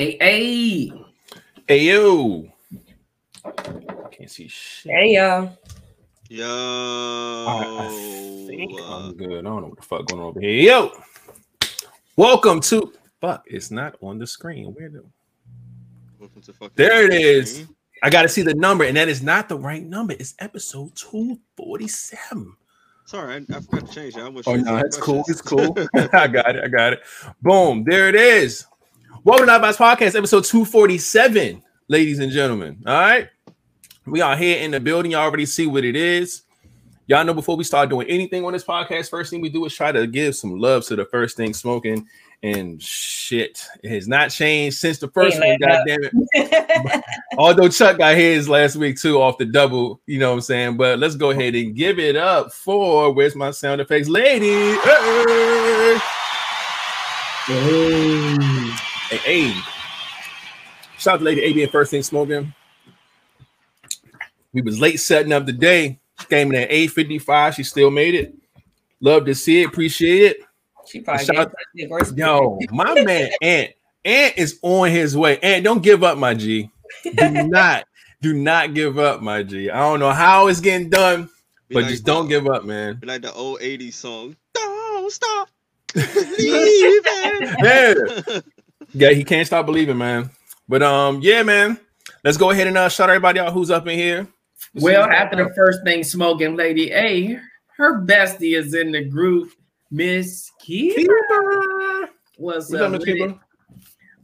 Hey, hey. Hey, yo. Can't see shit. Hey y'all. Yo. I, I think I'm good. I don't know what the fuck going on over here. Yo. Welcome to fuck. It's not on the screen. Where the Welcome to fucking there it is. I got to see the number, and that is not the right number. It's episode 247. Sorry, I, I forgot to change oh, that. Oh no, some it's cool. It's cool. I got it. I got it. Boom. There it is. Welcome to Nightbox Podcast, episode 247, ladies and gentlemen. All right. We are here in the building. Y'all already see what it is. Y'all know before we start doing anything on this podcast, first thing we do is try to give some love to the first thing smoking. And shit, it has not changed since the first one. God letting damn it. Although Chuck got his last week too off the double, you know what I'm saying? But let's go ahead and give it up for where's my sound effects lady? Hey, hey, hey. Shout out to Lady AB and First Thing Smoking. We was late setting up the day. Came in at 8:55. She still made it. Love to see it, appreciate it. she probably Shout gave out- us Yo, my man Ant. Ant is on his way. Ant, don't give up, my G. Do not, do not give up, my G. I don't know how it's getting done, Be but like just don't the- give up, man. Be like the old 80s song. Don't stop believing. Yeah. Yeah, he can't stop believing, man. But um, yeah, man. Let's go ahead and uh shout everybody out who's up in here. Well, after the first thing smoking lady, A, her bestie is in the group, Miss Keeper. Keeper. What's What's up, Miss?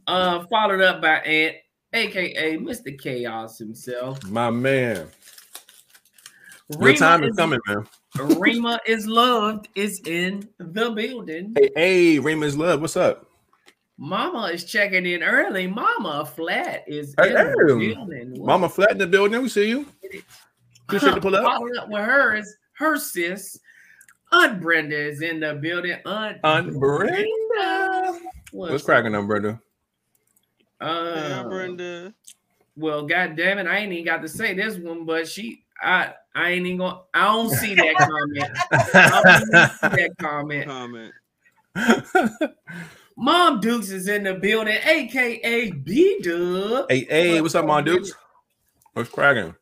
Uh, followed up by Ant, aka Mr. Chaos himself. My man. Your time is is- coming, man. Rima is loved is in the building. Hey, hey, Raymond's love. What's up? Mama is checking in early. Mama Flat is Hey, in the hey. building. Mama Flat in the building. We see you. Appreciate the pull up. Followed up with her is her sis. Aunt Brenda is in the building. Aunt, Aunt Brenda. What's cracking up, Brenda? Uh, Yeah, Brenda. Well, god damn it, I ain't even got to say this one, but she I I ain't even gonna I don't see that comment. I don't see that comment. Comment. Mom Dukes is in the building, aka B Dub. hey, hey, what's up, Mom Dukes? What's cracking?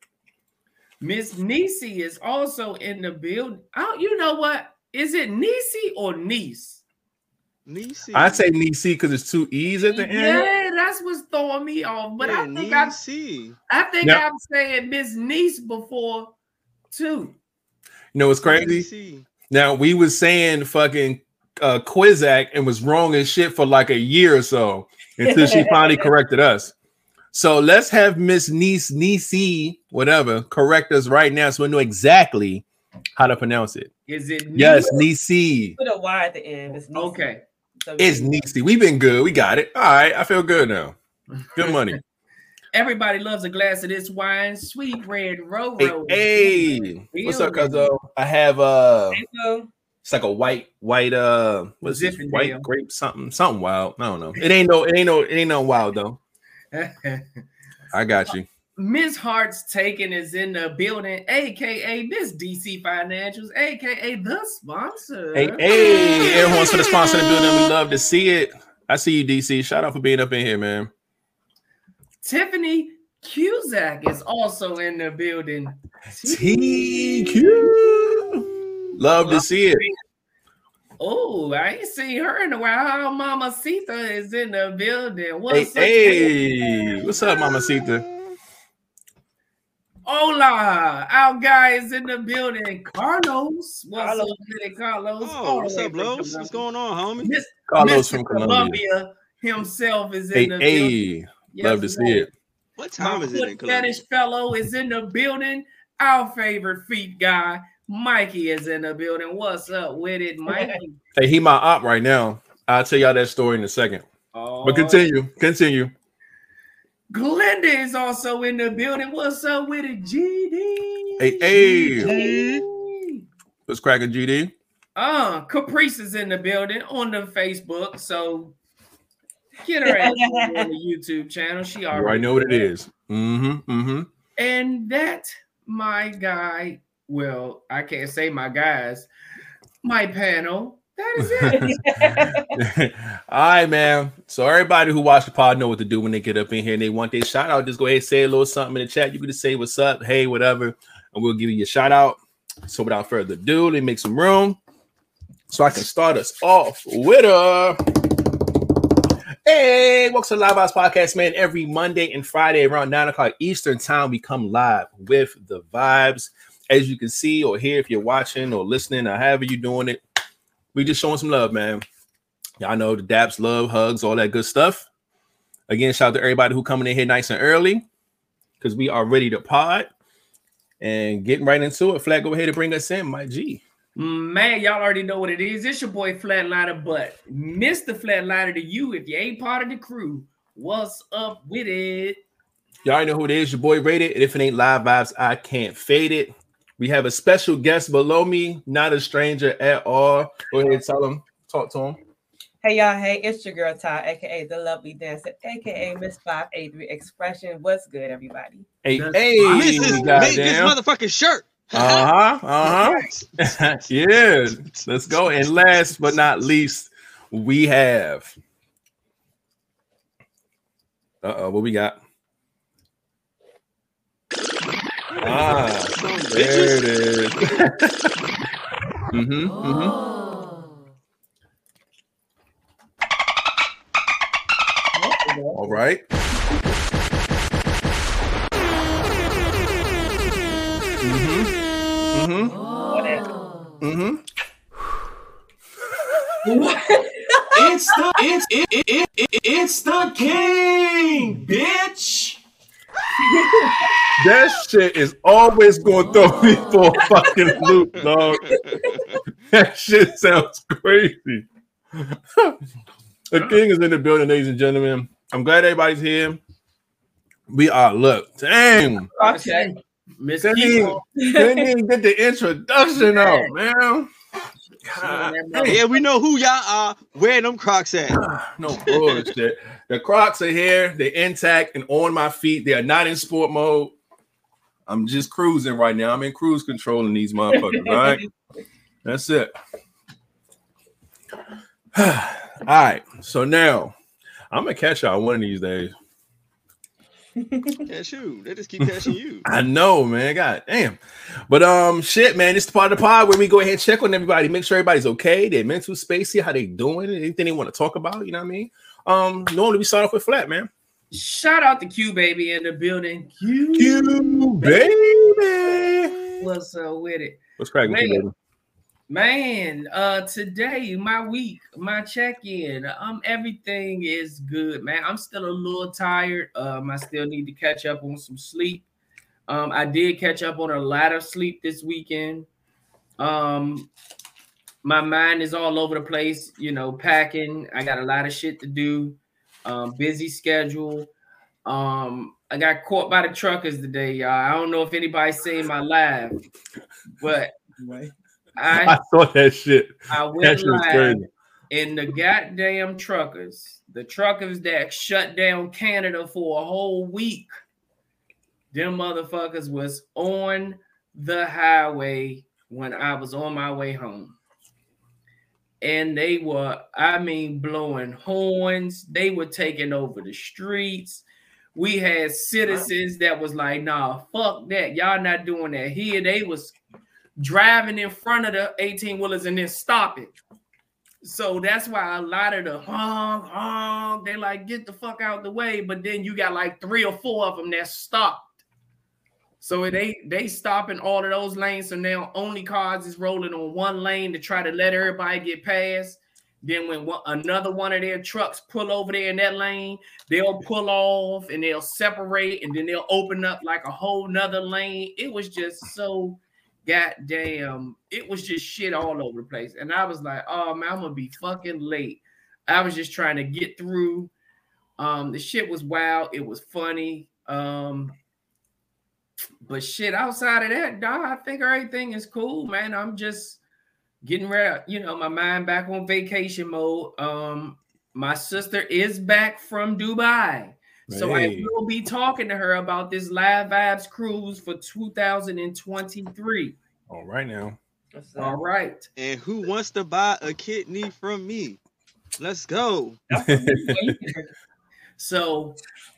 Miss Nisi is also in the building. Oh, you know what? Is it Nisi or niece? Nisi. I say Nisi because it's two E's at the end. Yeah, that's what's throwing me off. But I think I, Nisi. I think Now- I'm saying Miss Niece before too. You know what's crazy? Nisi. Now we was saying fucking uh Quizak and was wrong as shit for like a year or so until she finally corrected us. So let's have Miss Niece Nisi, whatever, correct us right now so we know exactly how to pronounce it. Is it Yes, Niece? Nisi. Put a Y at the end. It's Nisi. Okay. So It's Nisi. We've been good. We got it. All right. I feel good now. Good money. Everybody loves a glass of this wine, sweet red row hey, hey. What's up, Cuzzo? I have uh So, It's like a white, white, uh, what's this? White grape, something, something wild. I don't know. It ain't no, it ain't no, it ain't no wild though. I got you. Miss Hart's Taken is in the building, aka Miss DC Financials, aka the sponsor. Hey, hey, everyone's for the sponsor in the building. We love to see it. I see you, DC. Shout out for being up in here, man. Tiffany Cusack is also in the building. TQ. Love to see it. Oh, I ain't seen her in a while. Mama Sita is in the building. Hey, What's up? hey, what's up, Mama Sita? Hola, our guy is in the building. Carlos. What's Carlos. up, little Carlos? Oh, All what's the up, from Los? What's going on, homie? Miss- Carlos Mr. from Colombia. himself is Hey, in the building. hey, Yes, love to see it. What time My is it in foot Colombia? fetish fellow is in the building. Our favorite feet guy, Mikey, is in the building. What's up with it, Mikey? Hey, he my op right now. I'll tell y'all that story in a second. Oh, But continue, continue. Glenda is also in the building. What's up with it, GD? Hey, hey. GD. What's cracking, GD? Uh, Caprice is in the building on the Facebook. So get her ass on the YouTube channel. She You already already know what it is. Mm-hmm. Mm-hmm. And that, my guy, well, I can't say my guys, my panel, That is it. All right, man. So everybody who watched the pod know what to do when they get up in here and they want their shout out. Just go ahead and say a little something in the chat. You can just say what's up, hey, whatever, and we'll give you a shout out. So without further ado, let me make some room so I can start us off with a. Hey, welcome to the Live House Podcast, man. Every Monday and Friday around 9 o'clock Eastern Time, we come live with the vibes. As you can see or hear if you're watching or listening or however you're doing it, we just showing some love, man. Y'all know the daps, love, hugs, all that good stuff. Again, shout out to everybody who coming in here nice and early because we are ready to pod and getting right into it. Flat, go ahead and bring us in, my G. Man, y'all already know what it is. It's your boy Flatliner, but Mr. Flatliner to you if you ain't part of the crew. What's up with it? Y'all already know who it is. Your boy Rated. And if it ain't live vibes, I can't fade it. We have a special guest below me, not a stranger at all. Go ahead, tell him, talk to him. Hey y'all, hey, it's your girl Ty, aka the lovely dancer, aka Miss 583 Expression. What's good, everybody? Hey, That's hey, fine. Miss this, this motherfucking shirt. Uh huh. Uh huh. yeah. Let's go. And last but not least, we have. Uh oh, what we got? Ah, there it is. mm-hmm. Mm-hmm. All right. Mm-hmm. Mm-hmm. Mm-hmm. It's the it's it, it, it, it, it's the king, bitch. That shit is always going to throw me oh. for a fucking loop, dog. That shit sounds crazy. the king is in the building, ladies and gentlemen. I'm glad everybody's here. We are look, dang. Okay. Miss Didn't even, didn't even get the introduction out, man. God, Yeah, we know who y'all are. Where them Crocs at? no bullshit. The Crocs are here. They're intact and on my feet. They are not in sport mode. I'm just cruising right now. I'm in cruise control in these motherfuckers. All right. That's it. all right. So now I'm gonna catch y'all one of these days. Catch you. They just keep catching you. I know, man. God damn. But um, shit, man. This is the part of the pod where we go ahead and check on everybody, make sure everybody's okay, their mental space, see how they doing, anything they want to talk about. You know what I mean? Um, normally we start off with flat, man. Shout out to Q baby in the building. Q, You baby. what's up with it? What's cracking, Man. baby? Man, uh today, my week, my check-in, um, everything is good, man. I'm still a little tired. Um, I still need to catch up on some sleep. Um, I did catch up on a lot of sleep this weekend. Um, my mind is all over the place, you know, packing. I got a lot of shit to do. Um, busy schedule. Um, I got caught by the truckers today, y'all. I don't know if anybody's seen my live, but I I saw that shit. I That went shit was live crazy. and the goddamn truckers, the truckers that shut down Canada for a whole week, them motherfuckers was on the highway when I was on my way home. And they were, I mean, blowing horns. They were taking over the streets. We had citizens that was like, nah, fuck that. Y'all not doing that here. They was driving in front of the 18 wheelers and then stopping. So that's why a lot of the honk, honk, they like get the fuck out the way. But then you got like three or four of them that stopped. So they they stopping all of those lanes. So now only cars is rolling on one lane to try to let everybody get past. Then when one, another one of their trucks pull over there in that lane, they'll pull off and they'll separate and then they'll open up like a whole nother lane. It was just so goddamn, it was just shit all over the place. And I was like, oh man, I'm gonna be fucking late. I was just trying to get through. Um, the shit was wild, it was funny. Um, but shit, outside of that, dog, I think everything is cool, man. I'm just getting ready, you know, my mind back on vacation mode. Um, my sister is back from Dubai. So I will be talking to her about this Live Vibes cruise for 2023. All right now. What's All up? right. And who wants to buy a kidney from me? Let's go. So,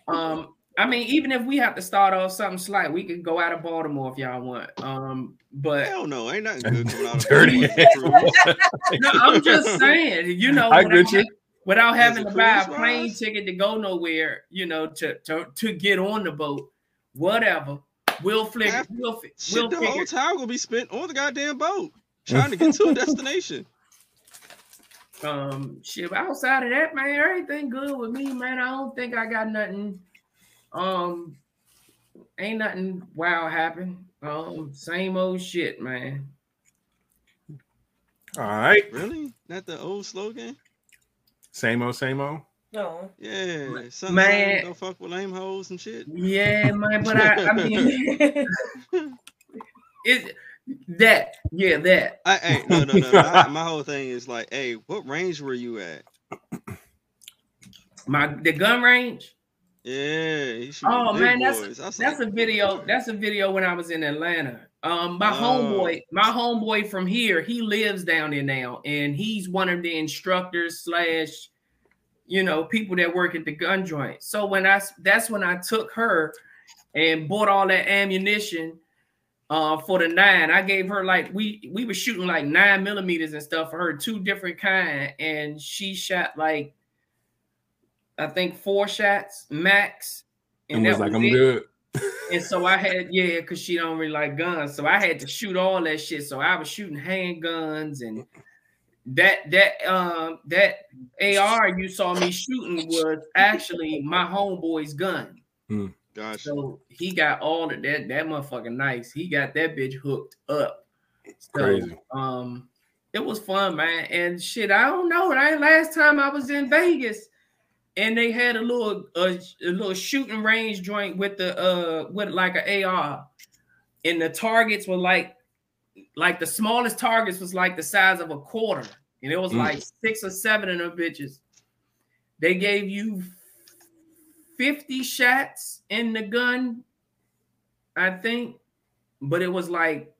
um, I mean, even if we have to start off something slight, we could go out of Baltimore if y'all want. Um, but Hell no, ain't nothing good coming out of Dirty. Baltimore. no, I'm just saying, you know, I without, you. without having to buy a plane wise? ticket to go nowhere, you know, to to, to get on the boat, whatever. We'll flick, Half- we'll fi- Shit, we'll the whole figure. time will be spent on the goddamn boat trying to get to a destination. Um, shit. Outside of that, man, everything good with me, man. I don't think I got nothing. Um, ain't nothing wow happen. Um, same old shit, man. All right. Really? Not the old slogan? Same old, same old. No. Yeah, something Man. like, don't fuck with lame hoes and shit. Yeah, man. But I, I mean, it that yeah that. I, hey, no, no, no. my, my whole thing is like, hey, what range were you at? My the gun range. Yeah, Oh man, that's boys. I was that's a video. That's a video when I was in Atlanta. Um, my Oh. homeboy, my homeboy from here, he lives down there now, and he's one of the instructors slash, you know, people that work at the gun joint. So when I that's when I took her and bought all that ammunition uh for the nine. I gave her like we we were shooting like nine millimeters and stuff for her, two different kind, and she shot like I think four shots max. And was that like, I'm it. good. And so I had, yeah, because she don't really like guns. So I had to shoot all that shit. So I was shooting handguns and that that um that AR you saw me shooting was actually my homeboy's gun. gosh, So he got all of that. That motherfucking nice. He got that bitch hooked up. So, Crazy. Um, it was fun, man. And shit, I don't know. Right? Last time I was in Vegas, and they had a little a, a little shooting range joint with the uh with like an AR, and the targets were like like the smallest targets was like the size of a quarter, and it was Mm. like six or seven of them bitches. They gave you 50 shots in the gun, I think, but it was like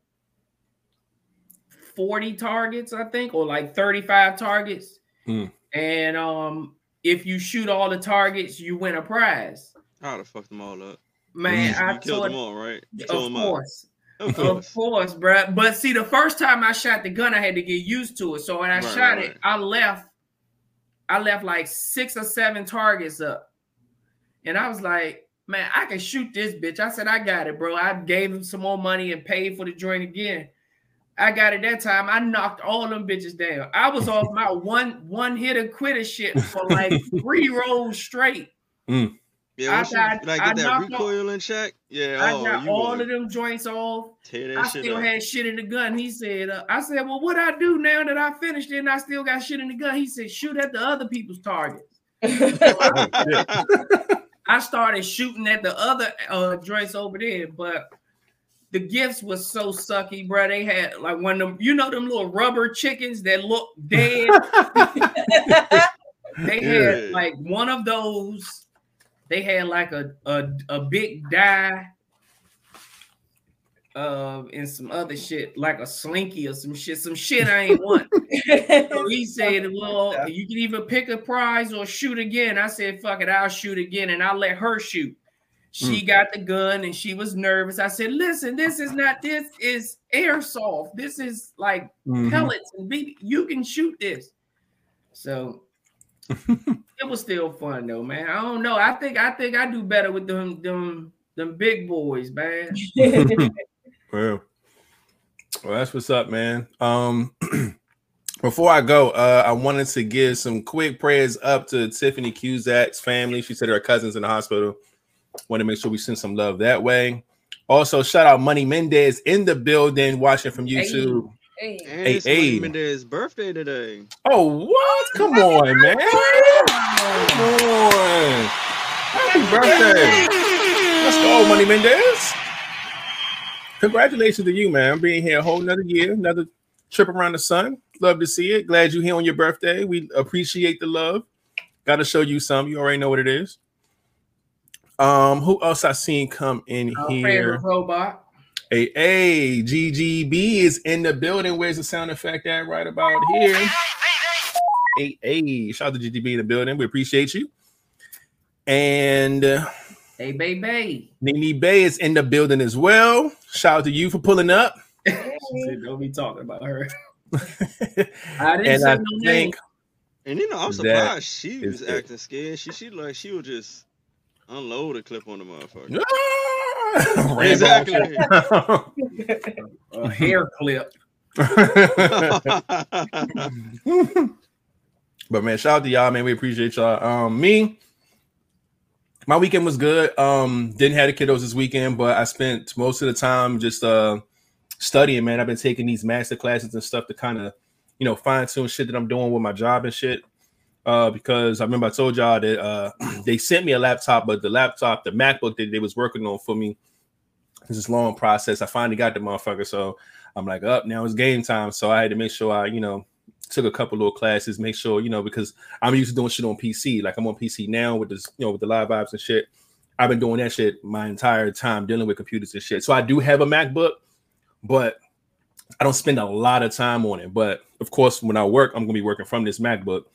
40 targets, I think, or like 35 targets. Hmm. And um, if you shoot all the targets, you win a prize. I would have fucked them all up. Man, you I killed told them all, right? You of them up. course. Of Of course. course, bruh. But see, the first time I shot the gun, I had to get used to it. So when I Right, shot right, it. I left. I left like six or seven targets up, and I was like, "Man, I can shoot this bitch." I said, "I got it, bro." I gave him some more money and paid for the joint again. I got it that time. I knocked all them bitches down. I was off my one one hitter quitter shit for like three rolls straight. Yeah, I once you got- like I get that recoil in check, yeah, I oh, got you all would of them joints off. tear that I shit still up. had shit in the gun. He said, uh, I said, well, what I do now that I finished it and I still got shit in the gun? He said, shoot at the other people's targets. I started shooting at the other uh, joints over there, but the gifts was so sucky, bro. They had like one of them, you know, them little rubber chickens that look dead. they had Yeah. like one of those. They had like a a, a big die. Uh, and some other shit like a slinky or some shit, some shit I ain't want. So he said, Well, you can either pick a prize or shoot again. I said, Fuck it, I'll shoot again. And I'll let her shoot. She got the gun and she was nervous. I said, Listen, this is not this is airsoft. This is like Mhm. pellets and BB. You can shoot this. So it was still fun though, man. I don't know. I think I think I do better with them them them big boys, man. Well, well, that's what's up, man. Um, before I go, uh, I wanted to give some quick prayers up to Tiffany Cusack's family. She said her cousin's in the hospital. Want to make sure we send some love that way. Also, shout out Money Mendez in the building, watching from YouTube. Hey. And Hey, it's hey. Money Mendez's birthday today. Oh, what? Come on, man. Come on. Happy birthday. Let's go, Money Mendez. Congratulations to you, man. Being here a whole another year, another trip around the sun. Love to see it. Glad you're here on your birthday. We appreciate the love. Got to show you some. You already know what it is. Um, who else I seen come in Our here? favorite robot. Hey, hey, GGB is in the building. Where's the sound effect at right about here? Hey, hey, shout out to GGB in the building. We appreciate you. And uh, Hey, baby. Nene Bay is in the building as well. Shout out to you for pulling up. She said, don't be talking about her. I didn't and say I no name. think And you know, I'm That surprised she is was it. acting scared. She she like she would just unload a clip on the motherfucker. Exactly. A hair clip. but man, shout out to y'all, man. We appreciate y'all. Um, me, my weekend was good. Um, didn't have the kiddos this weekend, but I spent most of the time just uh studying, man. I've been taking these master classes and stuff to kind of, you know, fine tune shit that I'm doing with my job and shit. Uh, because I remember I told y'all that uh they sent me a laptop, but the laptop, the MacBook that they was working on for me, this long process. I finally got the motherfucker, so I'm like, up now it's game time. So I had to make sure I, you know, took a couple little classes, make sure, you know, because I'm used to doing shit on PC. Like I'm on PC now with this, you know, with the live vibes and shit. I've been doing that shit my entire time dealing with computers and shit. So I do have a MacBook, but I don't spend a lot of time on it. But of course, when I work, I'm gonna be working from this MacBook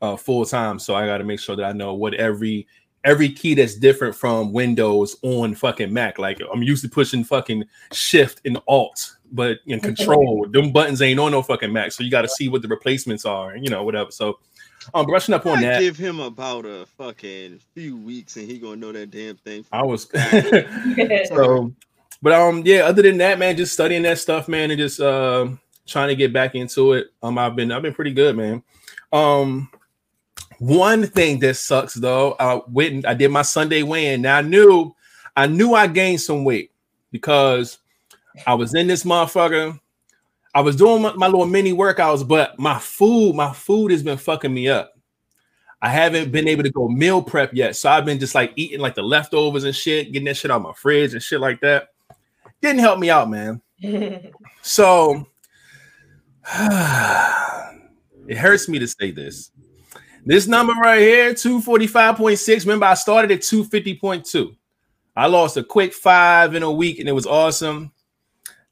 uh, full time. So I got to make sure that I know what every every key that's different from Windows on fucking Mac. Like I'm used to pushing fucking Shift and Alt, but in Control, them buttons ain't on no fucking Mac. So you got to see what the replacements are, and you know whatever. So I'm brushing up on I that. give him about a fucking few weeks and he gonna know that damn thing. I was so, but um, yeah. Other than that, man, just studying that stuff, man, and just uh, trying to get back into it. Um, I've been I've been pretty good, man. Um, one thing that sucks though, I went and I did my Sunday weigh-in. Now I knew I knew I gained some weight because I was in this motherfucker. I was doing my, my little mini workouts, but my food, my food has been fucking me up. I haven't been able to go meal prep yet. So I've been just like eating like the leftovers and shit, getting that shit out my fridge and shit like that. Didn't help me out, man. So it hurts me to say this. This number right here, 245.6. Remember, I started at 250.2. I lost a quick five in a week and it was awesome.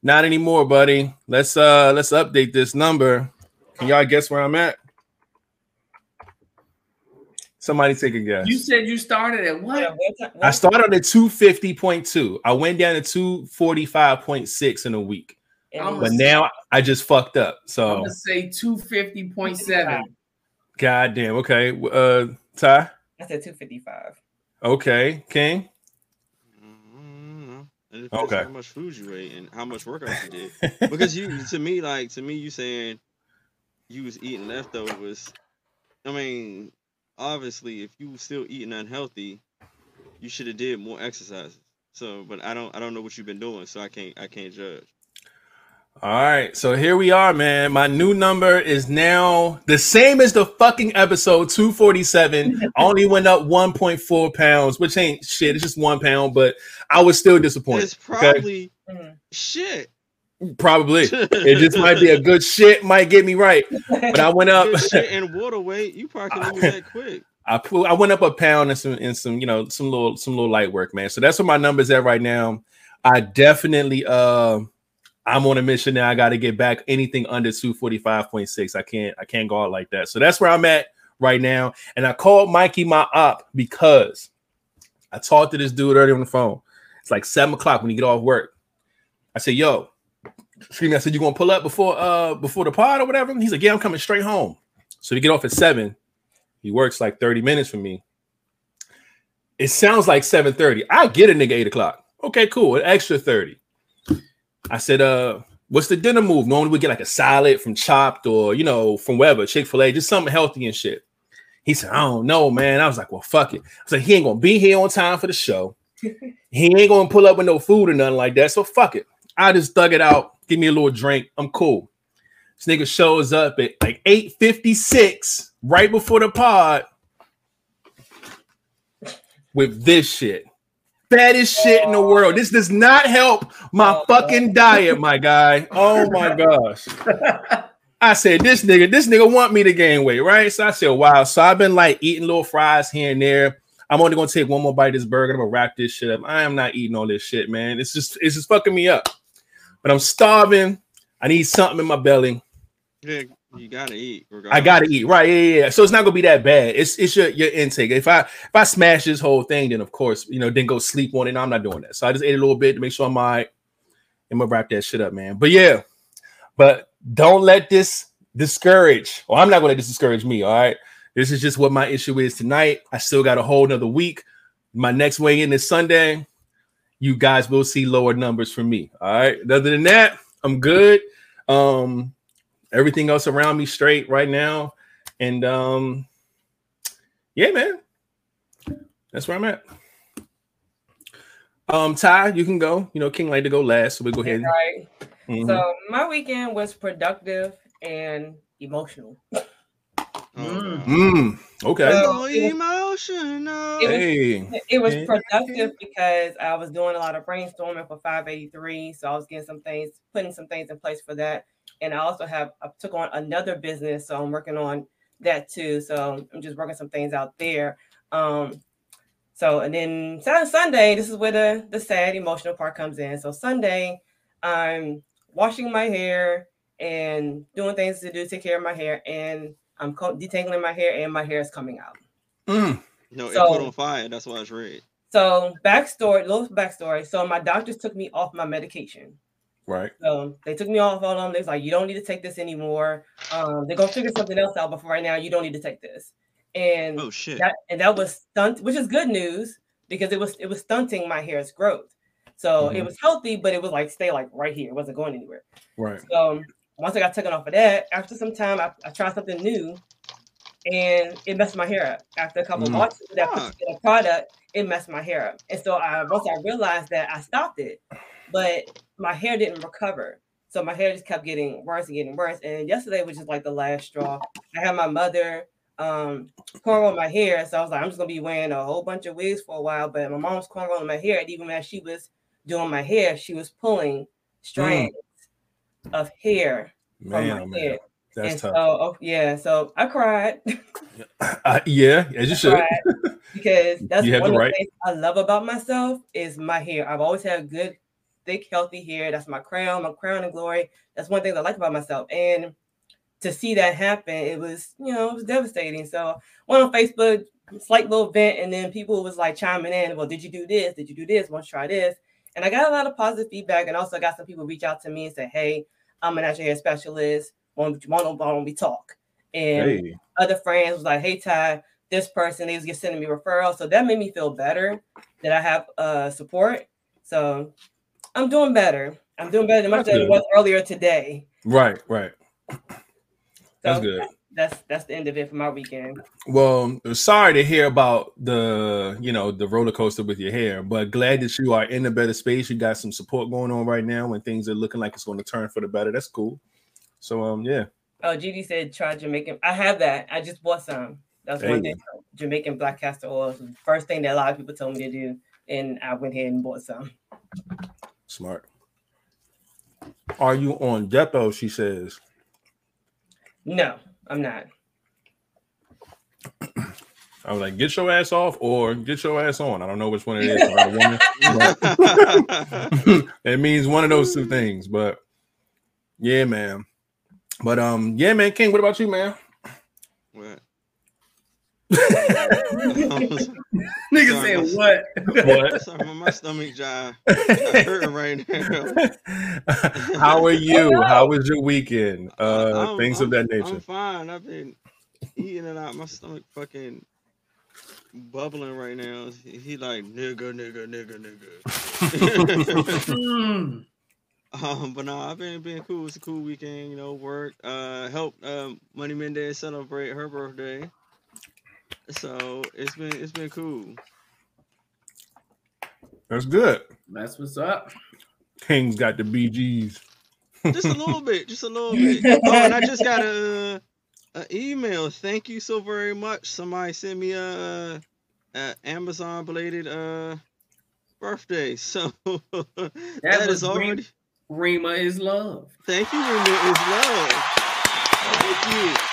Not anymore, buddy. Let's uh let's update this number. Can y'all guess where I'm at? Somebody take a guess. You said you started at what? I started at 250.2. I went down to 245.6 in a week. I'm But now I just fucked up. So I'm So gonna say 250.7. goddamn. Okay. Uh Ty. I said 255. Okay. King. Mm, It Okay. how much food you ate and how much workout you did. Because you, to me, like to me, you saying you was eating leftovers. I mean, obviously, if you was still eating unhealthy, you should have did more exercises. So, but I don't, I don't know what you've been doing, so I can't, I can't judge. All right, so here we are, man. My new number is now the same as the fucking episode 247. Only went up 1.4 pounds, which ain't shit. It's just one pound, but I was still disappointed. It's probably Mm. shit. Probably. It just might be a good shit, might get me right. But I went up. Good shit and water weight. You probably can lose that quick. I put I went up a pound and some and some you know some little some little light work, man. So that's where my numbers at right now. I definitely uh I'm on a mission now. I got to get back anything under 245.6. I can't I can't go out like that. So that's where I'm at right now. And I called Mikey my op because I talked to this dude earlier on the phone. It's like seven o'clock when you get off work. I said, yo, excuse me. I said, you gonna pull up before uh before the pod or whatever? He's like, Yeah, I'm coming straight home. So we get off at seven. He works like 30 minutes for me. It sounds like 7:30. I get a nigga 8 o'clock. Okay, cool. An extra 30. I said, uh, what's the dinner move? Normally we get like a salad from Chopt or you know, from wherever, Chick-fil-A, just something healthy and shit. He said, I don't know, man. I was like, well, fuck it. I said, he ain't gonna be here on time for the show. he ain't gonna pull up with no food or nothing like that. So fuck it. I just dug it out, give me a little drink. I'm cool. This nigga shows up at like 8:56, right before the pod, with this shit. Fattest shit in the world. This does not help my oh, fucking diet, my guy. Oh my gosh. I said, this nigga, this nigga want me to gain weight, right? So I said, wow. So I've been like eating little fries here and there. I'm only gonna take one more bite of this burger. I'm gonna wrap this shit up. I am not eating all this shit, man. It's just it's just fucking me up. but I'm starving. I need something in my belly. Yeah, you gotta eat. I gotta eat, right? Yeah, yeah, yeah. So it's not gonna be that bad. It's it's your, your intake. If I if I smash this whole thing, then of course, you know, then go sleep on it. No, I'm not doing that. So I just ate a little bit to make sure I'm all right. I'm gonna wrap that shit up, man. But yeah, but don't let this discourage. Well, I'm not gonna let this discourage me. All right. This is just what my issue is tonight. I still got a whole another week. My next weigh in is Sunday. You guys will see lower numbers from me. All right. Other than that, I'm good. Um, everything else around me straight right now. And um, yeah, man. That's where I'm at. Um, Ty, you can go. You know, King like to go last, so we go ahead. Right. Mhm. So my weekend was productive and emotional. Mm. Mm, okay. So- Oh, emotional. It was- hey. It was productive because I was doing a lot of brainstorming for 583. So I was getting some things, putting some things in place for that. And I also have I took on another business, so I'm working on that too. So I'm just working some things out there. Um, so and then Sun- Sunday, this is where the the sad emotional part comes in. So Sunday, I'm washing my hair and doing things to do take care of my hair, and I'm co- detangling my hair, and my hair is coming out. Mm, No, it So- put on fire. That's why it's red. So backstory, little backstory. So my doctors took me off my medication. Right. So they took me off all of them. They was like, you don't need to take this anymore. Um, they're gonna figure something else out, but for right now, you don't need to take this. And Oh shit. that and that was stunt, which is good news because it was it was stunting my hair's growth. So it Mhm. was healthy, but it was like stay like right here. It wasn't going anywhere. Right. So once I got taken off of that, after some time, I, I tried something new, and it messed my hair up. After a couple Mm. months of that particular product, it messed my hair up. And so I once I realized that, I stopped it, but my hair didn't recover. So my hair just kept getting worse and getting worse. And yesterday was just like the last straw. I had my mother um cornrow my hair, so I was like, I'm just gonna be wearing a whole bunch of wigs for a while. But my mom's cornrowing my hair, and even as she was doing my hair, she was pulling strands of hair from Man, my oh, man. head. That's and tough. so, oh, yeah, so I cried. Uh, yeah, as you should. because that's You one the of the things I love about myself is my hair. I've always had good, thick, healthy hair. That's my crown, my crown and glory. That's one thing I like about myself. And to see that happen, it was, you know, it was devastating. So went on Facebook, slight little vent, and then people was like chiming in, well, did you do this? Did you do this? Want to try this? And I got a lot of positive feedback, and also got some people reach out to me and say, hey, I'm a natural hair specialist. Want want to we talk? And Hey, other friends was like, "Hey Ty, this person is just sending me referrals," so that made me feel better that I have uh support. So I'm doing better. I'm doing better than much than it was earlier today. right, right. So That's good. That's that's the end of it for my weekend. Well, sorry to hear about the you know the roller coaster with your hair, but glad that you are in a better space. You got some support going on right now, and things are looking like it's going to turn for the better. That's cool. So um, yeah, Oh, GD said try Jamaican. I have that. I just bought some. That's one thing. Jamaican black castor oil. First thing that a lot of people told me to do, and I went ahead and bought some. Smart. Are you on Depo? She says. No, I'm not. I was like, get your ass off or get your ass on. I don't know which one it is. for woman, it means one of those two things. But yeah, man. But um, yeah, man. King, what about you, man? what? Nigga Sorry, said what? What? Sorry, my- my stomach jive. hurting right now. How are you? How was your weekend? Uh, I'm- things of that I'm nature. fine. I've been eating it out. My stomach fucking bubbling right now. He, he like nigga, nigga, nigga, nigga. Um, but no, I've been been cool. It's a cool weekend. You know, work. Uh, helped um, Money Mendez celebrate her birthday. So it's been it's been cool. That's good. That's what's up. King's got the BGs. Just a little bit, just a little bit. Oh, and I just got a, a email. Thank you so very much. Somebody sent me a, a Amazon belated uh birthday. So that was is already. Rima is love. Thank you, Rima. Is love. Thank you.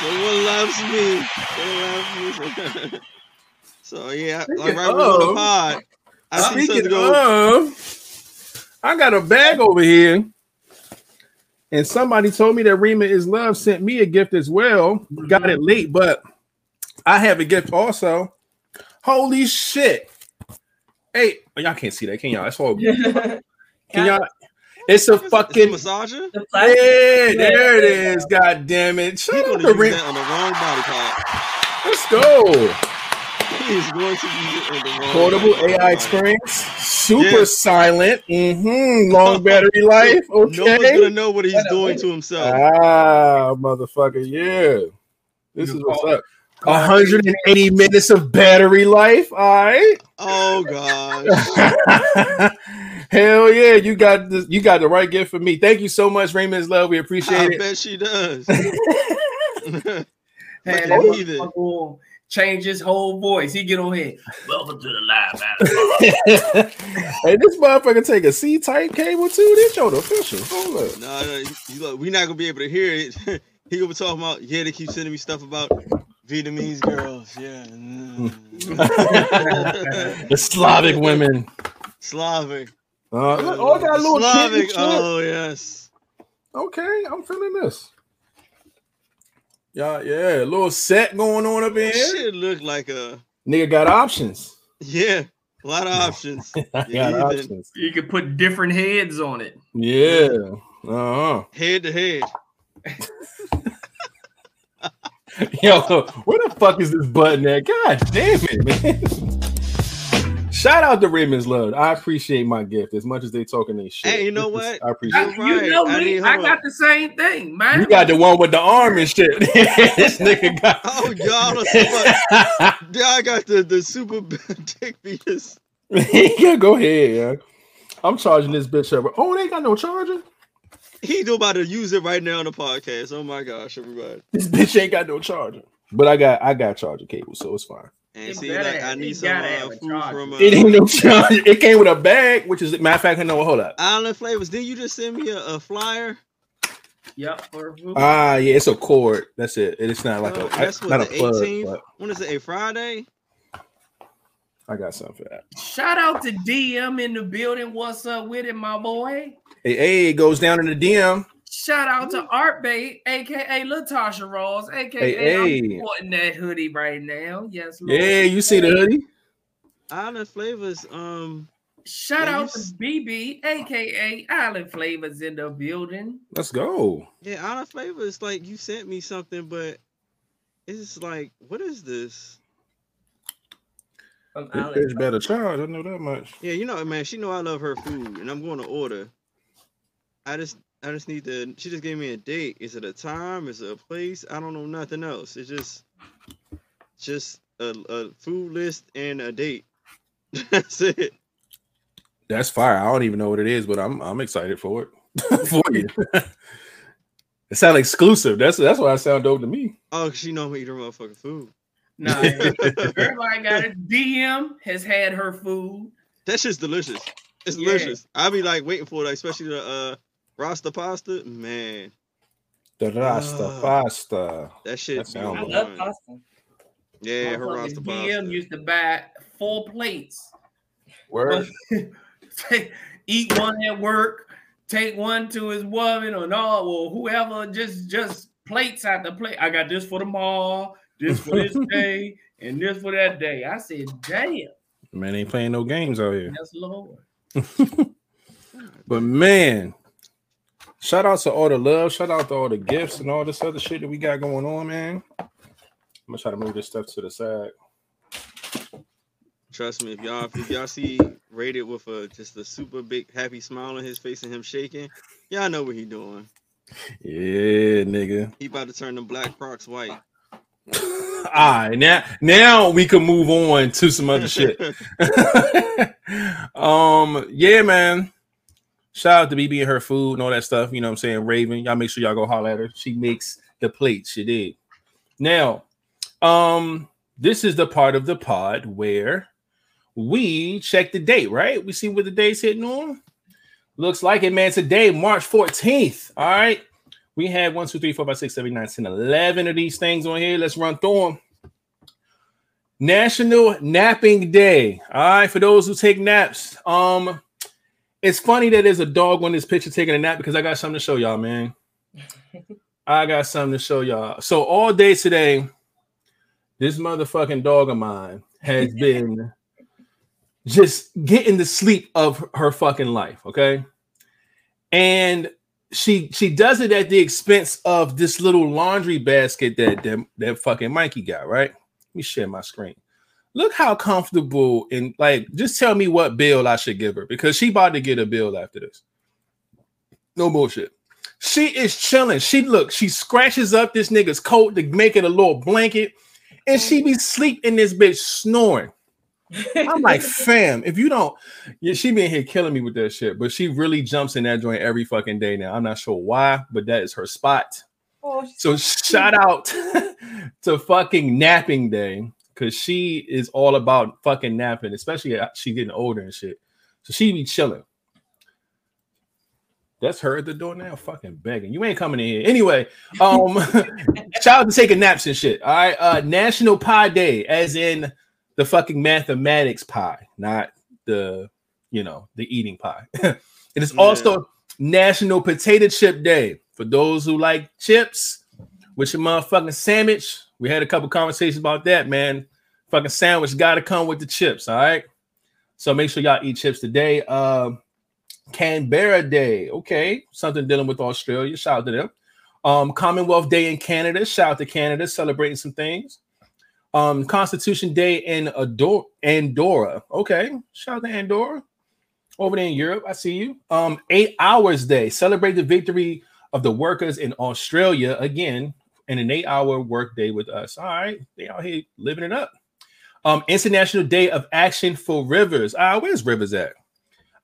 Someone loves me. Someone loves me. so yeah, like Speaking right before the pod. I see Speaking something go. of, I got a bag over here. And somebody told me that Rima is love sent me a gift as well. Got it late, but I have a gift also. Holy shit. Hey, oh, y'all can't see that, can y'all? That's horrible. Can y'all? It's a It's a fucking massager. The yeah, there it is. God damn it. He's Shout out gonna to use that on the wrong body part. Let's go. He is going to use it the wrong Portable body AI part. experience. Super Yeah. silent. Mm-hmm. Long battery life. No one's gonna know what he's doing to himself. Ah, motherfucker. Yeah. This You is what's up. 180 minutes of battery life. All right. Oh gosh. Hell yeah, you got this. You got the right gift for me. Thank you so much, Raymond's love. We I appreciate it. I bet she does. Had Look that motherfucker change his whole voice. He get on here. Welcome to the live battle. hey, this motherfucker take a C type cable too. This show the official. Hold up. No, no, you look, we're not gonna be able to hear it. he gonna be talking about, yeah, they keep sending me stuff about Vietnamese girls, yeah, the Slavic women. Slavic, Uh, look, oh, I got a little Slavic. shit. Oh yes, Okay, I'm feeling this. Yeah, yeah, a little set going on up in here. shit look like a Nigga got options. yeah, a lot of options. Got Yeah, options. You can put different heads on it. Yeah. Uh-huh. Head to head. Yo, where the fuck is this button at? God damn it, man. Shout out to Raymond's Love. I appreciate my gift as much as they talking their shit. Hey, you know what? I appreciate I- it. You're you right. know I me. I, got the same thing, man. You got the one with the arm and shit. this nigga got. Oh y'all, don't see yeah, I got the the super dick penis. yeah, go ahead. Yeah. I'm charging this bitch up. Oh, they got no charger. He do about to use it right now on the podcast. Oh my gosh, everybody. This bitch ain't got no charger. But I got I got charger cable, so it's fine. And It see, better- like, I need some uh, food charger. from uh, It ain't no charger. It came with a bag, which is matter of fact. No, hold up. Island Flavors. Did you just send me a, a flyer? Yep. For, Ah, yeah, it's a cord. That's it. It's not like Uh, a that's what not a plug, 18th. but When is it? A Friday? I got something for that. Shout out to DM in the building. What's up with it, my boy? Hey, hey, it goes down in the DM. Shout out to Art Bait, aka Latasha Ross, aka Hey, I'm hey. sporting that hoodie right now. Yes, Lord. Yeah, you see the hoodie? Island Flavors. Um, Shout Yeah, out to BB, aka Island Flavors in the building. Let's go. yeah, Island Flavors. Like you sent me something, but it's like, what is this? From This Island. bitch better charge. I know that much. Yeah, you know, man. She know I love her food, and I'm going to order. I just, I just need to. She just gave me a date. Is it a time? Is it a place? I don't know nothing else. It's just, just a, a food list and a date. That's it. That's fire. I don't even know what it is, but I'm I'm excited for it. for you. it sounds exclusive. That's that's why I sound dope to me. Oh, she know me eat her motherfucking food. Nah, everybody got it. DM has had her food. That's just delicious. It's Yeah. delicious. I'll be like waiting for it, like, especially the uh Rasta pasta. Man, The Rasta Ah. pasta. that shit. That sound I love point. pasta. Yeah, her Motherfucking Rasta DM pasta. used to buy four plates. Word. Take- Eat one at work, take one to his woman or no, or whoever, just just plates out the plate. I got this for tomorrow, this for this day, and this for that day. I said, damn, Man ain't playing no games out here. that's Lord. But man, shout out to all the love, shout out to all the gifts and all this other shit that we got going on, man. I'm gonna try to move this stuff to the side. Trust me, if y'all if y'all see rated with a just a super big happy smile on his face and him shaking, y'all know what he doing. Yeah, nigga. He about to turn the black crocs white. All right, now now we can move on to some other shit. um, yeah, man. Shout out to BB and her food and all that stuff. You know what I'm saying? Raven, y'all make sure y'all go holler at her. She makes the plates. She did. Now, um, this is the part of the pod where we check the date, right? We see what the date's hitting on. Looks like it, man. Today, March 14th. All right. We had one, two, three, four, five, six, seven, nine, 10, 11 of these things on here. Let's run through them. National Napping Day. All right, for those who take naps. Um, it's funny that there's a dog on this picture taking a nap because I got something to show y'all, man. I got something to show y'all. So all day today, this motherfucking dog of mine has been just getting the sleep of her fucking life, okay? And she she does it at the expense of this little laundry basket that that, that fucking Mikey got, right? Let me share my screen. Look how comfortable and like just tell me what bill I should give her because she about to get a bill after this. No bullshit. She is chilling. She look, she scratches up this nigga's coat to make it a little blanket, and she be sleep in this bitch snoring. I'm like, fam, if you don't, yeah, she been here killing me with that shit, but she really jumps in that joint every fucking day now. I'm not sure why, but that is her spot. Oh, So shout out to fucking napping day because she is all about fucking napping, especially she getting older and shit. So she be chilling. That's her at the door now, fucking begging. You ain't coming in here. Anyway, um, shout out to taking naps and shit. All right, uh, National Pi Day, as in the fucking mathematics pi, not the you know the eating pie. it is Yeah. also National Potato Chip Day for those who like chips with your motherfucking sandwich. We had a couple conversations about that, man. Fucking sandwich got to come with the chips, all right. So make sure y'all eat chips today. Um, Canberra Day, okay, something dealing with Australia. Shout out to them. Um, Commonwealth Day in Canada. Shout out to Canada, celebrating some things. Um, Constitution Day in Ador- Andorra. Okay, shout out to Andorra. Over there in Europe, I see you. Um, Eight Hours Day. Celebrate the victory of the workers in Australia again in an eight-hour work day with us. All right, they out here living it up. Um, International Day of Action for Rivers. Ah, where's Rivers at?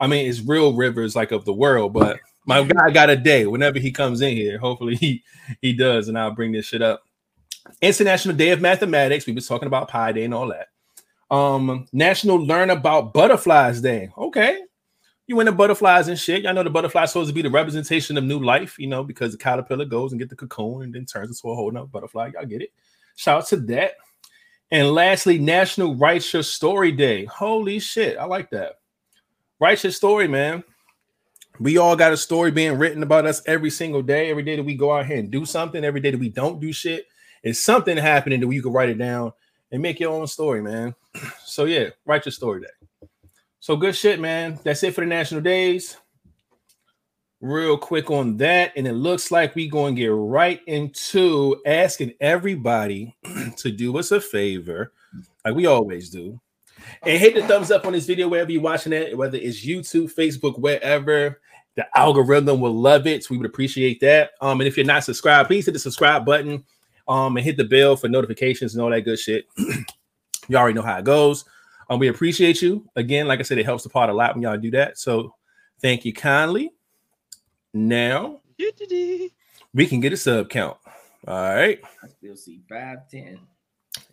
I mean, it's real rivers like of the world, but my guy got a day whenever he comes in here. Hopefully he he does, and I'll bring this shit up. International Day of Mathematics. We was talking about Pi Day and all that. Um, National Learn About Butterflies Day. Okay. You into butterflies and shit. Y'all know the butterfly supposed to be the representation of new life, you know, because the caterpillar goes and get the cocoon and then turns into a whole nother butterfly. Y'all get it. Shout out to that. And lastly, National Write Your Story Day. Holy shit. I like that. Write your story, man. We all got a story being written about us every single day. Every day that we go out here and do something, every day that we don't do shit, it's something happening that you can write it down and make your own story, man. So yeah, write your story day. So good shit, man. That's it for the national days. Real quick on that, and it looks like we going to get right into asking everybody to do us a favor, like we always do, and hit the thumbs up on this video wherever you're watching it, whether it's YouTube, Facebook, wherever. The algorithm will love it. So we would appreciate that. Um, and if you're not subscribed, please hit the subscribe button. Um, and hit the bell for notifications and all that good shit. you already know how it goes. Um, we appreciate you. Again, like I said, it helps the pod a lot when y'all do that. So thank you kindly. Now we can get a sub count. All right. I still see five ten.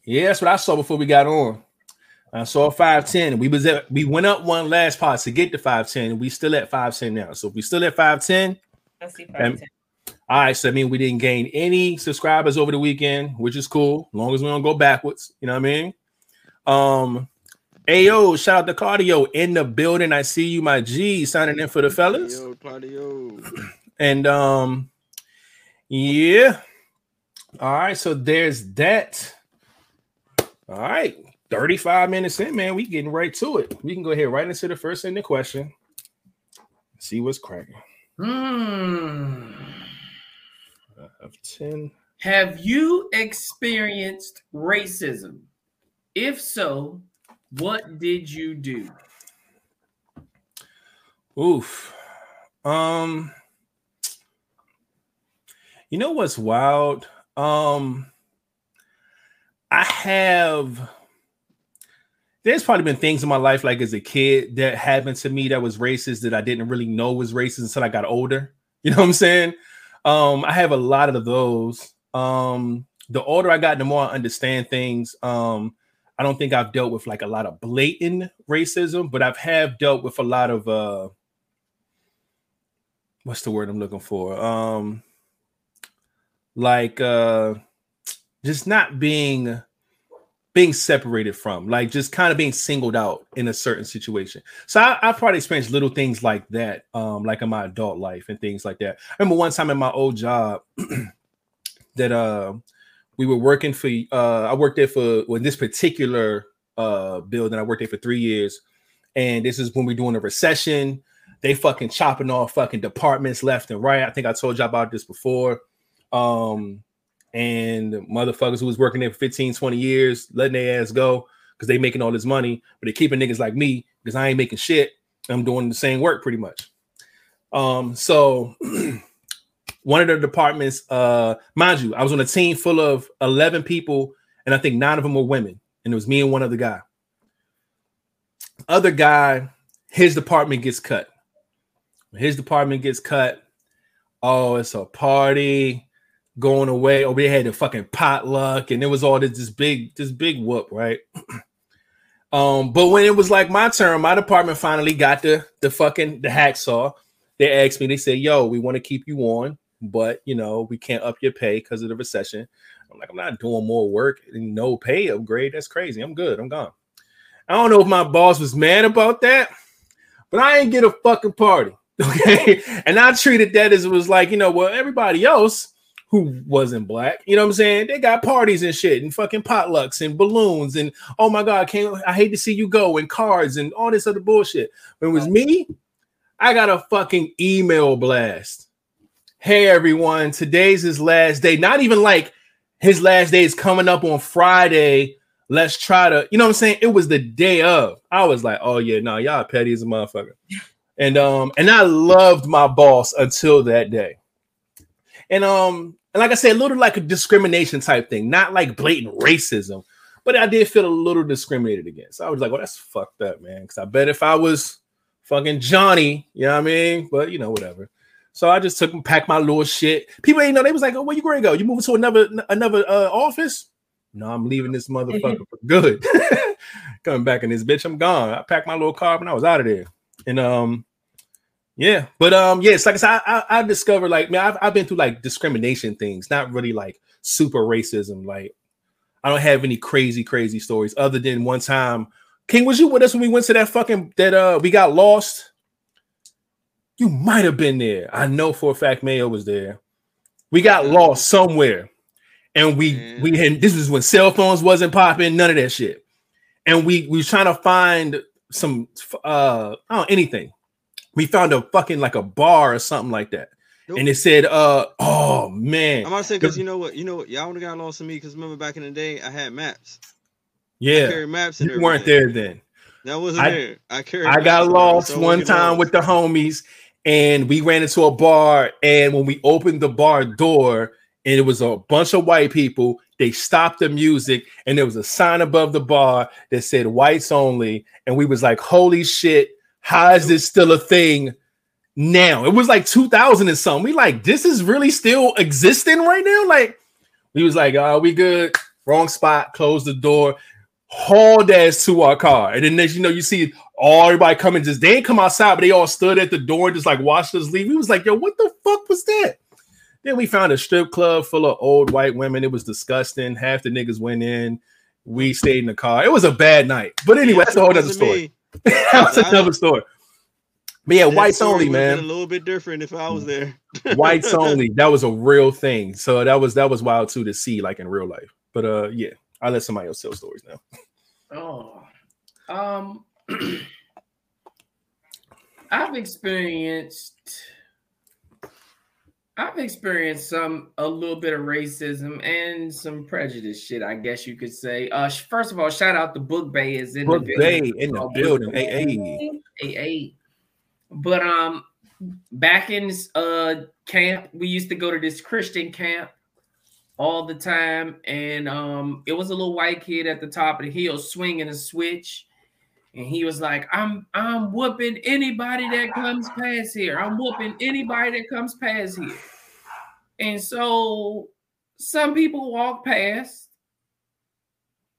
Yeah, that's what I saw before we got on. I saw 510. We was at we went up one last part to get to 510. We still at 510 now. So if we still at 510, Let's see. Um, all right. So I mean we didn't gain any subscribers over the weekend, which is cool, as long as we don't go backwards. You know what I mean? Um Ayo, shout out to Cardio in the building. I see you, my G, signing in for the fellas. Yo, Claudio. And um, yeah. All right, so there's that. All right, 35 minutes in, man. We getting right to it. We can go ahead right into the first in the question. See what's cracking. Hmm. Of 10. Have you experienced racism? If so, what did you do? Oof. Um, you know what's wild? Um, I have there's probably been things in my life like as a kid that happened to me that was racist that I didn't really know was racist until I got older. You know what I'm saying? Um, I have a lot of those. Um, the older I got, the more I understand things. Um, I don't think I've dealt with like a lot of blatant racism, but I've have dealt with a lot of uh what's the word I'm looking for? Um like uh just not being being separated from, like just kind of being singled out in a certain situation. So I, I've probably experienced little things like that, um, like in my adult life and things like that. I remember one time in my old job that uh we were working for uh I worked there for well, this particular uh building, I worked there for three years, and this is when we're doing a recession. They fucking chopping off fucking departments left and right. I think I told you about this before. Um, and motherfuckers who was working there for 15, 20 years, letting their ass go because they making all this money, but they keeping niggas like me because I ain't making shit. I'm doing the same work pretty much. Um, so one of the departments, uh, mind you, I was on a team full of 11 people, and I think nine of them were women, and it was me and one other guy. Other guy, his department gets cut. His department gets cut, oh, it's a party going away. Oh, we had a fucking potluck, and it was all this, this big, this big whoop, right? um, but when it was like my turn, my department finally got the the fucking the hacksaw. They asked me, they said, Yo, we want to keep you on, but you know, we can't up your pay because of the recession. I'm like, I'm not doing more work and no pay upgrade. That's crazy. I'm good. I'm gone. I don't know if my boss was mad about that, but I ain't get a fucking party. Okay. and I treated that as it was like, you know, well, everybody else who wasn't black, you know what I'm saying? They got parties and shit and fucking potlucks and balloons and oh my god, can't I hate to see you go and cards and all this other bullshit. When it was me, I got a fucking email blast. Hey everyone, today's his last day. Not even like his last day is coming up on Friday. Let's try to, you know what I'm saying? It was the day of. I was like, oh yeah, no, y'all petty as a motherfucker. And um, and I loved my boss until that day. And um, and like I said, a little like a discrimination type thing, not like blatant racism, but I did feel a little discriminated against. I was like, well, that's fucked up, man. Because I bet if I was fucking Johnny, you know what I mean? But you know, whatever. So I just took and packed my little shit. People ain't know they was like, oh, where you gonna go? You moving to another another uh, office? No, I'm leaving this motherfucker for good. Coming back in this bitch, I'm gone. I packed my little car and I was out of there. And um, yeah, but um, yes, like I said, I, I, I discovered like man, I've, I've been through like discrimination things, not really like super racism. Like I don't have any crazy, crazy stories other than one time. King, was you with us when we went to that fucking that uh we got lost? You might have been there. I know for a fact Mayo was there. We got lost somewhere, and we Man. we had this was when cell phones wasn't popping, none of that shit. And we we was trying to find some uh I don't know, anything. We found a fucking like a bar or something like that. Nope. And it said, uh, oh man, I'm to say because you know what, you know what, y'all would have got lost in me because remember back in the day I had maps. I yeah, carried maps and you weren't there then. That wasn't I- there. I carried. I got lost one time with the homies, and we ran into a bar. And when we opened the bar door, and it was a bunch of white people, they stopped the music, and there was a sign above the bar that said "whites only." And we was like, "Holy shit! How is this still a thing?" Now it was like 2000 and something. We like this is really still existing right now. Like we was like, "Oh, we good." Wrong spot. Close the door. Hauled ass to our car, and then next you know you see all everybody coming. Just they didn't come outside, but they all stood at the door, and just like watched us leave. We was like, "Yo, what the fuck was that?" Then we found a strip club full of old white women. It was disgusting. Half the niggas went in. We stayed in the car. It was a bad night. But anyway, that's a whole other story. me. that was I- another story. But yeah, That whites only, man. A little bit different if I was there. whites only. That was a real thing. So that was that was wild too to see like in real life. But uh yeah, I'll let somebody else tell stories now. Oh, um, I've experienced, I've experienced some a little bit of racism and some prejudice shit. I guess you could say. Uh, first of all, shout out to Book Bay is in Book the Bay in the Oh, building. Hey, hey. AA. But um, back in uh camp, we used to go to this Christian camp all the time, and um, it was a little white kid at the top of the hill swinging a switch, and he was like, "I'm I'm whooping anybody that comes past here. I'm whooping anybody that comes past here." And so some people walk past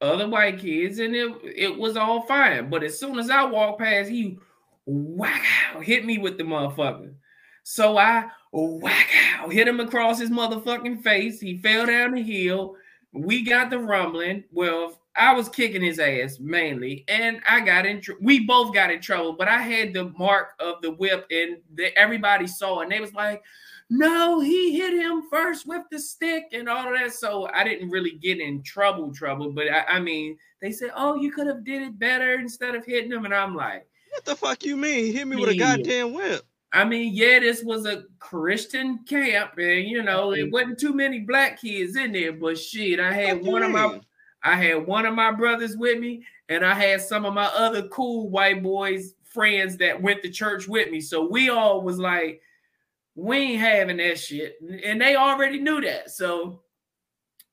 other white kids, and it it was all fine. But as soon as I walked past, he whack out hit me with the motherfucker. So I whack out hit him across his motherfucking face. He fell down the hill. we got the rumbling. Well, I was kicking his ass mainly, and I got in. Tr- we both got in trouble, but I had the mark of the whip, and the, everybody saw, and they was like, "No, he hit him first with the stick and all of that." So I didn't really get in trouble, trouble. But I, I mean, they said, "Oh, you could have did it better instead of hitting him," and I'm like, What the fuck you mean? Hit me with a goddamn whip. I mean, yeah, this was a Christian camp, and you know, it mm-hmm. wasn't too many black kids in there, but shit, I had one of my? I had one of my brothers with me, and I had some of my other cool white boys friends that went to church with me. So we all was like, we ain't having that shit, and they already knew that. So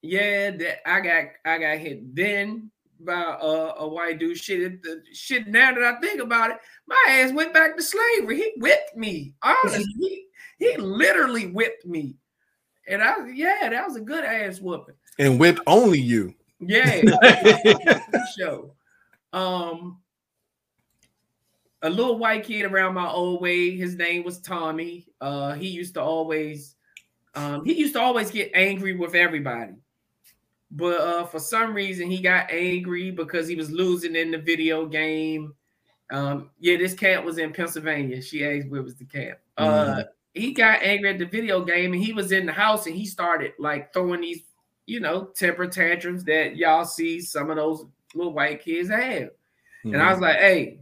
yeah, that I got I got hit then by uh, a white dude. Shit, the shit. Now that I think about it, my ass went back to slavery. He whipped me. Honestly, he, he literally whipped me, and I yeah, that was a good ass whooping. And whipped only you. Yeah, show. Um, a little white kid around my old way. His name was Tommy. Uh, he used to always, um, he used to always get angry with everybody. But uh, for some reason, he got angry because he was losing in the video game. Um, yeah, this camp was in Pennsylvania. She asked where was the camp. Uh, he got angry at the video game, and he was in the house, and he started like throwing these you know, temper tantrums that y'all see some of those little white kids have. And I was like, hey,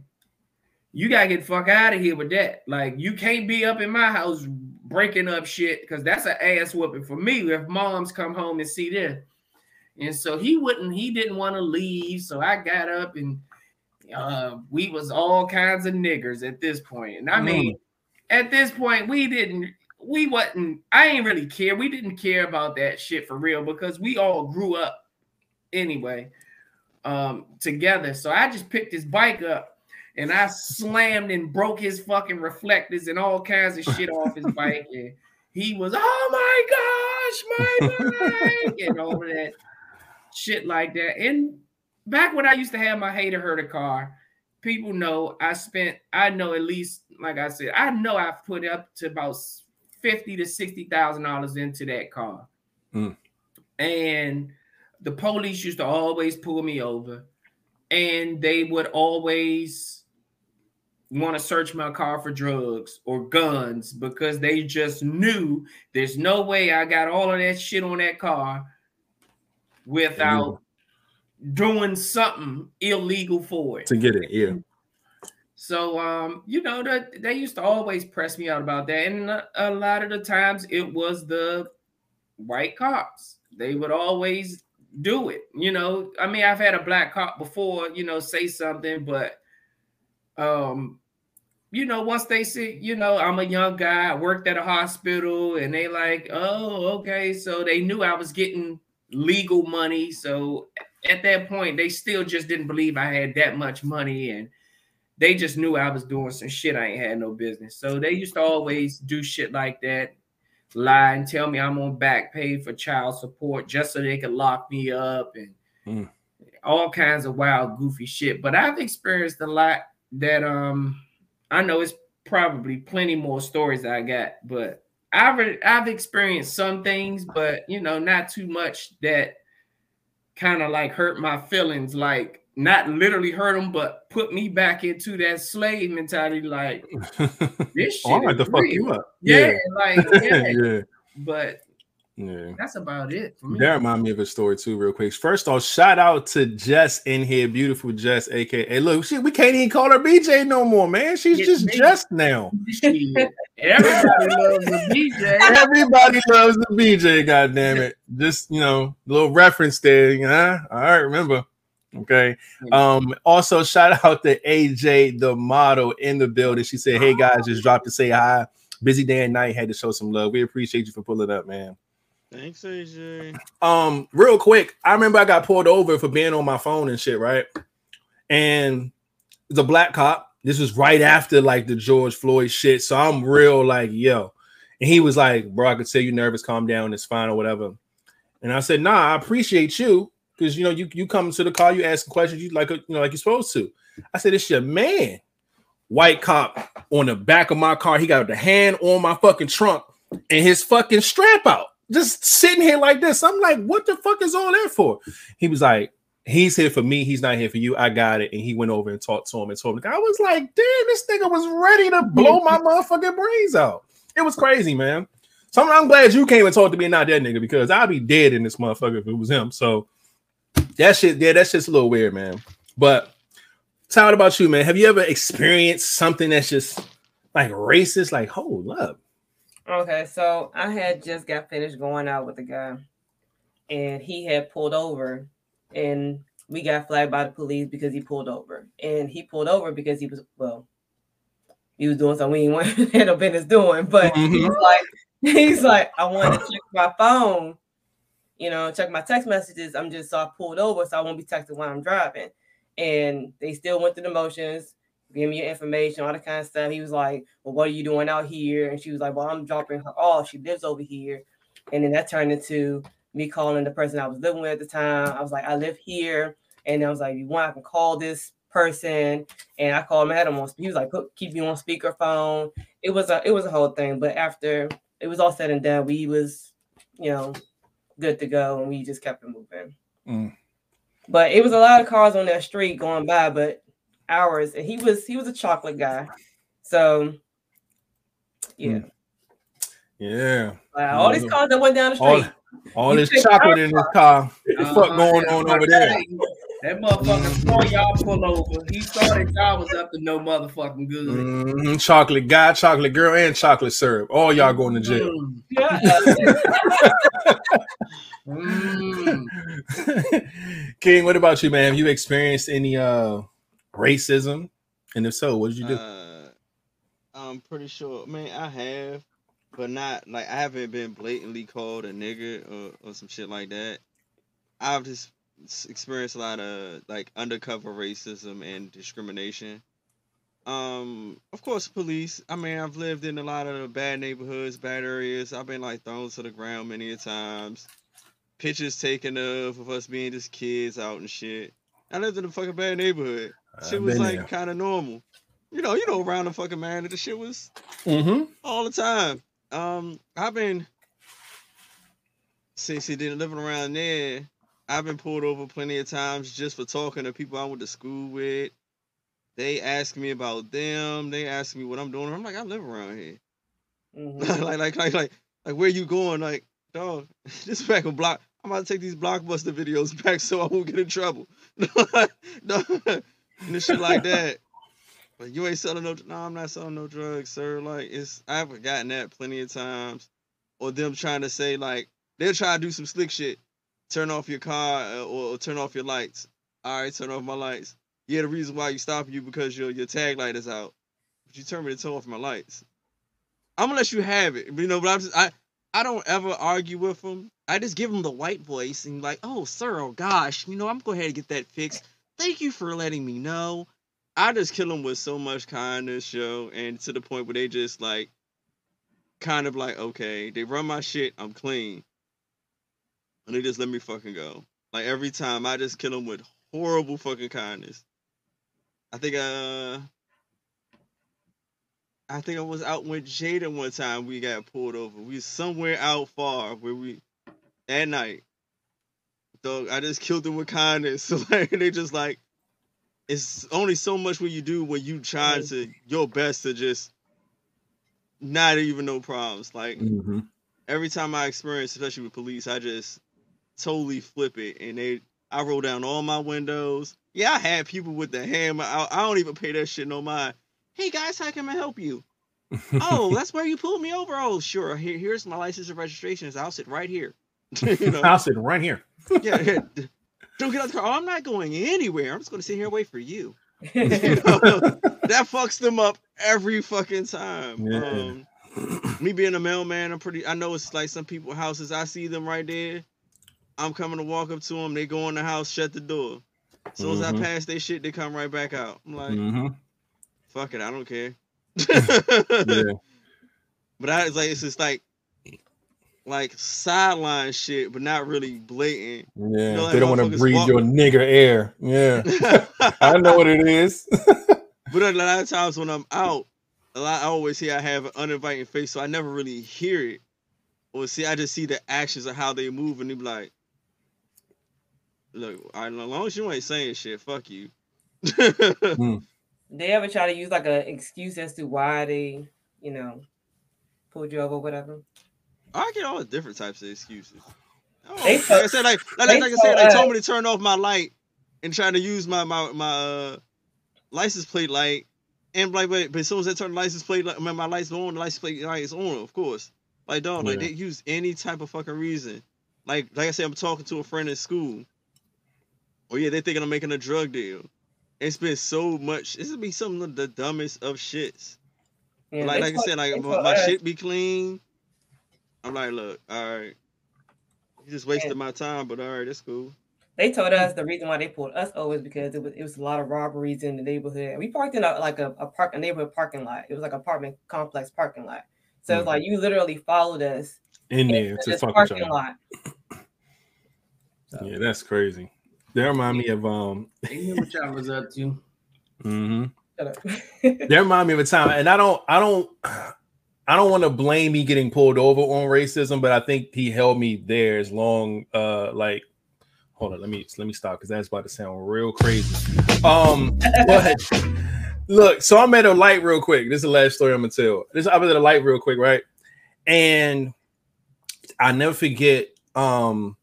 you gotta get the fuck out of here with that. Like, you can't be up in my house breaking up shit because that's an ass whooping for me if moms come home and see this. And so he wouldn't, he didn't want to leave. So I got up and uh we was all kinds of niggers at this point. And I mean, at this point, we didn't we wasn't I ain't really care. We didn't care about that shit for real because we all grew up anyway um together. So I just picked his bike up and I slammed and broke his fucking reflectors and all kinds of shit off his bike. And he was, oh my gosh, my bike, and all of that shit like that. And back when I used to have my hater herder car, people know I spent, I know at least, like I said, I know I've put up to about fifty to sixty thousand dollars into that car. Mm. And the police used to always pull me over, and they would always want to search my car for drugs or guns because they just knew there's no way I got all of that shit on that car without doing something illegal for it. to get it. Yeah. So um, you know that they used to always press me out about that, and a, lot of the times it was the white cops. They would always do it. You know, I mean, I've had a black cop before, you know, say something, but um, you know, once they see, you know, I'm a young guy, I worked at a hospital, and they like, oh, okay, so they knew I was getting legal money. So at that point, they still just didn't believe I had that much money and they just knew I was doing some shit I ain't had no business. So they used to always do shit like that, lie and tell me I'm on back pay for child support just so they could lock me up and Mm. all kinds of wild, goofy shit. But I've experienced a lot that um I know it's probably plenty more stories I got, but I've re- I've experienced some things, but you know, not too much that kind of like hurt my feelings, like not literally hurt them, but put me back into that slave mentality. Like oh, this shit right, is to fuck you up. Yeah, like yeah, yeah. but Yeah. that's about it for me. That remind me of a story too, real quick. First off, shout out to Jess in here, beautiful Jess, aka look, shit, we can't even call her BJ no more, man. She's Yeah, just. Jess now. Everybody loves the BJ. Everybody loves the BJ, god damn it. Just you know, little reference there, you know. All right, remember. Okay. Um, also shout out to AJ the model in the building. She said, Hey guys, just dropped to say hi. Busy day and night, had to show some love. We appreciate you for pulling up, man. Thanks, AJ. Um, real quick, I remember I got pulled over for being on my phone and shit, right? And the black cop, this was right after like the George Floyd shit. So I'm real like, yo. And he was like, bro, I could say you're nervous, calm down, it's fine or whatever. And I said, nah, I appreciate you because you know you you come to the car, you ask questions, you like you know, like you're supposed to. I said, it's your man. White cop on the back of my car, he got the hand on my fucking trunk and his fucking strap out. just sitting here like this. I'm like, what the fuck is all that for? He was like, he's here for me. He's not here for you. I got it. And he went over and talked to him and told him. I was like, damn, this nigga was ready to blow my motherfucking brains out. It was crazy, man. So I'm, I'm glad you came and talked to me and not that nigga because I'd be dead in this motherfucker if it was him. So that shit, yeah, that's just a little weird, man. But Todd, about you, man? Have you ever experienced something that's just like racist? Like, hold up. Okay, so I had just got finished going out with a guy, and he had pulled over, and we got flagged by the police because he pulled over, and he pulled over because he was well, he was doing something we ain't had no business doing, but Mhm. he's like, he's like, I wanted to check my phone, you know, check my text messages. I'm just so I pulled over, so I won't be texting while I'm driving, and they still went through the motions. Give me your information, all that kind of stuff. He was like, Well, what are you doing out here? And she was like, Well, I'm dropping her off. She lives over here. And then that turned into me calling the person I was living with at the time. I was like, I live here. And I was like, You want, I can call this person. And I called him, I had him on he was like, keep you on speakerphone. It was a it was a whole thing. But after it was all said and done, we was, you know, good to go and we just kept it moving. Mm. But it was a lot of cars on that street going by, but ours, and he was he was a chocolate guy. So yeah. Mm. Yeah. Like, all these cars that went down the street. All this chocolate in this car. What the Uh, fuck going yeah, on over there? That motherfucker saw y'all pull over. He saw that y'all was up to no motherfucking good. Mhm. Chocolate guy, chocolate girl, and chocolate syrup. All y'all going to jail. Mm, Yeah. mm. King, what about you, man? Have you experienced any uh racism? And if so, what did you do? Uh, I'm pretty sure. Man, I have, but not like I haven't been blatantly called a nigger or, or some shit like that. I've just experienced a lot of like undercover racism and discrimination. Um, of course, police. I mean, I've lived in a lot of bad neighborhoods, bad areas. I've been like thrown to the ground many a times. Pictures taken of of us being just kids out and shit. I lived in a fucking bad neighborhood. Shit was like kind of normal. You know, you know, around the fucking man, the shit was Mm-hmm. all the time. Um, I've been since he didn't living around there. I've been pulled over plenty of times just for talking to people I went to school with. They ask me about them. They ask me what I'm doing. I'm like, I live around here. Mhm. like, like, like, like, like, where you going? Like, dog, this back on block. I'm about to take these blockbuster videos back so I won't get in trouble. no, and shit like that. But you ain't selling no. No, I'm not selling no drugs, sir. Like, it's I've gotten that plenty of times. Or them trying to say like they'll try to do some slick shit, turn off your car uh, or, or turn off your lights. All right, turn off my lights. Yeah, the reason why you stop you because your your tag light is out. But you turn me to turn off my lights. I'm gonna let you have it. You know, but I'm just I I don't ever argue with them. I just give them the white voice and like, oh sir, oh gosh, you know, I'm gonna go ahead and get that fixed. Thank you for letting me know. I just kill them with so much kindness, yo, and to the point where they just like, kind of like, okay, they run my shit, I'm clean, and they just let me fucking go. Like every time, I just kill them with horrible fucking kindness. I think uh I think I was out with Jada one time. We got pulled over. We somewhere out far where we at night. So I just killed them with kindness. So like they just like it's only so much what you do when you trying to your best to just not even no problems. Like Mm-hmm. every time I experience, especially with police, I just totally flip it and they I roll down all my windows. Yeah, I had people with the hammer. I, I don't even pay that shit no mind. Hey guys, how can I help you? oh, that's where you pulled me over. Oh, sure. Here, here's my license and registration. I'll sit right here. you know, I'll sit right here. yeah, yeah. Don't get out of the car. Oh, I'm not going anywhere. I'm just going to sit here and wait for you. Mm-hmm. You know, that fucks them up every fucking time. Yeah. Um, me being a mailman, I'm pretty. I know it's like some people houses. I see them right there. I'm coming to walk up to them. They go in the house, shut the door. As soon as Mhm. I pass their shit, they come right back out. I'm like, Mm-hmm. fuck it, I don't care. Yeah. But I was like, it's just like, like sideline shit, but not really blatant. Yeah. know, like they don't want to breathe walk- your nigger air. Yeah. I know what it is. But a lot of times when I'm out, a lot I always hear I have an uninviting face, so I never really hear it. or see, I just see the actions of how they move, and they be like, "Look, all right, as long as you ain't saying shit, fuck you." Hmm. They ever try to use like an excuse as to why they, you know, pulled you over, or whatever? I get all the different types of excuses. Oh, They like I said, like, like, they like I said, they told me to turn off my light and trying to use my my my uh, license plate light. And like, but, but as soon as I turn the license plate, like, man, my lights on, the license plate light is on, of course. Like, dog, like they use any type of fucking reason. Like, like I said, I'm talking to a friend in school. Oh yeah, they thinking I'm making a drug deal. It's been so much. This would be some of the dumbest of shits. Yeah, like, like I said, like my, my shit be clean. I'm like, look, all right, you just wasted Yeah. my time, but all right, that's cool. They told us the reason why they pulled us over is because it was it was a lot of robberies in the neighborhood. We parked in a like a, a park a neighborhood parking lot. It was like apartment complex parking lot. So it's Mhm. like you literally followed us in there to this fuck parking y'all. lot. Yeah, that's crazy. That remind me of um. They knew what y'all was up to. Mm-hmm. Shut up. That remind me of a time, and I don't, I don't, I don't want to blame me getting pulled over on racism, but I think he held me there as long, uh, like, hold on, let me let me stop because that's about to sound real crazy. Um, but look, so I'm at a light real quick. This is the last story I'm gonna tell. This I'm at a light real quick, right? And I never forget. Um,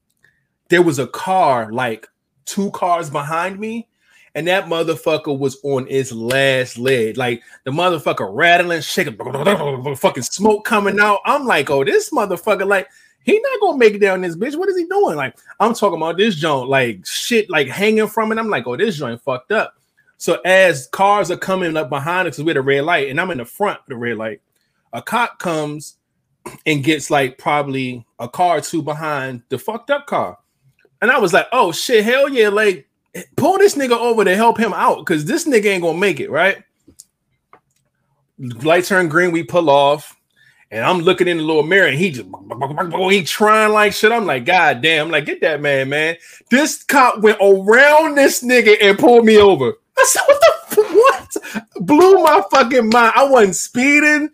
there was a car like two cars behind me, and that motherfucker was on his last leg. Like the motherfucker rattling, shaking, fucking smoke coming out. I'm like, oh, this motherfucker, like, he not gonna make it down this bitch. What is he doing? Like, I'm talking about this joint, like shit, like hanging from it. I'm like, oh, this joint fucked up. So as cars are coming up behind us with a red light, and I'm in the front of the red light, a cop comes and gets like probably a car or two behind the fucked up car. And I was like, oh shit, hell yeah, like pull this nigga over to help him out because this nigga ain't gonna make it, right? Light turn green, we pull off, and I'm looking in the little mirror, and he just he trying like shit. I'm like, God damn, I'm like, get that man, man. This cop went around this nigga and pulled me over. I said, what the what? Blew my fucking mind. I wasn't speeding.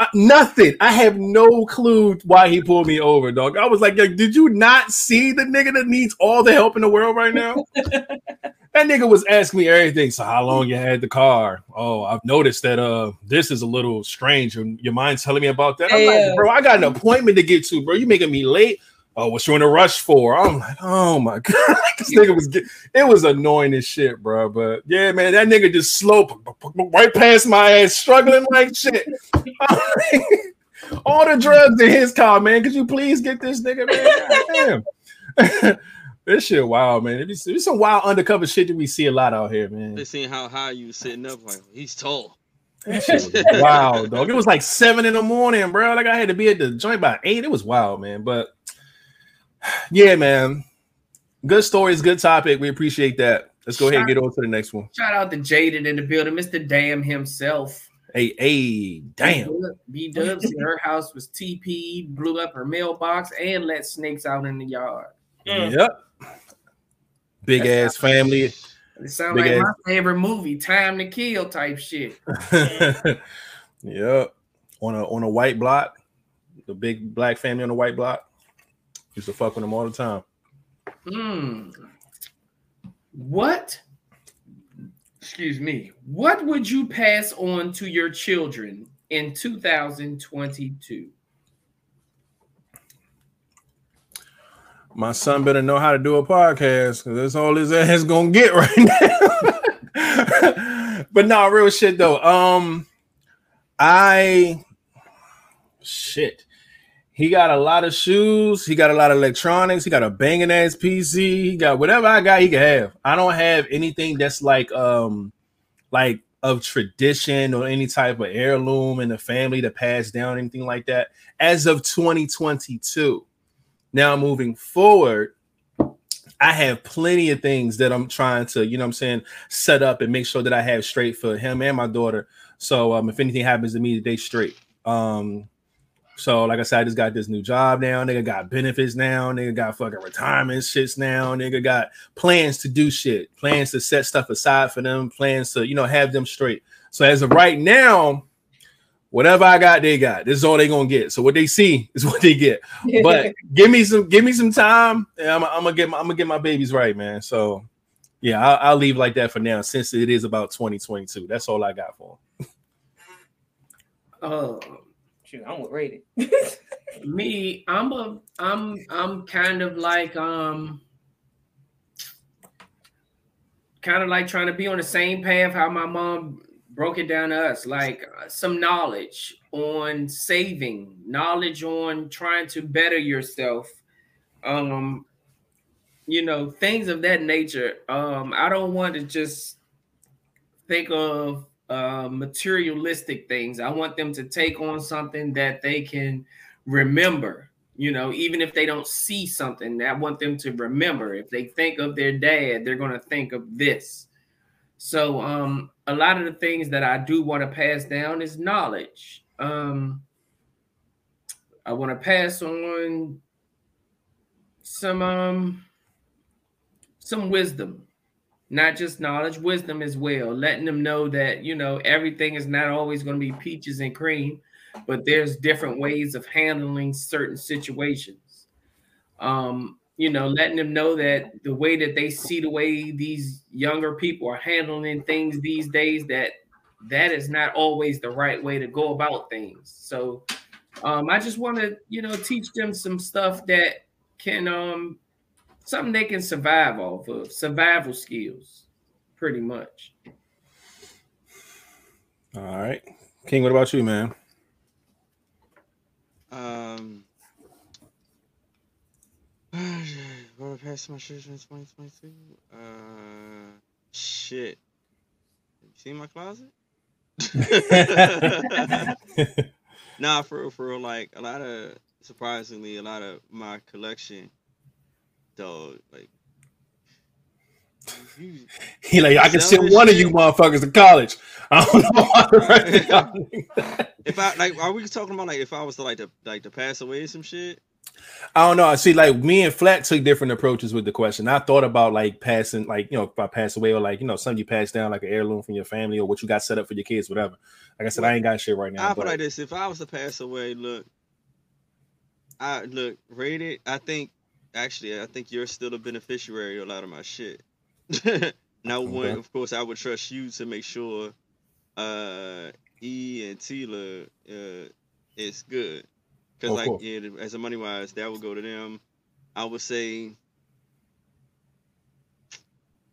Uh, nothing. I have no clue why he pulled me over, dog. I was like, did you not see the nigga that needs all the help in the world right now? that nigga was asking me everything. So how long you had the car? Oh, I've noticed that uh this is a little strange. Your, your mind's telling me about that. I'm Yeah. like, bro, I got an appointment to get to, bro. You making me late. Oh, what you in a rush for? I'm like, oh my god, this nigga was get, it was annoying as shit, bro. But yeah, man, that nigga just sloped right past my ass, struggling like shit. All the drugs in his car, man. Could you please get this nigga, man? Damn. this shit wild, man. There's there's some wild undercover shit that we see a lot out here, man. They seen how high you was sitting up, like he's tall. wow, shit dog. It was like seven in the morning, bro. Like I had to be at the joint by eight. It was wild, man. But yeah, man. Good stories, good topic. We appreciate that. Let's go ahead and get on to the next one. Shout out to Jaden in the building, Mr. Damn himself. Hey, hey, damn. B Dubs, in her house was TP, blew up her mailbox, and let snakes out in the yard. Mm. Yep. Big That's ass family. It sounds Big like ass- my favorite movie, Time to Kill type shit. yep. On a on a white block, the big black family on a white block. Used to fuck with them all the time. Hmm. What? Excuse me. What would you pass on to your children in 2022? My son better know how to do a podcast because that's all his ass gonna get right now. but no, real shit though. Um, I shit. He got a lot of shoes. He got a lot of electronics. He got a banging ass PC. He got whatever I got. He can have. I don't have anything that's like um like of tradition or any type of heirloom in the family to pass down anything like that as of 2022. Now moving forward, I have plenty of things that I'm trying to, you know what I'm saying, set up and make sure that I have straight for him and my daughter. So um, if anything happens to me, they straight. Um, so like I said, I just got this new job now. Nigga got benefits now. Nigga got fucking retirement shits now. Nigga got plans to do shit, plans to set stuff aside for them, plans to, you know, have them straight. So as of right now, whatever I got, they got. This is all they gonna get. So what they see is what they get. But give me some, give me some time, and I'm, I'm gonna get my, I'm gonna get my babies right, man. So yeah, I'll, I'll leave like that for now, since it is about 2022. That's all I got for 'em. Uh, Shoot, I'm with rated. me, I'm a, I'm, I'm kind of like, um, kind of like trying to be on the same path how my mom broke it down to us, like uh, some knowledge on saving, knowledge on trying to better yourself, um, you know, things of that nature. Um, I don't want to just think of uh, materialistic things. I want them to take on something that they can remember. You know, even if they don't see something, I want them to remember. If they think of their dad, they're going to think of this. So, um, a lot of the things that I do want to pass down is knowledge. Um, I want to pass on some um some wisdom not just knowledge, wisdom as well, letting them know that you know everything is not always going to be peaches and cream, but there's different ways of handling certain situations. Um, you know, letting them know that the way that they see the way these younger people are handling things these days, that that is not always the right way to go about things. So um, I just want to, you know, teach them some stuff that can um something they can survive off of, survival skills, pretty much. All right, King. What about you, man? Um, what I passed my shit in 2022? Uh, shit. You seen my closet? nah, for real, for real, like a lot of surprisingly, a lot of my collection, dog, like. You, He like I can send one of you motherfuckers to college. I don't know how to write it down. if I like, are we talking about like if I was to like to like to pass away some shit? I don't know. I see, like me and Flat took different approaches with the question. I thought about like passing, like you know, if I pass away or like you know, something you pass down, like an heirloom from your family or what you got set up for your kids, whatever. Like I said, I ain't got shit right now. I feel like this. If I was to pass away, look, I look rated. I think actually, I think you're still a beneficiary of a lot of my shit. now, one, Okay. of course, I would trust you to make sure uh E and Tila uh is good. Cause Of like course. yeah, as a money wise, that would go to them. I would say.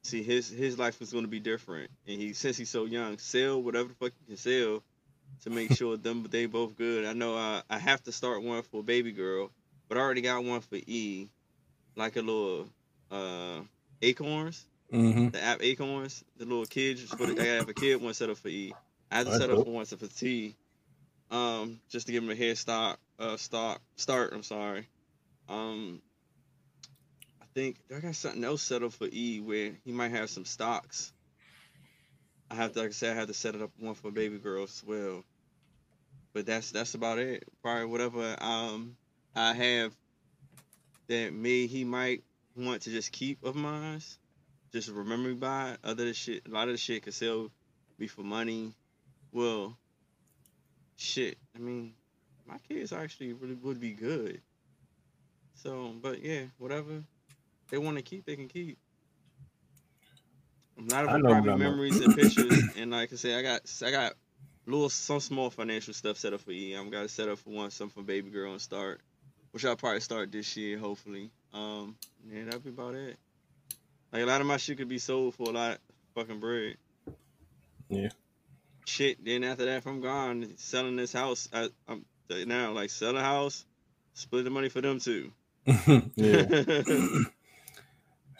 See, his his life is going to be different, and he since he's so young, sell whatever the fuck you can sell to make sure them they both good. I know I, I have to start one for baby girl, but I already got one for E, like a little uh acorns, Mhm. the app acorns, the little kids. For the, I have a kid one set up for E. I have to set up for one set for T, um, just to give him a head start. Uh, start start. I'm sorry. Um, I think I got something else set up for E where he might have some stocks. I have to, like I said, I have to set it up one for baby girls as well. But that's that's about it. Probably whatever um I have that may he might want to just keep of mine, just remember me by. Other shit, a lot of the shit could still be for money. Well, shit. I mean, my kids actually really would be good. So, but yeah, whatever they want to keep, they can keep. A lot of I them know what private memories and pictures, and like I said, I got I got little some small financial stuff set up for E. I'm got to set up for one, some for baby girl and start, which I'll probably start this year, hopefully. Um, yeah, that'd be about it. Like a lot of my shit could be sold for a lot of fucking bread. Yeah. Shit. Then after that, if I'm gone, selling this house, I, I'm now like sell a house, split the money for them too. yeah.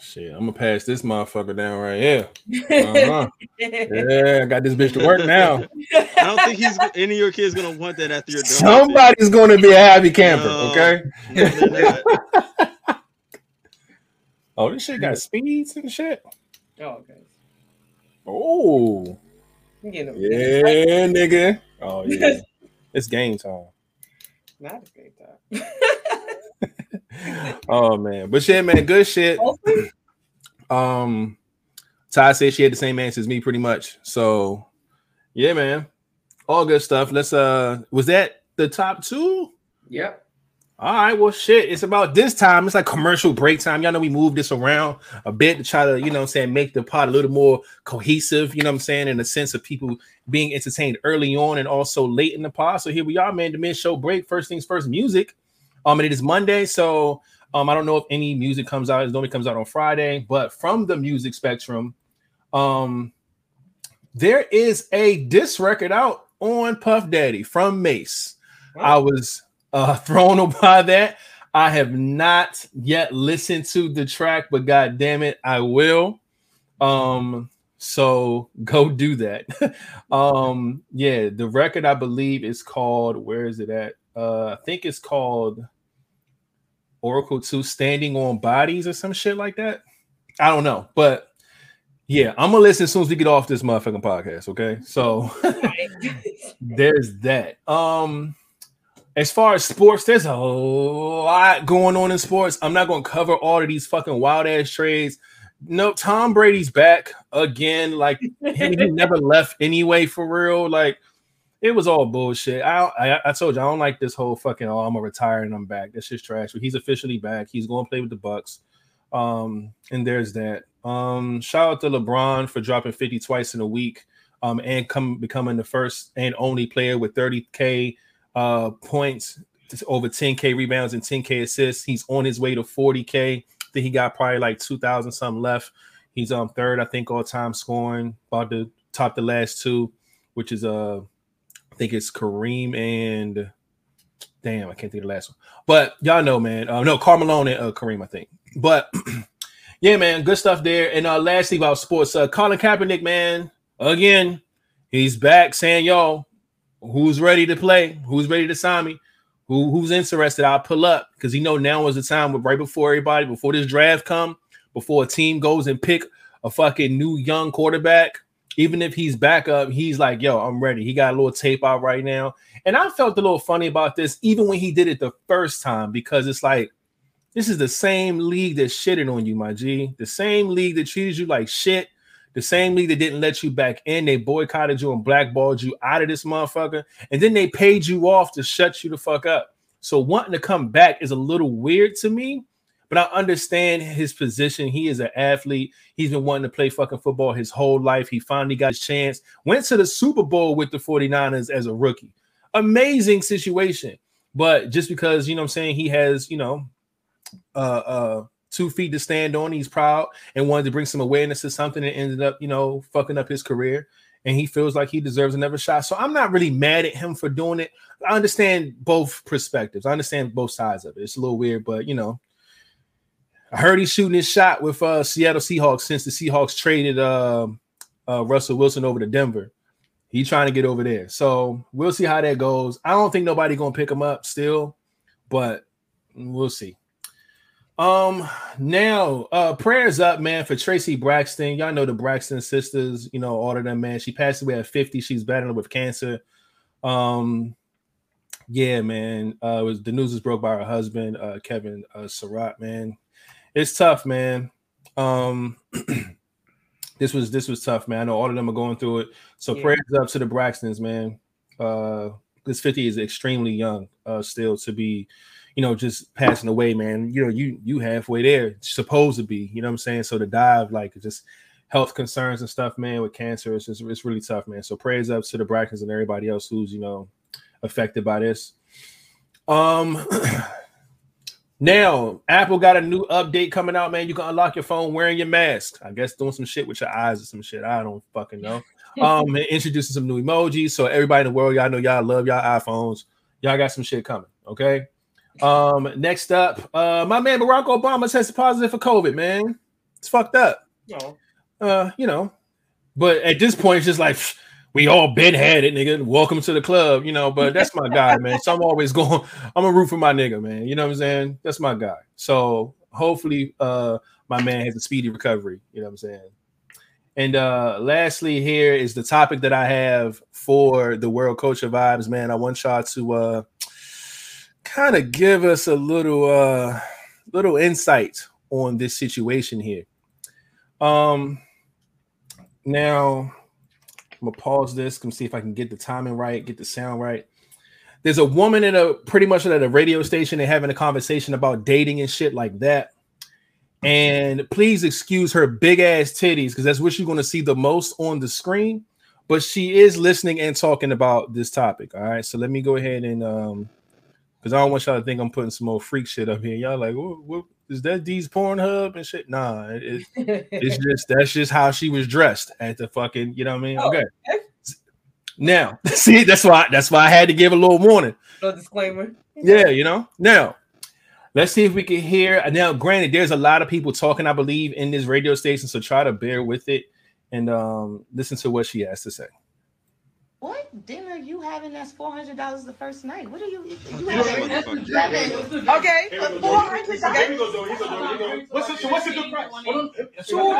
Shit, I'm gonna pass this motherfucker down right here. Uh-huh. Yeah, I got this bitch to work now. I don't think he's any of your kids gonna want that after you're done. Somebody's gonna be a happy camper, No. okay? No. Oh, this shit got speeds and shit. Oh, okay. Oh, yeah, nigga. Oh yeah, it's game time. Not a great time. Oh man, but shit, man, good shit. Um, Ty said she had the same answer as me, pretty much. So, yeah, man. all good stuff. Let's uh was that the top two? Yep. All right, well, shit. It's about this time. It's like commercial break time. Y'all know we moved this around a bit to try to, you know what I'm saying, make the pod a little more cohesive, you know what I'm saying, in the sense of people being entertained early on and also late in the pod. So here we are, man. The mid show break. First things first, music. Um, and it is Monday. So um, I don't know if any music comes out. It normally comes out on Friday, but from the music spectrum, um, there is a diss record out on Puff Daddy from Mase. I was uh, thrown by that. I have not yet listened to the track, but god damn it, I will. Um, so go do that. um, yeah, the record I believe is called where is it at? Uh, I think it's called Oracle 2 Standing on Bodies or some shit like that. I don't know, but yeah, I'm gonna listen as soon as we get off this motherfucking podcast. Okay, so there's that. Um, as far as sports, there's a lot going on in sports. I'm not to cover all of these fucking wild ass trades. No, Tom Brady's back again. Like he never left anyway, for real. Like it was all bullshit. I, I, I told you I don't like this whole fucking oh I'm gonna retire and I'm back. That's just trash. But he's officially back. He's going to play with the Bucs. Um, and there's that. Um, shout out to LeBron for dropping 50 twice in a week. Um, and come becoming the first and only player with 30k uh, points, over 10k rebounds and 10k assists. He's on his way to 40k. I think he got probably like 2,000 something left. He's on um, third, I think, all time scoring, about to top the last two, which is uh, I think it's Kareem and damn, I can't think of the last one. But y'all know, man. Uh, no, Karl and uh, Kareem, I think. But yeah, man, good stuff there. And uh, lastly about sports, uh, Colin Kaepernick, man, again, he's back saying, "Yo, who's ready to play, who's ready to sign me, who who's interested, I'll pull up because you know now is the time right before everybody, before this draft come, before a team goes and pick a fucking new young quarterback. Even if he's back up, he's like, yo, I'm ready. He got a little tape out right now. And I felt a little funny about this, even when he did it the first time, because it's like, this is the same league that shitted on you, my G. The same league that treated you like shit the same league that didn't let you back in, they boycotted you and blackballed you out of this motherfucker, and then they paid you off to shut you the fuck up. So wanting to come back is a little weird to me, but I understand his position. He is an athlete. He's been wanting to play fucking football his whole life. He finally got his chance. Went to the Super Bowl with the 49ers as a rookie. Amazing situation. But just because, you know I'm saying, he has, you know, uh uh two feet to stand on. He's proud and wanted to bring some awareness to something and ended up, you know, fucking up his career. And he feels like he deserves another shot. So I'm not really mad at him for doing it. I understand both perspectives. I understand both sides of it. It's a little weird, but you know, I heard he's shooting his shot with uh Seattle Seahawks since the Seahawks traded uh, uh Russell Wilson over to Denver. He's trying to get over there. So we'll see how that goes. I don't think nobody gonna pick him up still, but we'll see. Um, now, uh, prayers up, man, for Tracy Braxton. Y'all know the Braxton sisters, you know, all of them, man. She passed away at 50. She's battling with cancer. Um, yeah, man. Uh, was the news was broke by her husband, uh, Kevin uh, Surratt, man. It's tough, man. Um, this was this was tough, man. I know all of them are going through it. So yeah. prayers up to the Braxtons, man. Uh, this 50 is extremely young, uh, still to be you know, just passing away, man. You know, you you halfway there, supposed to be. You know what I'm saying? So to dive, like just health concerns and stuff, man, with cancer, it's just it's really tough, man. So praise up to the Braxtons and everybody else who's you know affected by this. Um. Now, Apple got a new update coming out, man. You can unlock your phone wearing your mask. I guess doing some shit with your eyes or some shit. I don't fucking know. Um, introducing some new emojis. So everybody in the world, y'all know y'all love y'all iPhones. Y'all got some shit coming. Okay. Um, next up, uh, my man Barack Obama tested positive for COVID, man. It's fucked up. No. Uh, you know, but at this point, it's just like we all been had it, nigga. Welcome to the club, you know. But that's my guy, man. So I'm always going, I'm a root for my nigga, man. You know what I'm saying? That's my guy. So hopefully, uh, my man has a speedy recovery, you know what I'm saying? And uh lastly, here is the topic that I have for the World Culture Vibes, man. I want y'all to uh kind of give us a little uh little insight on this situation here. Um now I'm gonna pause this. Come see if I can get the timing right, get the sound right. There's a woman at a pretty much at a radio station. They're having a conversation about dating and shit like that. And please excuse her big ass titties because that's what you're to see the most on the screen. But she is listening and talking about this topic. All right. So let me go ahead and um because I don't want y'all to think I'm putting some more freak shit up here. Y'all like, what, what is that D's Pornhub and shit? Nah, it, it, it's just that's just how she was dressed at the fucking, you know what I mean? Oh, okay. Now, see, that's why that's why I had to give a little warning. no disclaimer. Yeah, you know. Now, let's see if we can hear. Now, granted, there's a lot of people talking, I believe, in this radio station, so try to bear with it and um listen to what she has to say. What dinner you having that's four hundred dollars the first night? What are you? You having motherfucker. Okay. four hundred dollars? What's the, so what's the good price? Hold two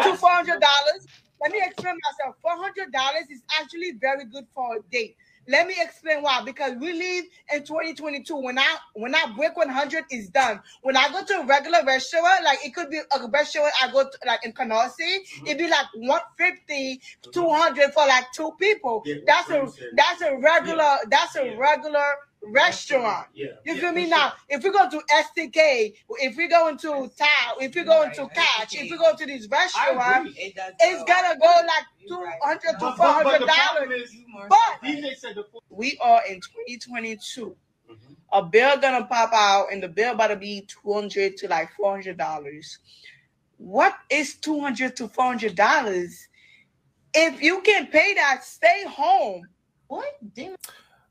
to four hundred dollars. Let me explain myself. Four hundred dollars is actually very good for a date. Let me explain why. Because we live in 2022. When I when I break 100, is done. When I go to a regular restaurant, like it could be a restaurant I go to, like in Canarsie, mm-hmm. it'd be like 150, 200 for like two people. Yeah, That's a that's a regular that's a Yeah. regular restaurant. Yeah. You yeah, feel me for now? If we go to STK, if we go into Tao, if we go into Catch, if we go to this restaurant, It does it's gonna go like two hundred to But, four but, but hundred the problem dollars. is, But DJ said the we are in 2022. Mhm. A bill gonna pop out, and the bill about to be 200 to like 400 dollars. What is 200 to 400 dollars? If you can pay that, stay home. What dinner?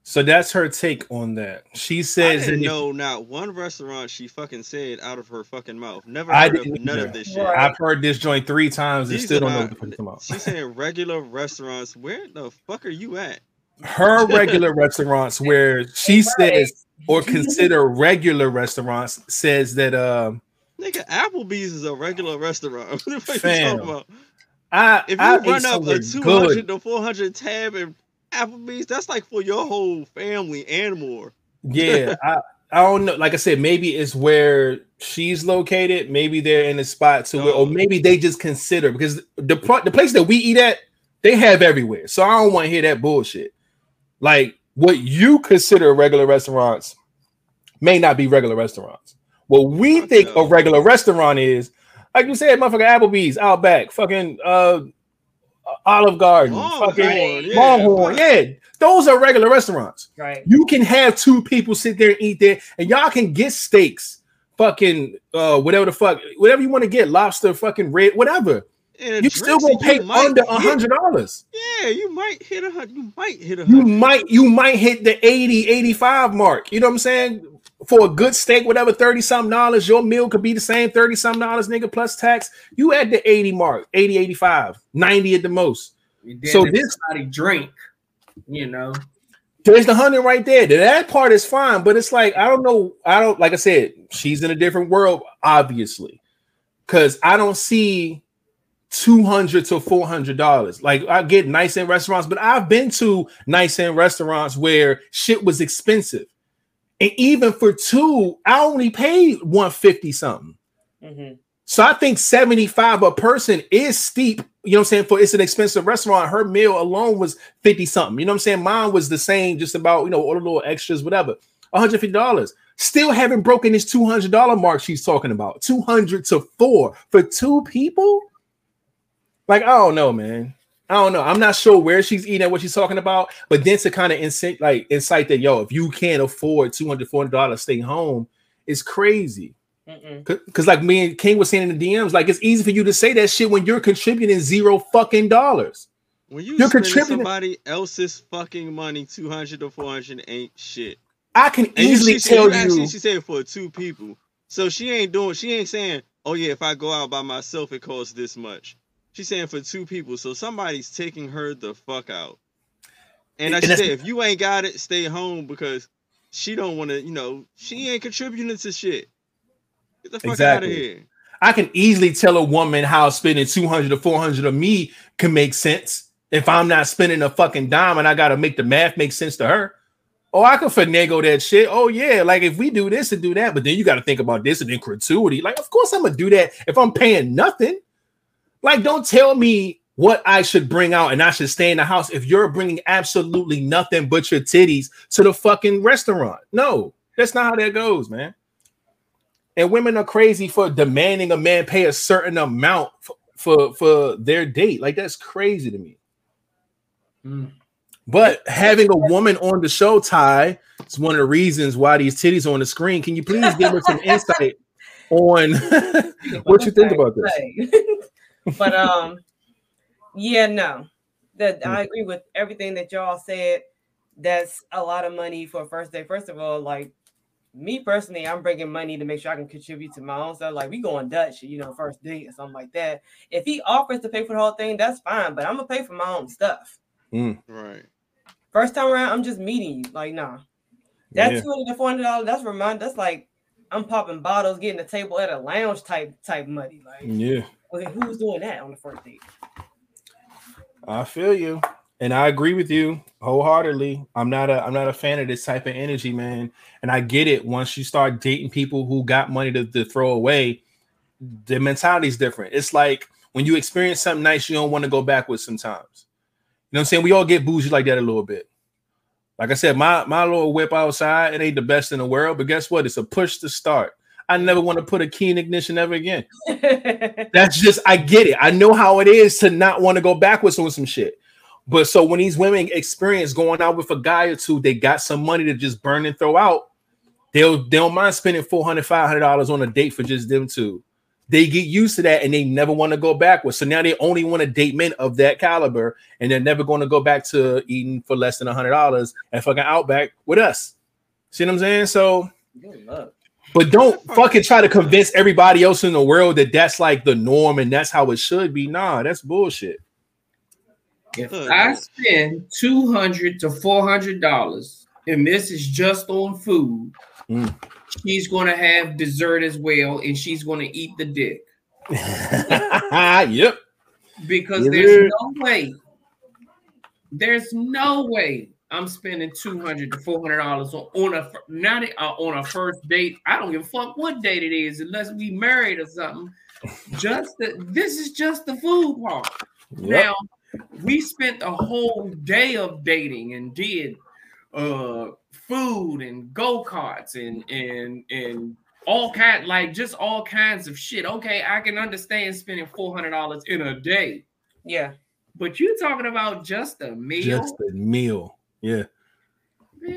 So that's her take on that. She says that didn't if- know not one restaurant she fucking said out of her fucking mouth. Never heard of none either. of this shit. I've heard this joint three times and still don't know what the fuck you're talking about. She's saying regular restaurants. Where the fuck are you at? her regular restaurants where she says or consider regular restaurants says that um Nigga, Applebee's is a regular restaurant. What the fuck you talking about? I If you I run up somewhere a 200 to 400 tab in Applebee's, that's like for your whole family and more. Yeah, I I don't know. Like I said, maybe it's where she's located. Maybe they're in a spot to where, or Oh. maybe they just consider because the the place that we eat at, they have everywhere. So I don't want to hear that bullshit. Like what you consider regular restaurants may not be regular restaurants. What we think a regular restaurant is, like you said, motherfucker, Applebee's, Outback, fucking uh, Olive Garden, Longhorn, fucking yeah, Longhorn, fuck. yeah, those are regular restaurants. Right. You can have two people sit there and eat there, and y'all can get steaks, fucking uh, whatever the fuck, whatever you want to get, lobster, fucking red, whatever. And You still gonna pay under a hundred dollars. Yeah, you might hit a hundred. You might hit a hundred. You might, you might hit the 80, 85 mark. You know what I'm saying? For a good steak, whatever, 30 something dollars, your meal could be the same 30 something dollars, nigga, plus tax. You at the 80 mark, 80, 85, 90 at the most. So this- somebody drink, you know. There's the hundred right there. That part is fine, but it's like I don't know. I don't like I said, she's in a different world, obviously, because I don't see two hundred to four hundred dollars. Like I get nice in restaurants, but I've been to nice in restaurants where shit was expensive, and even for two, I only paid one fifty something. Mhm. So I think 75 a person is steep. You know what I'm saying? For it's an expensive restaurant. Her meal alone was 50 something. You know what I'm saying? Mine was the same, just about, you know, all the little extras, whatever. $150. Still haven't broken this $200 mark she's talking about. 200 to four for two people? Like, I don't know, man. I don't know. I'm not sure where she's eating at, what she's talking about, but then to kind of incite, like, incite that, yo, if you can't afford $200, $400, stay home, it's crazy. Because, like me and King was saying in the DMs, like it's easy for you to say that shit when you're contributing zero fucking dollars. When you You're contributing- somebody else's fucking money, two hundred to four hundred ain't shit. I can And easily she, said- tell actually, you. she said for two people. So she ain't doing. She ain't saying, "Oh yeah, if I go out by myself, it costs this much." She's saying for two people. So somebody's taking her the fuck out. And And that's- said, if you ain't got it, stay home because she don't want to. You know, she ain't contributing to shit. Get the fuck out of here. I can easily tell a woman how spending 200 to 400 of me can make sense if I'm not spending a fucking dime and I got to make the math make sense to her. Oh, I can finagle that shit. Oh, yeah. Like if we do this and do that, but then you got to think about this and then gratuity. Like, of course, I'm going to do that if I'm paying nothing. Like, don't tell me what I should bring out and I should stay in the house if you're bringing absolutely nothing but your titties to the fucking restaurant. No, that's not how that goes, man. And women are crazy for demanding a man pay a certain amount for for, for their date. Like that's crazy to me. Mm. But having a woman on the show, Ty, is one of the reasons why these titties are on the screen. Can you please give us some insight on what you think about this? This? but um, yeah, no, that Hmm. I agree with everything that y'all said. That's a lot of money for a first day. First of all, like me personally, I'm bringing money to make sure I can contribute to my own stuff. Like we going Dutch, you know, first date or something like that. If he offers to pay for the whole thing, that's fine. But I'm gonna pay for my own stuff. Right. First time around, I'm just meeting you. Like, nah. That's Yeah. two hundred to four hundred dollars. That's remind. That's like I'm popping bottles, getting a table at a lounge type type money. Like, Yeah. Well, who's doing that on the first date? I feel you, and I agree with you wholeheartedly. I'm not a I'm not a fan of this type of energy, man. And I get it. Once you start dating people who got money to, to throw away, the mentality is different. It's like when you experience something nice, you don't want to go backwards sometimes. You know what I'm saying? We all get bougie like that a little bit. Like I said, my my little whip outside, it ain't the best in the world, but guess what? It's a push to start. I never want to put a key in ignition ever again. That's just I get it. I know how it is to not want to go backwards on some shit. But so when these women experience going out with a guy or two, they got some money to just burn and throw out. They'll they don't mind spending 400 500 dollars on a date for just them two. They get used to that and they never want to go backwards. So now they only want to date men of that caliber, and they're never going to go back to eating for less than a hundred dollars and fucking outback with us. See what I'm saying? So Good luck. But don't fucking try to convince everybody else in the world that that's like the norm and that's how it should be. Nah, that's bullshit. If I spend two hundred to four hundred dollars, and this is just on food, Mm. she's gonna have dessert as well, and she's gonna eat the dick yep. because Yeah. there's no way, there's no way I'm spending two hundred to four hundred dollars on, on a not a- uh, on a first date. I don't give a fuck what date it is, unless we married or something. Just the, this is just the food part. Yep. Now we spent a whole day of dating and did uh food and go-karts and and and all kind like just all kinds of shit. Okay, I can understand spending four hundred dollars in a day, Yeah. but you're talking about just a meal? Just a meal. Yeah.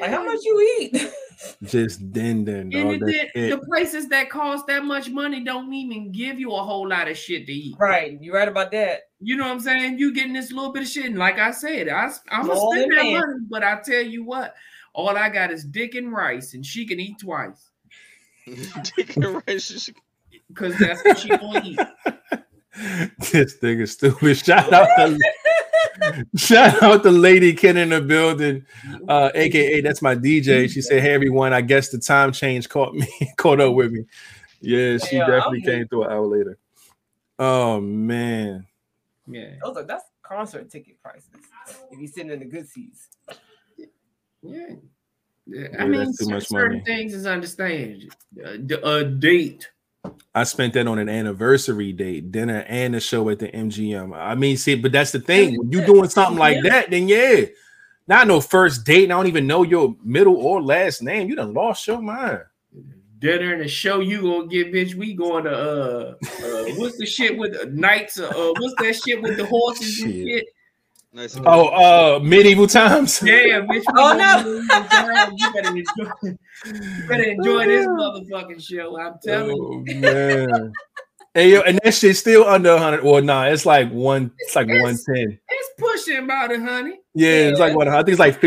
Like how much you eat? Just then then And dog. it That's it. the places that cost that much money don't even give you a whole lot of shit to eat. right. You right about that. You know what I'm saying? You getting this little bit of shit. And like I said, I, I'm gonna spend that man. money, but I tell you what, all I got is dick and rice, and she can eat twice Dick and rice. because that's what she gonna eat. this thing is stupid. Shout out to shout out to Lady Ken in the building, uh, aka that's my DJ. She said, Hey everyone, I guess the time change caught me, caught up with me. Yeah, she Yeah, definitely I'm- came through an hour later. Oh man. Yeah, Those are that's concert ticket prices. If you sitting in the good seats. yeah. Yeah, Yeah, I mean, too much certain money. things is understand. A date. I spent that on an anniversary date, dinner, and a show at the MGM. I mean, see, but that's the thing. When you doing something like that, then yeah, not no first date. And I don't even know your middle or last name. You done lost your mind. Dinner and a show you gonna get, bitch. We going to uh, uh what's the shit with the knights? Uh, uh, what's that shit with the horses and Shit. Shit? Nice. Oh, uh, medieval times. Yeah, bitch. Oh, gonna- You better enjoy, you better enjoy this motherfucking show. I'm telling you. Oh man. Hey yo, and that shit's still under 100. Or nah, it's like one, it's like It's- 110. It's pushing about it, honey. Yeah, it's like what I think it's like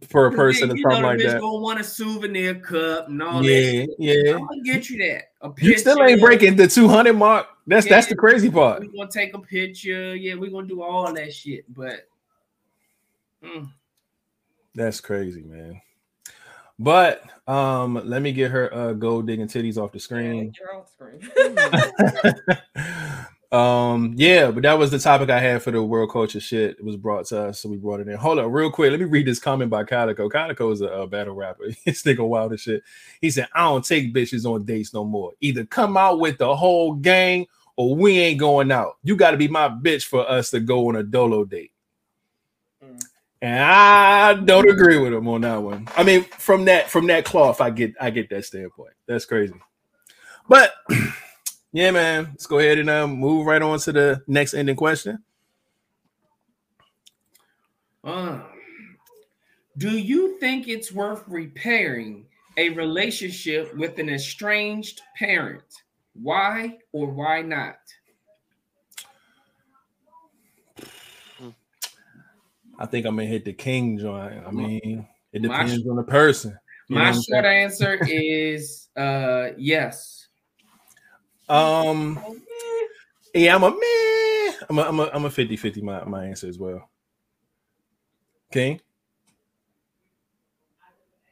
55 per person or you something know like the bitch that. gonna want a souvenir cup and all Yeah, that. yeah. I'm gonna get you that. A You still ain't breaking the 200 mark. That's that's the crazy part. We're gonna take a picture. Yeah, we're gonna do all that shit. But mm, That's crazy, man. But um, let me get her uh gold digging titties off the screen. You're off screen. um, yeah, but that was the topic I had for the world culture shit. It was brought to us, so we brought it in. Hold on, real quick. Let me read this comment by Calicoe. Calicoe is a, a battle rapper. He's thinking wild as shit. He said, I don't take bitches on dates no more. Either come out with the whole gang or we ain't going out. You got to be my bitch for us to go on a dolo date. Mm. And I don't agree with him on that one. I mean, from that from that cloth, I get I get that standpoint. That's crazy. But yeah, man, let's go ahead and um, move right on to the next ending question. Uh, do you think it's worth repairing a relationship with an estranged parent? Why or why not? I think I'm gonna hit the king joint. I mean, it My depends on the person. You My short answer is uh yes. Um, yeah, I'm a man. I'm a, I'm a, I'm a 50 50 my, my answer as well. King?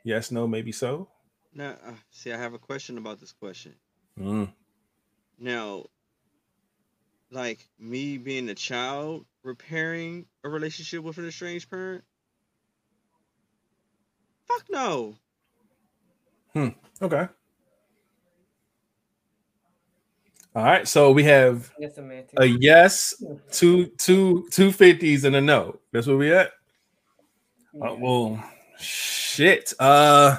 Yes, no, maybe so. Now, uh, see, I have a question about this question. Mm. Now, like me being a child repairing a relationship with an estranged parent? Fuck no. Hmm. Okay. All right. So we have Yes, a yes, two, two, two fifties, and a no. That's where we at. Uh, well, shit. Uh,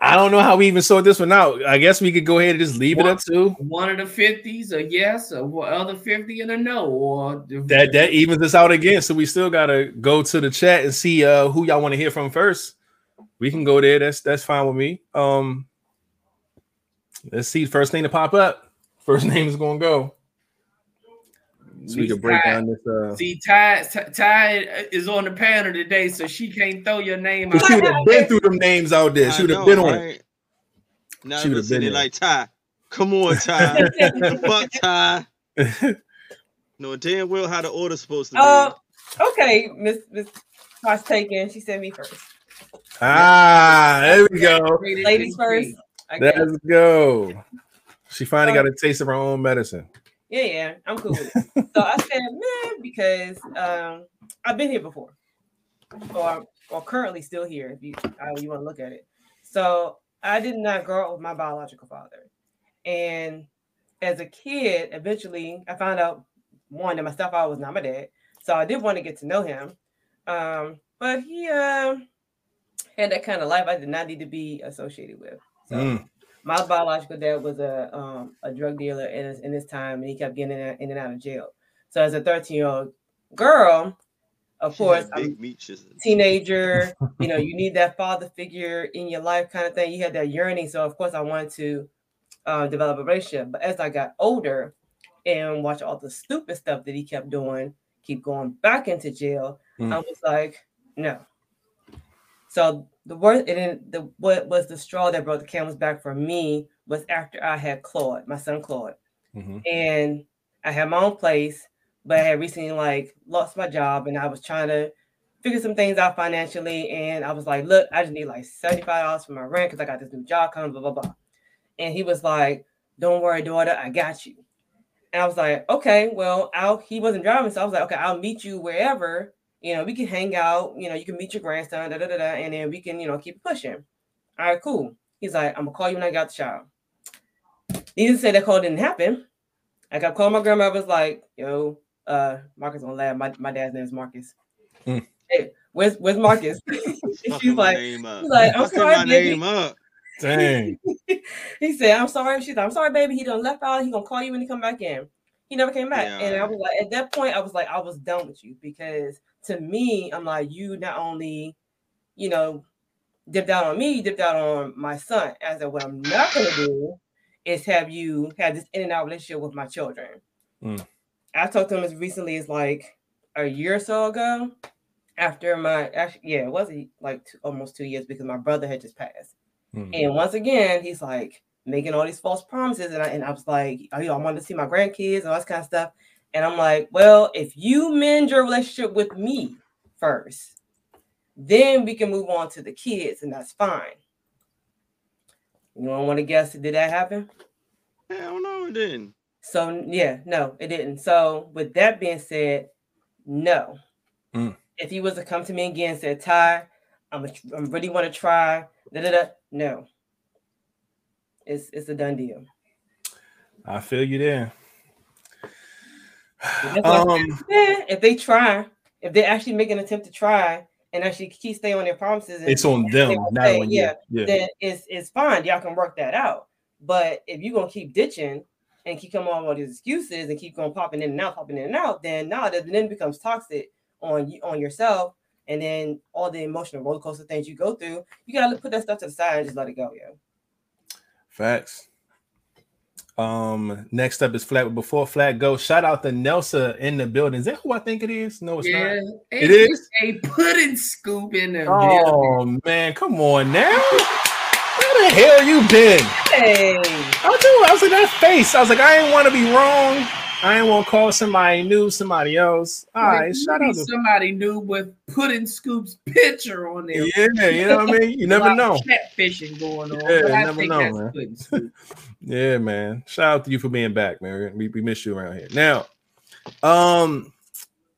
I don't know how we even sort this one out. I guess we could go ahead and just leave it up to One of the fifties, a yes, a wha- other fifty and a no, or that. That evens us out again. So we still gotta go to the chat and see uh who y'all want to hear from first. We can go there. That's that's fine with me. Um, let's see. First thing to pop up. First name is gonna go. So we can break Ty- down this. Uh, See, Ty, Ty, Ty is on the panel today, so she can't throw your name out. she would have been through them names out there. She would have know, been on it. right? Now She would've been there there. like Ty. Come on, Ty. fuck, Ty. No, damn well how the order's supposed to be. Uh, okay, Miss Miss Tosh taken. She sent me first. Ah, there we go. Ladies first. Okay. Let's go. She finally got a taste of her own medicine. Yeah, yeah, I'm cool with it. so I said, man, because um, I've been here before, or or currently still here, if you how you want to look at it. So I did not grow up with my biological father, and as a kid, eventually I found out one that my stepfather was not my dad. So I did want to get to know him, um, but he uh, had that kind of life I did not need to be associated with. So Mm. My biological dad was a um, a drug dealer in his, in his time, and he kept getting in, and- in and out of jail. So as a 13 year old girl, of She course, had I'm meat teenager. you know, you need that father figure in your life, kind of thing. You had that yearning, so of course, I wanted to uh, develop a relationship. But as I got older and watched all the stupid stuff that he kept doing, keep going back into jail, Mm. I was like, no. So the worst, and then the what was the straw that brought the camel's back for me was after I had Claude, my son Claude, Mhm. and I had my own place, but I had recently like lost my job, and I was trying to figure some things out financially, and I was like, look, I just need like seventy five dollars for my rent because I got this new job coming, blah blah blah, and he was like, don't worry, daughter, I got you. And I was like, okay, well, I'll, he wasn't driving, so I was like, okay, I'll meet you wherever. You know, we can hang out. You know, you can meet your grandson, da da da, da and then we can, you know, keep pushing. All right, cool. He's like, I'm gonna call you when I got the shower. Needless to say, that call didn't happen. I got called my grandma. Was like, yo, uh, Marcus gonna laugh. My, my dad's name is Marcus. Mm. Hey, where's where's Marcus? She's like, name she's like, I'm sorry, my baby. name up. Dang. he said, I'm sorry. She's like, I'm sorry, baby. He done left out. He gonna call you when he come back in. He never came back. Yeah. And I was like, at that point, I was like, I was done with you because to me, I'm like, you not only, you know, dipped out on me, you dipped out on my son. I said, what I'm not gonna do is have you have this in and out relationship with my children. Mm. I talked to him as recently as like a year or so ago. After my actually, yeah, it was like two, almost two years because my brother had just passed. Mm. And once again, he's like making all these false promises. And I, and I was like, oh, you know, I wanted to see my grandkids and all this kind of stuff. And I'm like, well, if you mend your relationship with me first, then we can move on to the kids, and that's fine. You don't want to guess, did that happen? Hell no, it didn't. So, yeah, no, it didn't. So, with that being said, no. Mm. If he was to come to me again and said, Ty, I'm, a, I really want to try, da, da, da, no. It's, it's a done deal. I feel you there. Um, Yeah, if they try, if they actually make an attempt to try and actually keep staying on their promises, and it's on them, not say, on you. yeah, Yeah. then it's it's fine. Y'all can work that out. But if you're gonna keep ditching and keep coming up with all these excuses and keep going popping in and out, popping in and out, then no, that then it becomes toxic on you on yourself. And then all the emotional roller coaster things you go through, you gotta put that stuff to the side and just let it go, yo. Facts. Um, next up is flat. Before flat go, shout out to Nelsa in the building. Is that who I think it is? No, it's Yeah, not. It is? a pudding scoop in the building. Oh man, come on now. Where the hell you been? Hey, I was, doing, I was like that face. I was like, I didn't want to be wrong. I didn't want to call somebody new, somebody else. All Like, right, shout out to somebody new with pudding scoops picture on there. yeah, you know what I mean. You never know. Catfishing going on. Yeah, I never know, man. Yeah, man. Shout out to you for being back, man. We, we miss you around here. Now, um,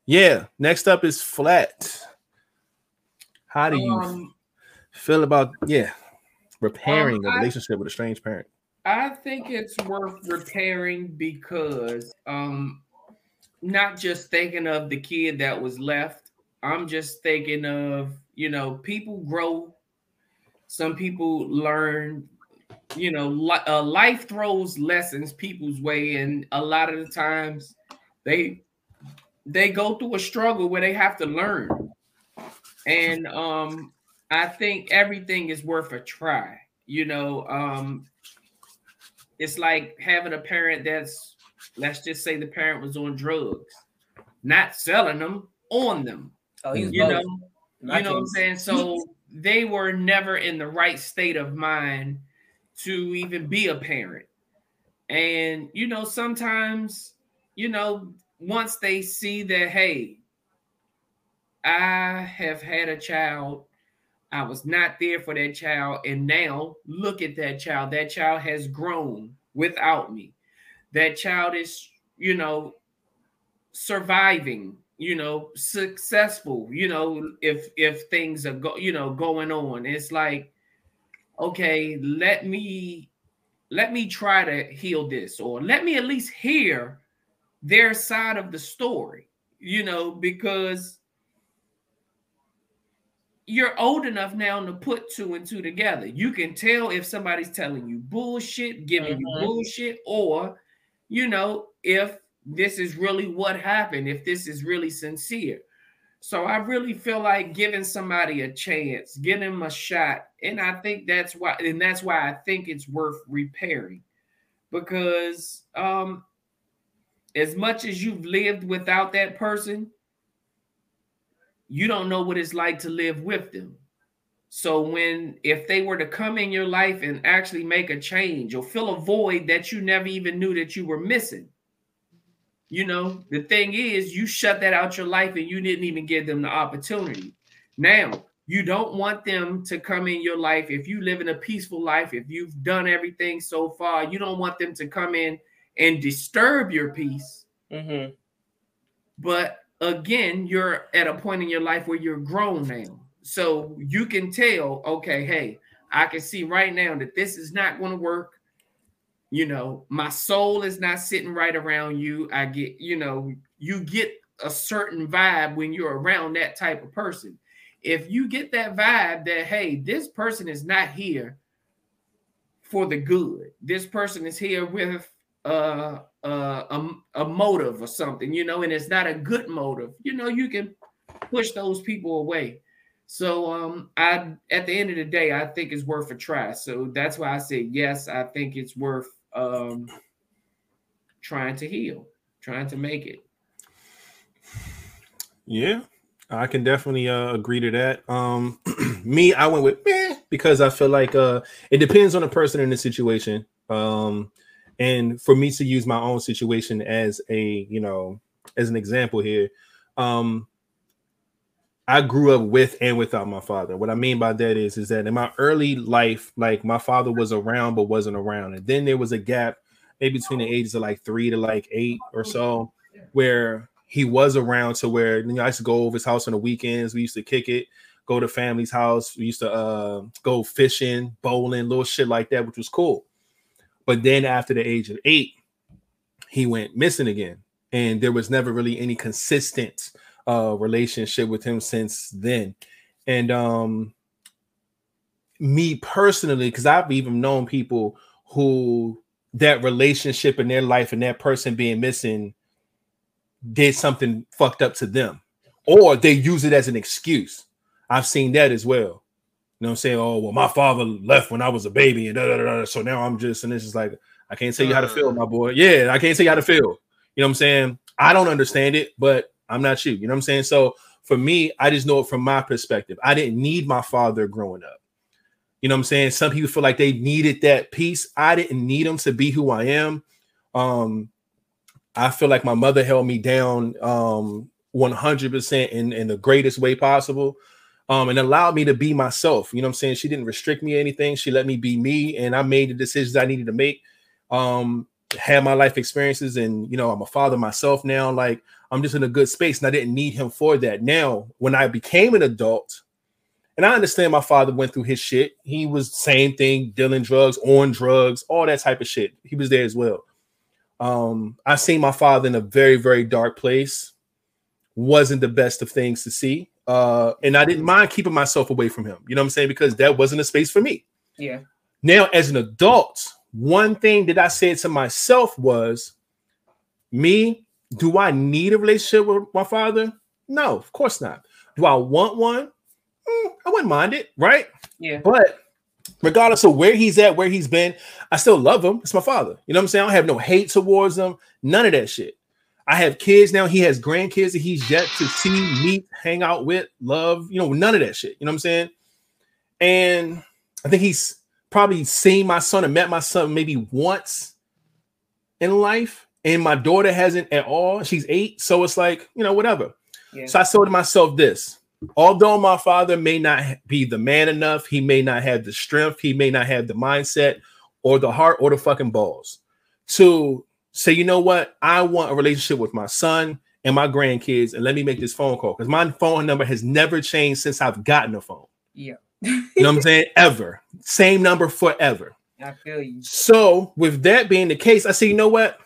yeah. Next up is flat. How do you Um, feel about yeah repairing Um, a I- relationship with a strange parent? I think it's worth repairing because um not just thinking of the kid that was left. I'm just thinking of, you know, people grow. Some people learn, you know, li- uh, life throws lessons people's way and a lot of the times they they go through a struggle where they have to learn. And um I think everything is worth a try. You know, um it's like having a parent that's let's just say the parent was on drugs not selling them on them oh, he's you both. know you know what i'm saying so they were never in the right state of mind to even be a parent and you know sometimes you know once they see that hey i have had a child I was not there for that child. And now look at that child. That child has grown without me. That child is, you know, surviving, you know, successful, you know, if if things are go, you know, going on. It's like, okay, let me let me try to heal this, or let me at least hear their side of the story, you know, because you're old enough now to put two and two together. You can tell if somebody's telling you bullshit, giving you Mhm. bullshit, or you know, if this is really what happened, if this is really sincere. So I really feel like giving somebody a chance, giving them a shot. And I think that's why, and that's why I think it's worth repairing. Because um as much as you've lived without that person, you don't know what it's like to live with them. So when if they were to come in your life and actually make a change or fill a void that you never even knew that you were missing. You know, the thing is you shut that out your life and you didn't even give them the opportunity. Now, you don't want them to come in your life if you live in a peaceful life, if you've done everything so far, you don't want them to come in and disturb your peace Mm-hmm. but again you're at a point in your life where you're grown now so you can tell okay hey i can see right now that this is not going to work you know my soul is not sitting right around you i get you know you get a certain vibe when you're around that type of person if you get that vibe that hey this person is not here for the good this person is here with uh, uh, a, a motive or something, you know, and it's not a good motive, you know, you can push those people away. So um, I at the end of the day, I think it's worth a try. So that's why I said yes, I think it's worth um trying to heal, trying to make it. Yeah, I can definitely uh, agree to that. Um, me, I went with meh because I feel like uh, it depends on the person in the situation. Um, and for me to use my own situation as a you know as an example here, um, I grew up with and without my father. What I mean by that is is that in my early life, like my father was around but wasn't around, and then there was a gap maybe between the ages of like three to like eight or so, where he was around to where you know I used to go over his house on the weekends. We used to kick it, go to family's house. We used to uh, go fishing, bowling, little shit like that, which was cool. But then after the age of eight, he went missing again. and there was never really any consistent uh relationship with him since then. And um me personally, because I've even known people who that relationship in their life and that person being missing did something fucked up to them, or they use it as an excuse. I've seen that as well. You know what I'm saying? Oh, well, my father left when I was a baby, and da, da, da, so now I'm just, and it's just like, I can't tell you how to feel, my boy. Yeah, I can't tell you how to feel. You know what I'm saying? I don't understand it, but I'm not you. You know what I'm saying? So for me, I just know it from my perspective. I didn't need my father growing up. You know what I'm saying? Some people feel like they needed that piece. I didn't need them to be who I am. Um, I feel like my mother held me down um 100% in, in the greatest way possible. Um, and allowed me to be myself. You know what I'm saying? She didn't restrict me anything. She let me be me, and I made the decisions I needed to make. Um, had my life experiences, and you know, I'm a father myself now. Like I'm just in a good space, and I didn't need him for that. Now, when I became an adult, and I understand my father went through his shit. He was same thing, dealing drugs, on drugs, all that type of shit. He was there as well. Um, I seen my father in a very, very dark place. Wasn't the best of things to see. Uh, and I didn't mind keeping myself away from him. You know what I'm saying? Because that wasn't a space for me. Yeah. Now, as an adult, one thing that I said to myself was, me, do I need a relationship with my father? No, of course not. Do I want one? Mm, I wouldn't mind it, right? Yeah. But regardless of where he's at, where he's been, I still love him. It's my father. You know what I'm saying? I don't have no hate towards him, none of that shit. I have kids now. He has grandkids that he's yet to see, meet, hang out with, love, you know, none of that shit. You know what I'm saying? And I think he's probably seen my son and met my son maybe once in life. And my daughter hasn't at all. She's eight. So it's like, you know, whatever. Yeah. So I told to myself this although my father may not be the man enough, he may not have the strength, he may not have the mindset or the heart or the fucking balls to say, you know what, I want a relationship with my son and my grandkids, and let me make this phone call because my phone number has never changed since I've gotten a phone. Yeah. You know what I'm saying? Ever. Same number forever. I feel you. So, with that being the case, I say, you know what?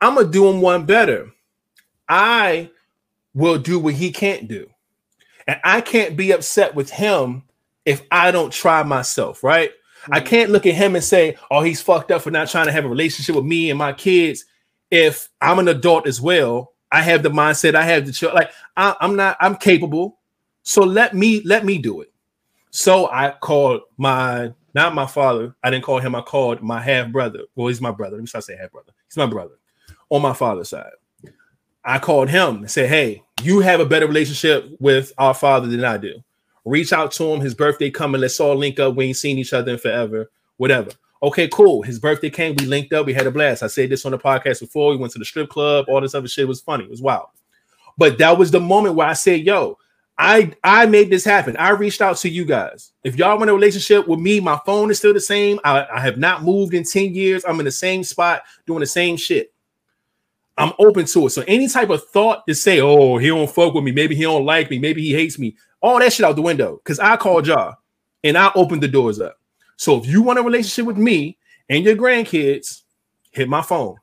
I'm gonna do him one better. I will do what he can't do. And I can't be upset with him if I don't try myself, right? I can't look at him and say, oh, he's fucked up for not trying to have a relationship with me and my kids. If I'm an adult as well, I have the mindset, I have the chill. Like I, I'm not, I'm capable. So let me let me do it. So I called my not my father. I didn't call him. I called my half brother. Well, he's my brother. Let me start saying half brother. He's my brother on my father's side. I called him and said, "Hey, you have a better relationship with our father than I do. Reach out to him. His birthday coming. Let's all link up. We ain't seen each other in forever. Whatever. Okay, cool. His birthday came. We linked up. We had a blast. I said this on the podcast before. We went to the strip club. All this other shit was funny. It was wild. But that was the moment where I said, "Yo, I I made this happen. I reached out to you guys. If y'all want a relationship with me, my phone is still the same. I, I have not moved in 10 years. I'm in the same spot doing the same shit. I'm open to it. So any type of thought to say, oh, he don't fuck with me, maybe he don't like me, maybe he hates me, all that shit out the window. Because I called y'all and I opened the doors up. So if you want a relationship with me and your grandkids, hit my phone.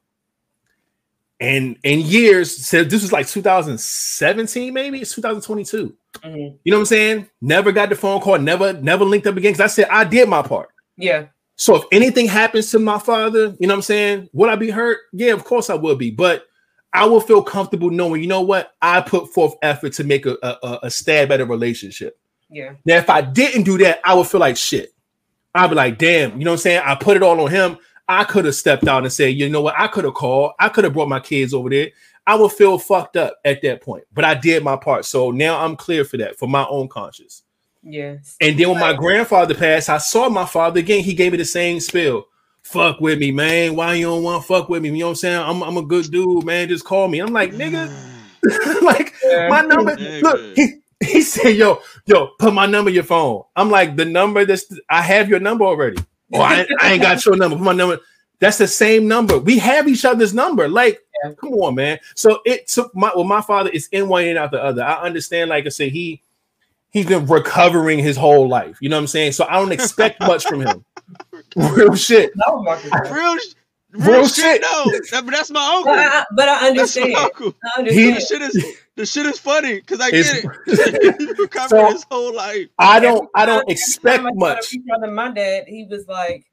And in years, said this was like 2017, maybe it's 2022. Mhm. You know what I'm saying? Never got the phone call, never, never linked up again. Because I said I did my part. Yeah. So if anything happens to my father, you know what I'm saying? Would I be hurt? Yeah, of course I would be. But I will feel comfortable knowing, you know what? I put forth effort to make a, a, a stab at a relationship. Yeah. Now, if I didn't do that, I would feel like shit. I'd be like, damn, you know what I'm saying? I put it all on him. I could have stepped out and said, you know what? I could have called. I could have brought my kids over there. I would feel fucked up at that point. But I did my part. So now I'm clear for that, for my own conscience. Yeah. And then when my grandfather passed, I saw my father again. He gave me the same spill. Fuck with me, man. Why you don't want to fuck with me? You know what I'm saying? I'm, I'm a good dude, man. Just call me. I'm like, nigga, like my number. Look, he, he said, yo, yo, put my number in your phone. I'm like, the number that's I have your number already. Oh, I, ain't- I ain't got your number. Put my number. That's the same number. We have each other's number. Like, come on, man. So it took my well, my father is in one and out the other. I understand, like I said, he he's been recovering his whole life. You know what I'm saying? So I don't expect much from him. Real shit. No, Real, sh- Real Real shit. shit, no. That, but that's my uncle. But I, but I That's my understand. uncle. I He- The shit is the shit is funny because I get it. you recovered So- his whole life. I don't I don't Every expect I much. reach out to my dad, he was like,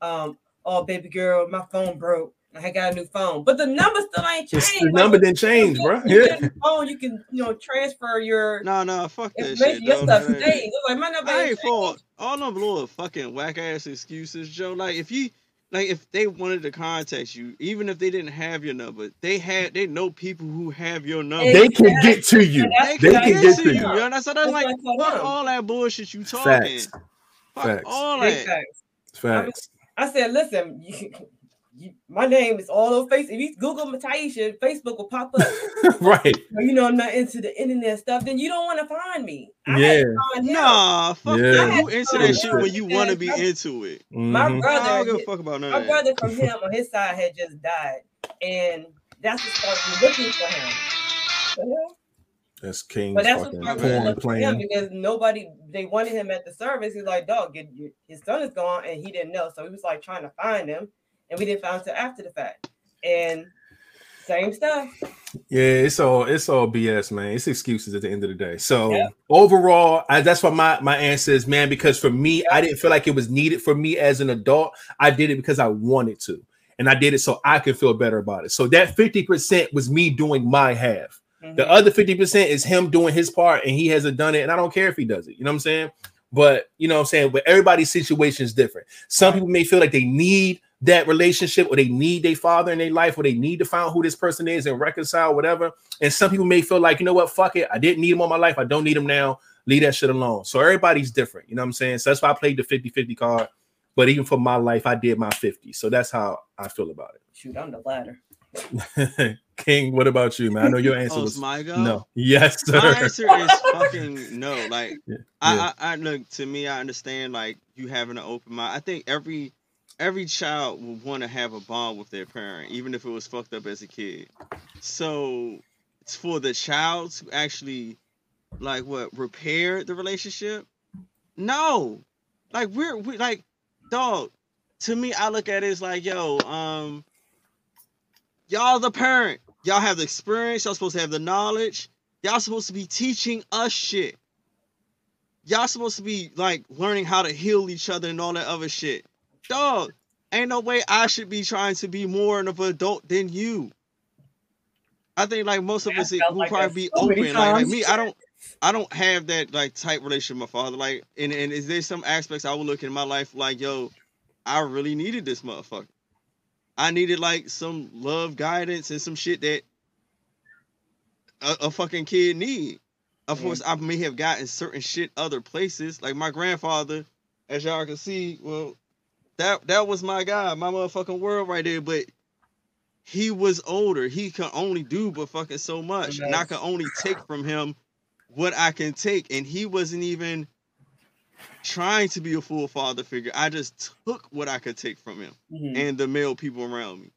um, "Oh, baby girl, my phone broke. I got a new phone, but the number still ain't changed. the Like, number didn't change, you bro. get- you Yeah. phone, you can you know transfer your No, no, fuck that shit. Your stuff stays. It's like my number I ain't ain't for all them little fucking whack ass excuses, Joe. Like if you like if they wanted to contact you, even if they didn't have your number, they had they know people who have your number. They can get to you. And that's They I can told get to to you. you. You know, so that's That's like what fuck all that bullshit you talking. Facts. Fuck Facts. all that. facts. Facts. I said, listen, you, you, my name is all over Facebook. If you Google Matisha, Facebook will pop up. right. Or, you know, I'm not into the internet stuff, then you don't want to find me. I Yeah. to. Nah, fuck Yeah. that. You into that shit when you want to be into it. My Mhm. I brother, don't give a fuck about none my brother from him on his side had just died, and that's what started me looking for him. The hell? That's King. But that's what fucking started me porn looking him playing. because nobody they wanted him at the service. He's like, dog, get, your- his son is gone, and he didn't know, so he was like trying to find him, and we didn't find until after the fact. And same stuff. Yeah, it's all it's all BS, man. It's excuses at the end of the day. So Yeah. overall, I, that's why my my answer is, man. Because for me, I didn't feel like it was needed for me as an adult. I did it because I wanted to, and I did it so I could feel better about it. So that fifty percent was me doing my half. The Mhm. other 50% is him doing his part and he hasn't done it. And I don't care if he does it. You know what I'm saying? But you know what I'm saying? But everybody's situation is different. Some people may feel like they need that relationship or they need their father in their life or they need to find out who this person is and reconcile, whatever. And some people may feel like, you know what, fuck it. I didn't need him on my life. I don't need him now. Leave that shit alone. So everybody's different. You know what I'm saying? So that's why I played the 50 50 card. But even for my life, I did my 50. So that's how I feel about it. Shoot, I'm the latter. King, what about you, man? I know your answer Oh, was my go? no. Yes, sir. My answer is fucking no. Like Yeah. I, I, I look to me, I understand like you having an open mind. I think every every child would want to have a bond with their parent, even if it was fucked up as a kid. So it's for the child to actually like what repair the relationship. No, like we're we like dog. To me, I look at it as like yo, um, y'all the parent. Y'all have the experience. Y'all supposed to have the knowledge. Y'all supposed to be teaching us shit. Y'all supposed to be like learning how to heal each other and all that other shit. Dog, ain't no way I should be trying to be more of an adult than you. I think like most of us will like probably be so open. Like, like me, I don't I don't have that like tight relationship with my father. Like and, and is there some aspects I would look in my life like, yo, I really needed this motherfucker. I needed like some love guidance and some shit that a, a fucking kid need. Of Yeah. course, I may have gotten certain shit other places. Like my grandfather, as y'all can see, well, that that was my guy, my motherfucking world right there. But he was older. He could only do but fucking so much, and I could only take from him what I can take. And he wasn't even trying to be a full father figure. I just took what I could take from him Mhm. and the male people around me.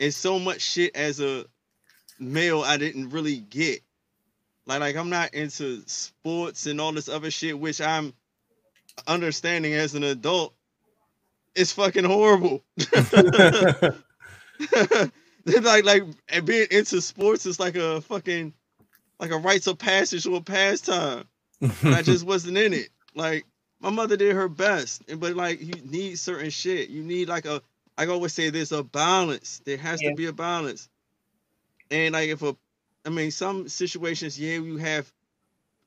And so much shit as a male I didn't really get. Like like I'm not into sports and all this other shit, which I'm understanding as an adult. It's fucking horrible. like like and being into sports is like a fucking like a rites of passage or a pastime. And I just wasn't in it. Like my mother did her best, and but like you need certain shit. You need like a. I always say there's a balance. There has Yeah. to be a balance. And like if a, I mean some situations, yeah, you have,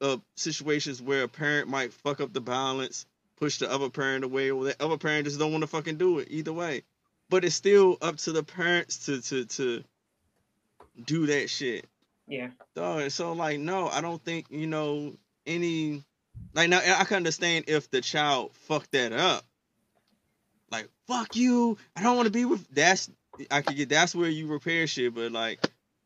uh, situations where a parent might fuck up the balance, push the other parent away, or the other parent just don't want to fucking do it. Either way, but it's still up to the parents to to to do that shit. Yeah. Dog, so like no, I don't think you know any like now I can understand if the child fucked that up. Like fuck you, I don't want to be with that's I could get that's where you repair shit, but like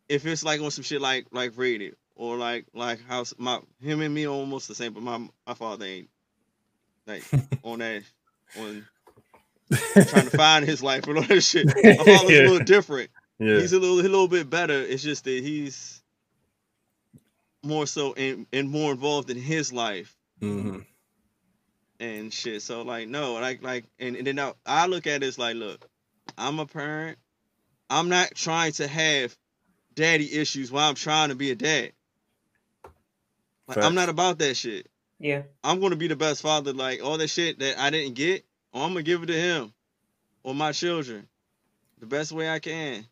if it's like on some shit like like rated or like like how my him and me are almost the same, but my my father ain't like on that on trying to find his life and all that shit. My father's Yeah. a little different yeah. he's a little a little bit better. It's just that he's more so in and more involved in his life Mhm. and shit. So like no, like like and, and then now I look at it as like, look, I'm a parent. I'm not trying to have daddy issues while I'm trying to be a dad. Like, I'm not about that shit. Yeah. I'm gonna be the best father. Like all that shit that I didn't get, oh, I'm gonna give it to him or my children the best way I can.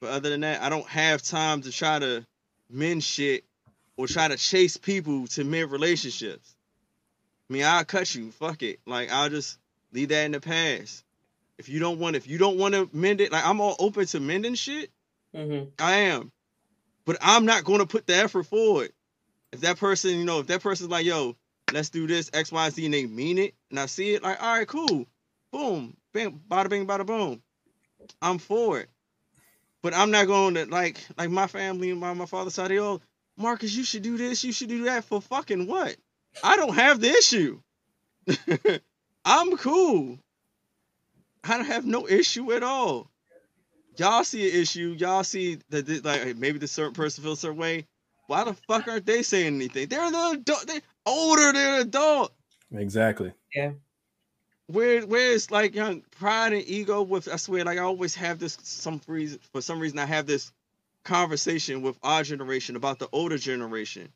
But other than that, I don't have time to try to mend shit or try to chase people to mend relationships. I mean, I'll cut you. Fuck it. Like I'll just leave that in the past. If you don't want, if you don't want to mend it, like I'm all open to mending shit. Mm-hmm. I am, but I'm not going to put the effort forward. If that person, you know, if that person's like, yo, let's do this X, Y, Z, and they mean it, and I see it, like, all right, cool, boom, bang, bada bing, bada boom, I'm for it. But I'm not going to like, like my family and my my father's side, they all, Marcus, you should do this, you should do that for fucking what? I don't have the issue. I'm cool. I don't have no issue at all. Y'all see an issue. Y'all see that like maybe the certain person feels a certain way. Why the fuck aren't they saying anything? They're the adult. They're older than an adult. Exactly. Yeah. Where where's like young pride and ego with I swear like I always have this some reason for some reason I have this conversation with our generation about the older generation.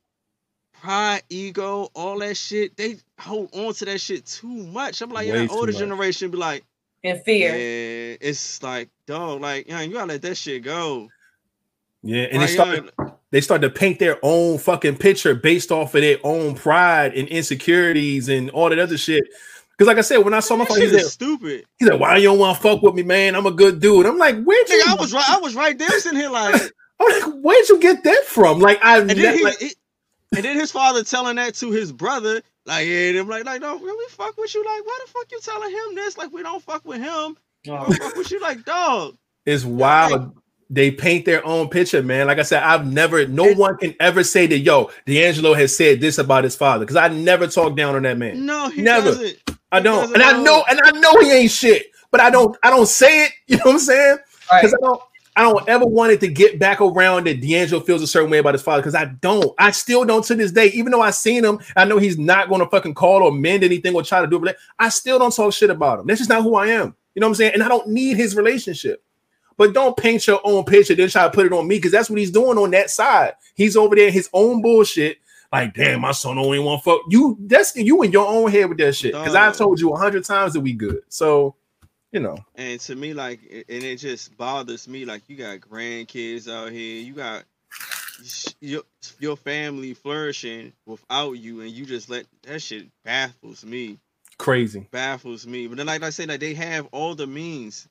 Pride, ego, all that shit, they hold on to that shit too much. I'm like, yeah, Way the too older much. generation be like, And fear. yeah, it's like, dog, like, yeah, you gotta let that shit go. Yeah, and they Like, start young- they start to paint their own fucking picture based off of their own pride and insecurities and all that other shit. Because like I said, when I saw my that father, shit he said, stupid. he said, "Why you don't want to fuck with me, man? I'm a good dude." I'm like, "Where'd you?" Nigga, I was right. I was right there sitting here like, I'm like, "Where'd you get that from?" Like I, and then ne- he, like, he- and then his father telling that to his brother, like, yeah, and I'm like, like, no, we fuck with you. Like, why the fuck you telling him this? Like, we don't fuck with him. We Oh, don't fuck with you. Like, dog. it's wild. They paint their own picture, man. Like I said, I've never, no And- one can ever say that, yo, D'Angelo has said this about his father. Because I never talk down on that man. No, he Never. doesn't. I don't. And I know. know, and I know he ain't shit. But I don't, I don't say it. You know what I'm saying? right. Because I don't, I don't ever want it to get back around that D'Angelo feels a certain way about his father. Because I don't. I still don't to this day. Even though I seen him, I know he's not going to fucking call or mend anything or try to do it. But I still don't talk shit about him. That's just not who I am. You know what I'm saying? And I don't need his relationship. But don't paint your own picture, then try to put it on me because that's what he's doing on that side. He's over there in his own bullshit. Like, damn, my son only want fuck you. That's you in your own head with that shit. Because I've told you a hundred times that we good. So, you know, And to me, like, and it just bothers me. Like, you got grandkids out here. You got your your family flourishing without you, and you just let that shit baffles me. crazy. Baffles me. But then, like I say, like they have all the means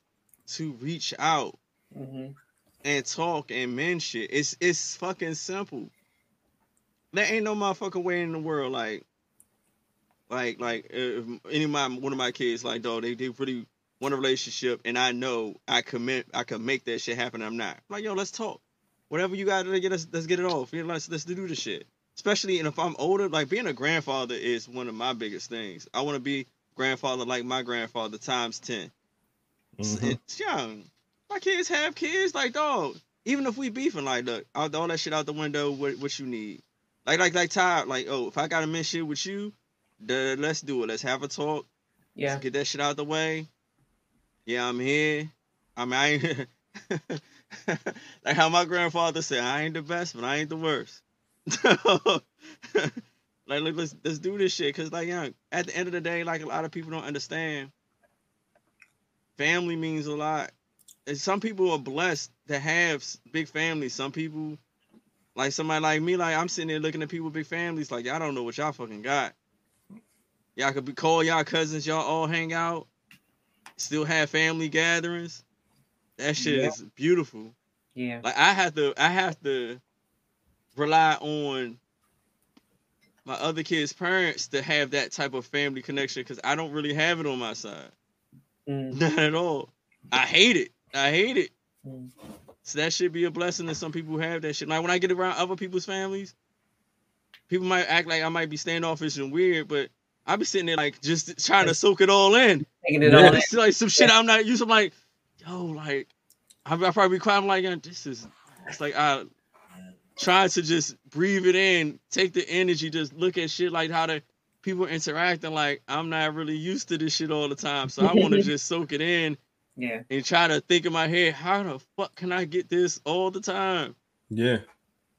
to reach out Mhm. and talk and mend shit. It's it's fucking simple. There ain't no motherfucking way in the world like like like if any of my one of my kids like dog they they really want a relationship and I know I commit I can make that shit happen. I'm not like yo let's talk. Whatever you got to get us let's get it off. Yeah, let's let's do the shit. Especially and if I'm older, like being a grandfather is one of my biggest things. I want to be grandfather like my grandfather times 10 Mhm. it's young. My kids have kids, like dog. Even if we beefing, like look, all that shit out the window. What what you need? Like like like Ty, like oh, if I gotta miss shit with you, the, let's do it. Let's have a talk. Yeah. Let's get that shit out the way. Yeah, I'm here. I mean, I ain't like how my grandfather said, I ain't the best, but I ain't the worst. like look, let's let's do this shit, cause like young, at the end of the day, like a lot of people don't understand family means a lot. And some people are blessed to have big families. Some people, like somebody like me, like I'm sitting there looking at people with big families, like y'all don't know what y'all fucking got. Y'all could be call y'all cousins, y'all all hang out, still have family gatherings. That shit is beautiful. Yeah. Like I have to, I have to rely on my other kids' parents to have that type of family connection because I don't really have it on my side. Mm. Not at all. I hate it. I hate it. Mm. So that should be a blessing that some people have that shit. Like when I get around other people's families, people might act like I might be standoffish and weird, but I be sitting there like just trying to soak it all in. Taking it all in. It's like some shit I'm not used to. I'm like, yo, like I I probably be crying. I'm like, yo, this is. It's like I try to just breathe it in, take the energy, just look at shit like how the people interacting. Like I'm not really used to this shit all the time, so I want to just soak it in Yeah. and try to think in my head, how the fuck can I get this all the time? Yeah,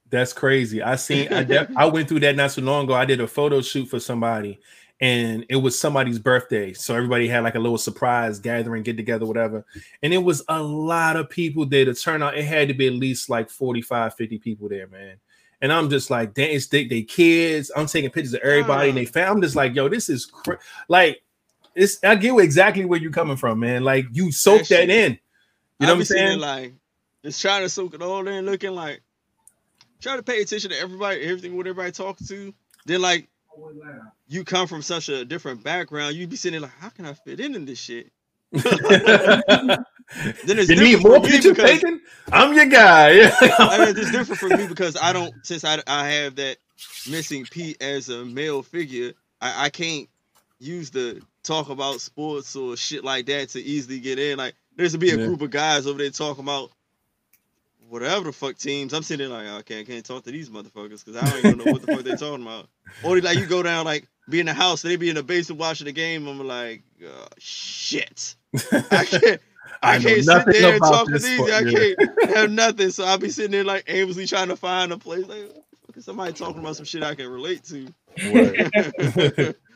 that's crazy. I seen. I, de- I went through that not so long ago. I did a photo shoot for somebody, and it was somebody's birthday, so everybody had like a little surprise gathering, get together, whatever. And it was a lot of people there. The turnout it had to be at least like 45, 50 people there, man. And I'm just like, damn, it's they, they kids. I'm taking pictures of everybody and they mm. fam. I'm just like, yo, this is cra- like, it's. I get exactly where you're coming from, man. Like you soak That that, in. You know what I'm be sitting there saying? Like, just trying to soak it all in, looking like, try to pay attention to everybody, everything, what everybody talking to. Then like, you come from such a different background, you'd be sitting there like, how can I fit in in this shit? Then it's you need different more for me picture because- taken? I'm your guy. I mean, it's different for me because I don't since I I have that missing P as a male figure. I, I can't use the talk about sports or shit like that to easily get in. Like there's to be a Yeah. group of guys over there talking about whatever the fuck teams. I'm sitting there like, okay, I can't talk to these motherfuckers because I don't even know what the fuck they're talking about. Or like you go down like be in the house, they be in the basement watching the game. I'm like, shit. I can't. I, I can't sit there and talk to these. sport, I yeah. can't have nothing. So I'll be sitting there like aimlessly trying to find a place. Like, somebody talking about some shit I can relate to. Word.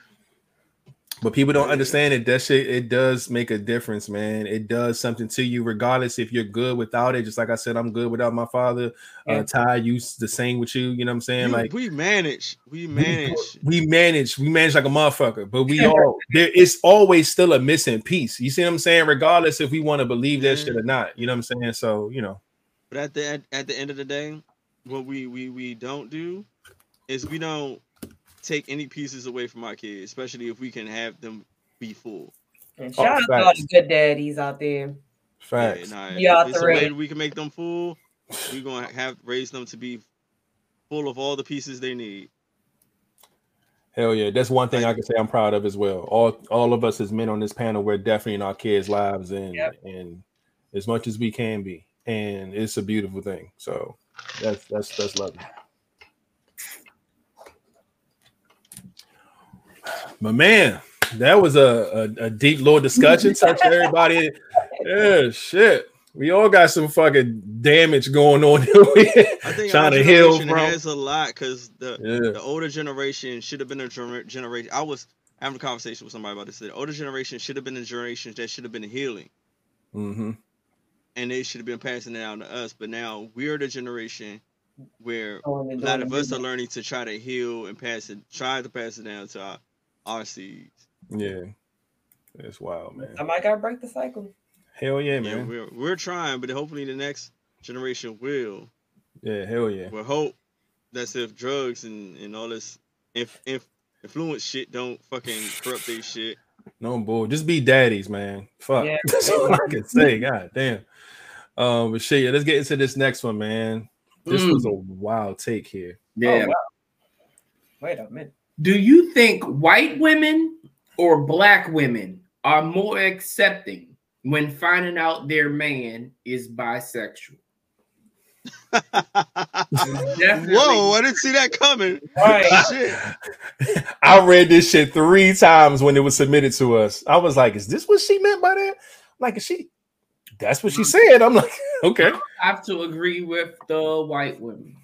but people don't understand it. That shit, it does make a difference, man. It does something to you, regardless if you're good without it. Just like I said, I'm good without my father. Uh, Ty, you the same with you. You know what I'm saying? Like we manage. We we- manage. We manage, we manage like a motherfucker, but we all there is always still a missing piece. You see what I'm saying? Regardless if we want to believe that shit or not. You know what I'm saying? So, you know, But at the at, at the end of the day, what we we we don't do is we don't take any pieces away from our kids, especially if we can have them be full. And Oh, shout out to all the good daddies out there. facts. Yeah, nah, Yeah, if it's a way we can make them full, we're gonna have raise them to be full of all the pieces they need. Hell yeah, that's one thing I can say I'm proud of as well. All all of us as men on this panel, we're definitely in our kids' lives and Yep. and as much as we can be, and it's a beautiful thing. So that's that's that's lovely. But man, that was a, a, a deep little discussion. Touched everybody. Yeah, shit. We all got some fucking damage going on. I think Trying our to heal generation from. has a lot because the Yeah. the older generation should have been a generation. I was having a conversation with somebody about this. The older generation should have been a generation that should have been healing, hmm and they should have been passing it down to us. But now we're the generation where Going a lot of us are learning to try to heal and pass it, try to pass it down to our our seeds. Yeah. It's wild, man. I might gotta break the cycle. Hell yeah, Yeah, man. we're we're trying, but hopefully the next generation will. Yeah, hell yeah. Well, hope that's if drugs and, and all this if if influence shit don't fucking corrupt their shit. No bull. Just be daddies, man. Fuck. Yeah. That's all I can say. God damn. Um, but shit, yeah, let's get into this next one, man. This Mm. was a wild take here. Yeah. Oh, wow. Wait a minute. Do you think white women or black women are more accepting when finding out their man is bisexual? Whoa, I didn't see that coming. Right. Shit. I read this shit three times when it was submitted to us. I was like, is this what she meant by that? Like, is she that's what she mm-hmm. said. I'm like, okay. I have to agree with the white women.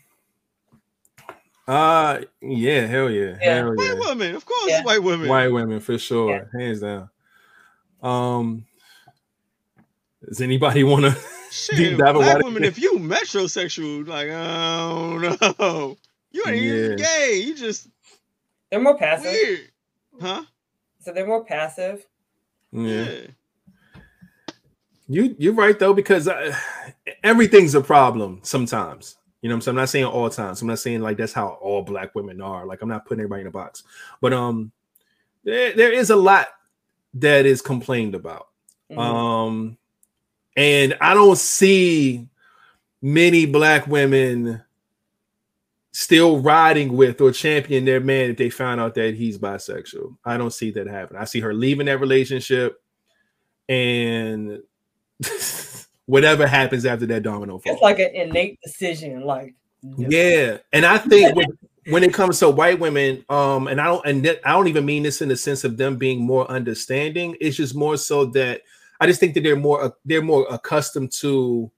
Uh yeah, hell yeah. Yeah. Hell yeah. White women, of course, Yeah. white women. White women for sure, hands down. Um, does anybody want to? Shit, Deep dive black white- women. If you metrosexual, like, I don't know, you ain't even gay. You just They're more passive. weird, huh? So they're more passive. Yeah, Yeah. you you're right though because uh, everything's a problem sometimes. You know what I'm saying? I'm not saying all times. I'm not saying like that's how all black women are. Like I'm not putting everybody in a box, but um, there, there is a lot that is complained about. Mhm. Um, and I don't see many black women still riding with or champion their man if they found out that he's bisexual. I don't see that happen. I see her leaving that relationship and whatever happens after that domino falls. It's like an innate decision. Like, Yeah, and I think when, when it comes to white women, um, and I don't, and that, I don't even mean this in the sense of them being more understanding. It's just more so that I just think that they're more they're more accustomed to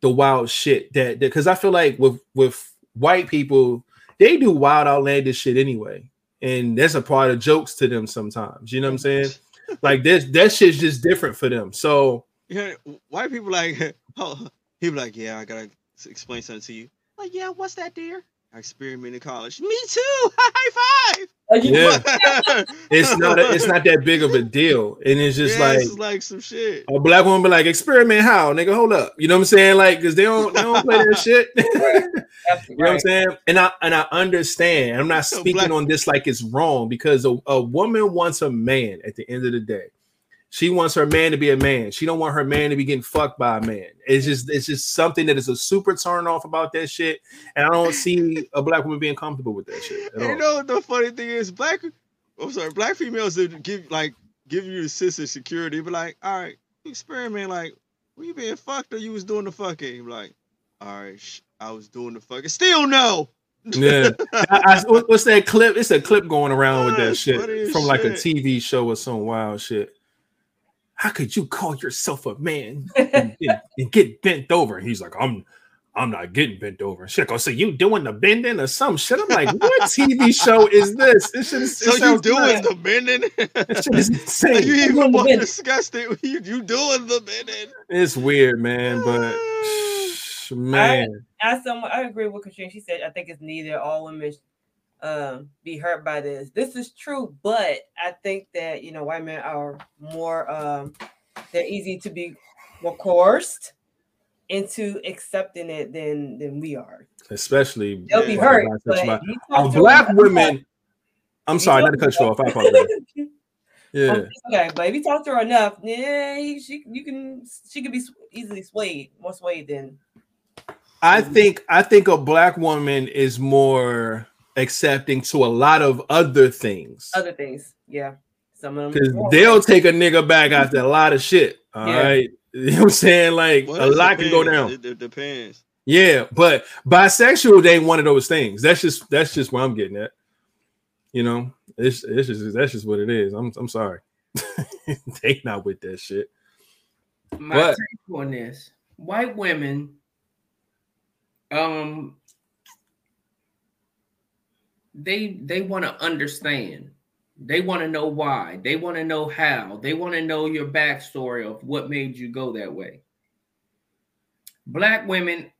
the wild shit that because I feel like with with white people they do wild outlandish shit anyway, and that's a part of jokes to them sometimes. You know what I'm saying? like this that shit's just different for them. So Yeah, white people like, oh, he be like, yeah, I gotta explain something to you. Like, yeah, what's that, dear? I experimented in college. Me too. High Oh, you- Yeah. five. it's not a, it's not that big of a deal, and it's just yeah, like it's like some shit. a black woman be like, experiment how, nigga, hold up. You know what I'm saying? Like, because they don't they don't play that shit. Absolutely You know what I'm saying? And I and I understand. I'm not So speaking black- on this like it's wrong because a, a woman wants a man at the end of the day. She wants her man to be a man. She don't want her man to be getting fucked by a man. It's just it's just something that is a super turn off about that shit. And I don't see a black woman being comfortable with that shit. At all. you know the funny thing is, black. I'm sorry, black females that give like give you the sense of security. Be like, all right, experiment. Like, were you being fucked or you was doing the fucking? You like, all right, sh- I was doing the fucking. Still no. Yeah. I, I, what's that clip? It's a clip going around with that shit from like a. TV show or some wild shit. How could you call yourself a man and, and- and get bent over? And he's like, I'm I'm not getting bent over. Shit, go oh, so you doing the bending or some shit. I'm like, what TV show is this? This shit is, it So you sounds doing nuts. the bending? This shit is insane. you doing even the more bending. disgusted. You you doing the bending? It's weird, man, but man. as someone, I agree with Katrina. She said, I think it's neither. All women um, be hurt by this. This is true, but I think that you know, white men are more. Um, they're easy to be more coerced into accepting it than than we are. Especially They'll be hurt, you black women. I'm sorry, not to cut you off. I apologize. Yeah. Okay, but if you talk to her enough, yeah, she you can she can be easily swayed, more swayed than I think I think a black woman is more accepting to a lot of other things other things. Yeah, some of them because they'll take a nigga back after a lot of shit. All right, Yeah. you know what I'm saying? Like Well, a that lot can go down. It, it depends. Yeah, but bisexual they ain't one of those things. That's just that's just what I'm getting at. You know, it's it's just that's just what it is. I'm I'm sorry, they not with that shit. my What? take on this white women um they they want to understand. They want to know why. They want to know how. They want to know your backstory of what made you go that way. Black women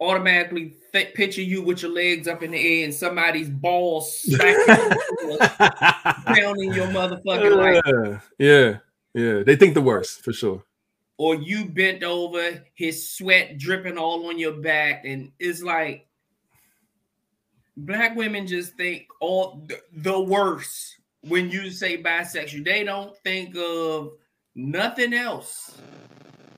automatically th- picture you with your legs up in the air and somebody's balls smacking on down in your motherfucking life yeah, yeah, yeah. They think the worst for sure. or you bent over, his sweat dripping all on your back, and it's like black women just think all the, the worst when you say bisexual. They don't think of nothing else.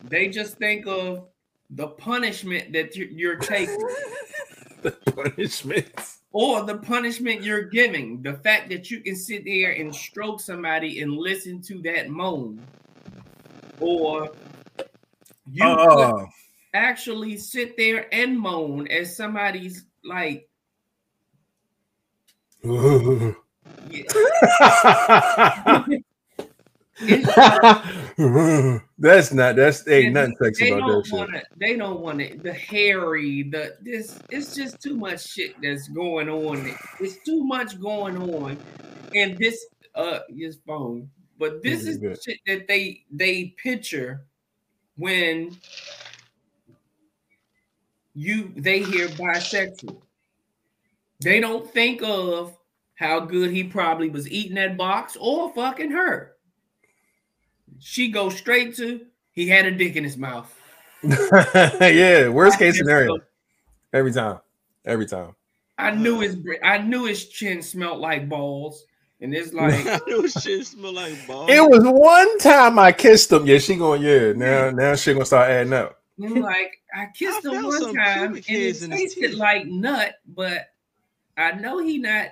They just think of the punishment that you- you're taking the punishment. or the punishment you're giving. The fact that you can sit there and stroke somebody and listen to that moan, or you Oh, actually sit there and moan as somebody's like, that's not. That's ain't nothing sexy they about don't that shit. want to. They don't want it. The hairy, the this. It's just too much shit that's going on. It's too much going on, and this uh his phone. But this is the shit that they they picture when you they hear bisexual. They don't think of how good he probably was eating that box or fucking her. She goes straight to he had a dick in his mouth. yeah, worst case scenario. Every time, every time. I knew his I knew his chin smelled like balls, and it's like Those shit smell like balls. It was one time I kissed him. Yeah, she going. Yeah, now now she gonna start adding up. I'm like I kissed I him one time and pubic it hairs in his tasted like nut, but I know he not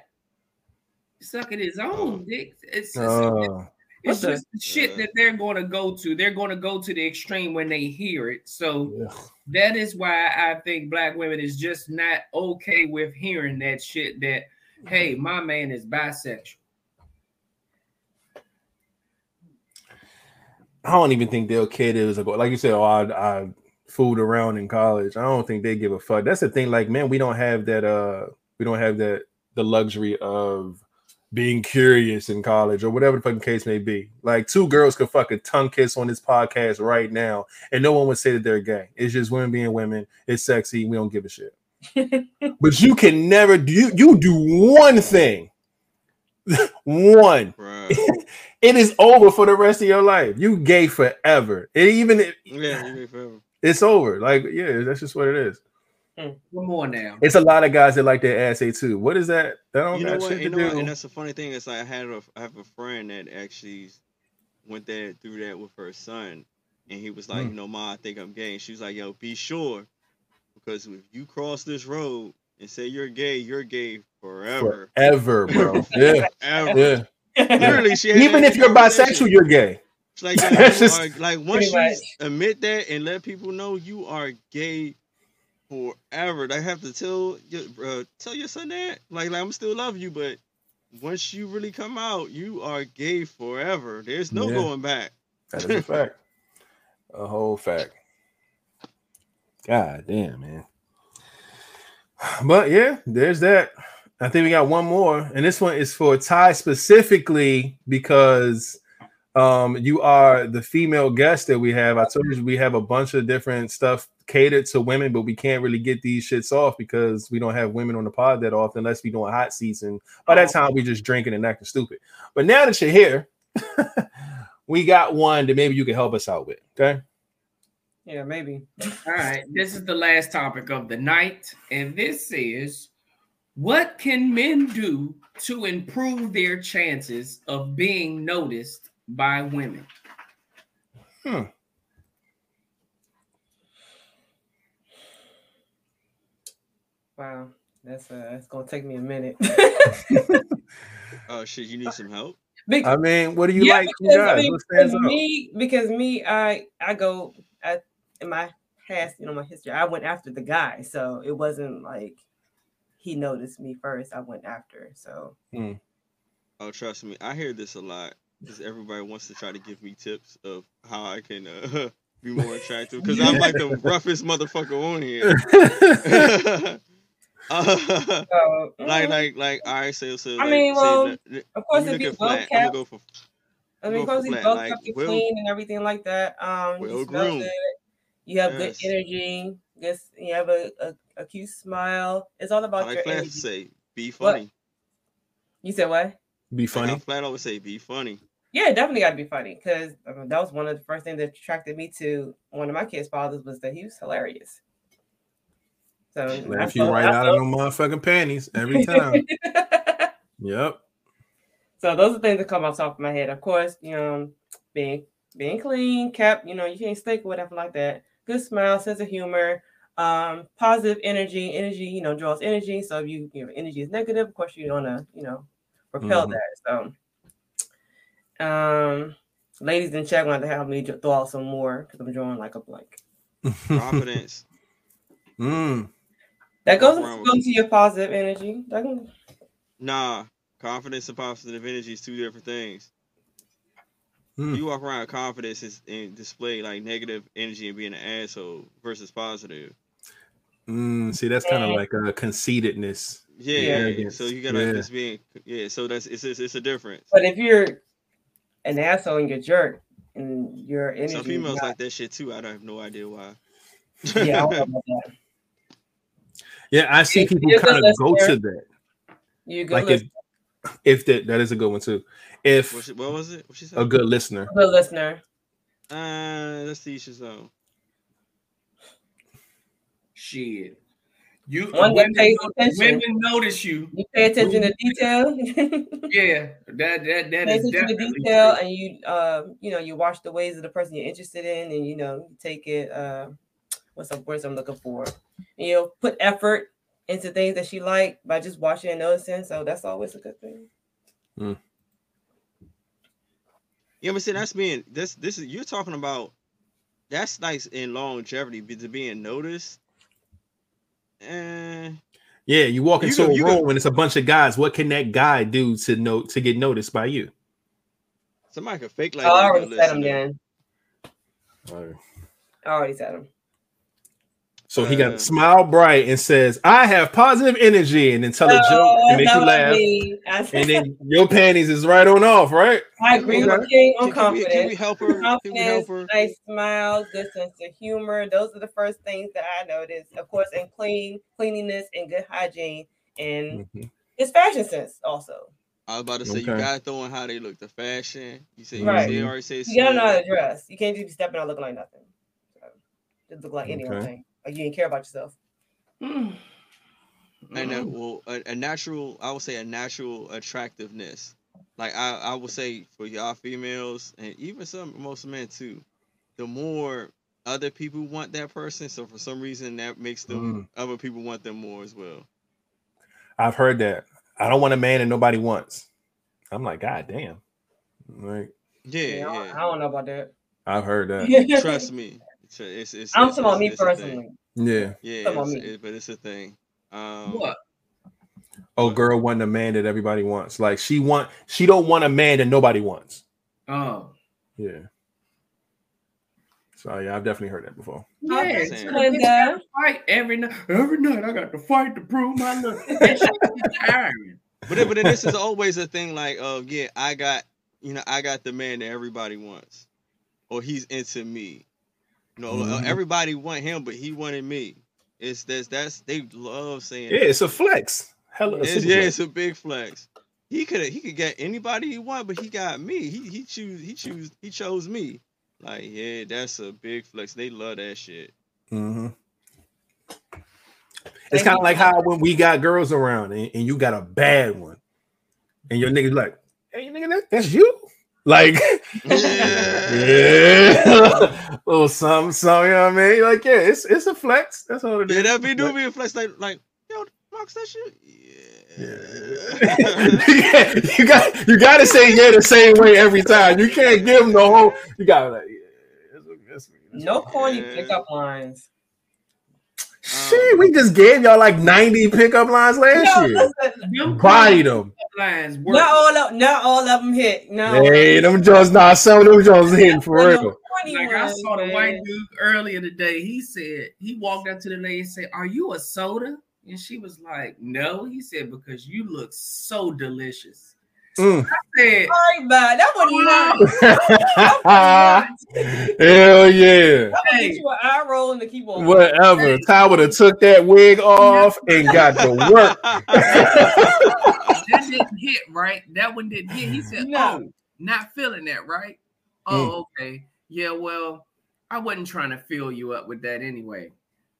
sucking his own dick. It's, it's, Oh, it's What the- just the shit that they're going to go to. They're going to go to the extreme when they hear it. So yeah. that is why I think black women is just not okay with hearing that shit. That hey, my man is bisexual. I don't even think they'll care. It was like, like you said, oh, I, I fooled around in college. I don't think they give a fuck. That's the thing. Like, man, we don't have that. Uh, we don't have that the luxury of being curious in college or whatever the fucking case may be. Like, two girls could fucking tongue kiss on this podcast right now, and no one would say that they're gay. It's just women being women. It's sexy. We don't give a shit. but you can never do. You, you do one thing. one. it is over for the rest of your life. You gay forever. And even if Yeah, you forever. it's over. Like, yeah, that's just what it is. One more now. It's a lot of guys that like their ass A too. What is that? That don't You know what? You know what? And that's the funny thing. It's like I had a I have a friend that actually went there through that with her son, and he was like, Mm. you know, ma, I think I'm gay. And she was like, yo, be sure, because if you cross this road and say you're gay, you're gay forever. Forever, bro. Yeah, Ever. yeah. Literally, she had Even if you're bisexual, you're gay. It's like, yo, That's you just- are- like once you much. admit that and let people know you are gay forever, they have to tell your uh, tell your son that. Like, like I'm still love you, but once you really come out, you are gay forever. There's no Yeah. going back. That is a fact. A whole fact. God damn, man. But yeah, there's that. I think we got one more, and this one is for Ty specifically because um you are the female guest that we have. I told you we have a bunch of different stuff catered to women, but we can't really get these shits off because we don't have women on the pod that often unless we doing hot season. and by that time we just drinking and acting stupid. But now that you're here, we got one that maybe you can help us out with. Okay. Yeah, maybe. All right, this is the last topic of the night, and this is what can men do to improve their chances of being noticed by women? Hmm. Wow, that's uh, that's gonna take me a minute. Oh shit, you need some help. Big- I mean, what do you yeah, like? from because, I mean, because me, because me, I I go I, in my past, you know, my history. I went after the guy, so it wasn't like he noticed me first. I went after, so Oh, trust me, I hear this a lot because everybody wants to try to give me tips of how I can uh, be more attractive because I'm like the roughest motherfucker on here. Uh, so like, mm, like, like, all right, so, so. I like, mean, well, that- that- of course, you if you looking well flat, I'm kept, go for I mean, go of course, for you flat, like, kept, you well- clean and everything like that. Um, well smell groomed. good. You have Yes. good energy. Guess you have a, a, a cute smile. It's all about like your Flash energy. say, be What? funny. You said what? Be Like funny. Flat always say, be funny. Yeah, definitely got to be funny because I mean, that was one of the first things that attracted me to one of my kids' fathers was that he was hilarious. So Laugh you right out of them motherfucking panties every time. yep. so those are things that come off the top of my head. Of course, you know, being being clean, kept, you know, you can't stick or whatever like that. Good smile, sense of humor, um, positive energy. Energy, you know, draws energy. So if you, you know, energy is negative, of course you wanna, you know, repel Mhm. that. So um ladies in chat want to help me throw out some more because I'm drawing like a blank. Confidence. mm. That goes, What's goes to your positive energy. Can, Nah, confidence and positive energy is two different things. Hmm. You walk around with confidence is- and display like negative energy and being an asshole versus positive. Mm. See, that's kind of like a conceitedness. Yeah, Yeah. yeah. So you gotta Yeah. just being yeah. So that's it's it's, it's a difference. but if you're an asshole and you're a jerk and your energy, Some females not- like that shit too. I don't have no idea why. yeah, I don't know about that. Yeah, I see If people you're a good kind of go to that. You go Like if, listener, if that that is a good one too. If what, she, what was it? What she said? a good listener. A good listener. Uh, that's the issue zone. Shit. You One that women, pays attention. women notice you. You pay attention to detail. Yeah, that that that pay is attention to detail, true. and you, uh, you know, you watch the ways of the person you're interested in, and you know, take it. Uh, what's the words I'm looking for? You know, put effort into things that she like by just watching and noticing. So that's always a good thing. Yeah, but see, that's being this this is you're talking about. That's nice in longevity, but to being noticed. Eh, Yeah, you walk You into go- a you room go- and it's a bunch of guys. What can that guy do to know to get noticed by you? somebody could fake like I they're a already good said them listener. then. All right. I already said them. So he got Uh, smile bright and says, "I have positive energy," and then tell a joke and make you laugh, me. I, said, and then your panties is right on off, right? I agree Okay. with King on Can, can we, confidence. can we help her? Can we help Confidence, her? nice smile, good sense of humor. Those are the first things that I noticed. Of course, and clean, cleanliness and good hygiene, and Mhm. his fashion sense also. I was about to say you Okay. gotta throw in how they look, the fashion. You said Right. you said, already said You gotta know how to dress. You can't just be stepping out looking like nothing. So, just look like any Okay. thing. Like you didn't care about yourself. Mm. and Mm. a, well, a, a natural, I would say a natural attractiveness. Like I, I would say for y'all females and even some most men too, the more other people want that person, so for some reason that makes them other people want them more as well. I've heard that. I don't want a man that nobody wants. I'm like, God damn. Like, Yeah, Yeah, I, don't, yeah. I don't know about that. I've heard that. Trust me. It's, it's, it's, I'm talking about me it's- it's a thing. personally. Yeah. Yeah, Talking it's- it- but it's a thing. Um, What? Oh, girl want a man that everybody wants. Like she want she don't want a man that nobody wants. Oh. Yeah. So yeah, I've definitely heard that before. Yeah, Okay, so saying. the bitch gotta fight every night. Every night I got to fight to prove my love. That shit is tiring. But then, but then this is always a thing like, oh yeah, I got you know, I got the man that everybody wants. Or he's into me. You know, uh, Mhm. everybody want him, but he wanted me. It's that's that's they love saying Yeah, it's a flex. Hella It's, yeah, flex. it's a big flex. He could he could get anybody he want, but he got me. He he choose he choose he chose me. Like, yeah, that's a big flex. They love that shit. Mhm. It's kind of like how when we got girls around and, and you got a bad one, and your nigga's like, "Hey, nigga, that, that's you." Like, yeah, little something, something. You know what I mean? Like, yeah, it's it's a flex. That's all it is. Yeah, that be It's do be a flex like like yo, Marks that shit. Yeah, you got you got to say yeah the same way every time. You can't give them the whole. You got to like, yeah, No corny Yeah. pickup lines. Shit, we just gave y'all like ninety pickup lines last No, year. listen, Them Body them. lines work. not all of not all of them hit. No, Hey, them Jones, nah, some of them Jones hitting for Well, real. Corny Like I ones, saw the white dude earlier today. He said he walked up to the lady and said, "Are you a soda?" And she was like, "No." He said, "Because you look so delicious." Mm. I said, Sorry, but that would not. Hell yeah. That would Hey. get you an eye roll in the keyboard. Whatever. Ty would have took that wig off and got to work. that didn't hit right. That one didn't hit. He said, No. "Oh, not feeling that, right? Oh, okay. Yeah, well, I wasn't trying to fill you up with that anyway.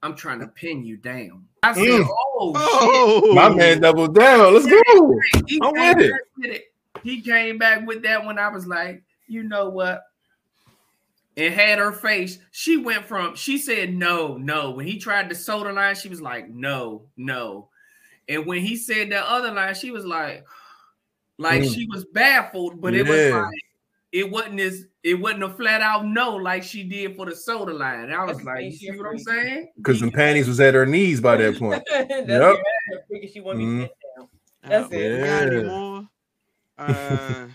I'm trying to pin you down." I said, Mm. "Oh, oh, My man doubled down. Let's go. He I'm came with it. back with it. He came back with that when I was like, "You know what?" And had her face. She went from she said no, no. When he tried the soda line, she was like, no, no. And when he said that other line, she was like, like Mm. she was baffled, but it was like it wasn't as it wasn't a flat out no like she did for the soda line. I was like, you crazy. see what I'm saying? Because the panties was at her knees by that point. That's Yep. it. Because she want me to sit down. That's it. We got any Yeah. Uh,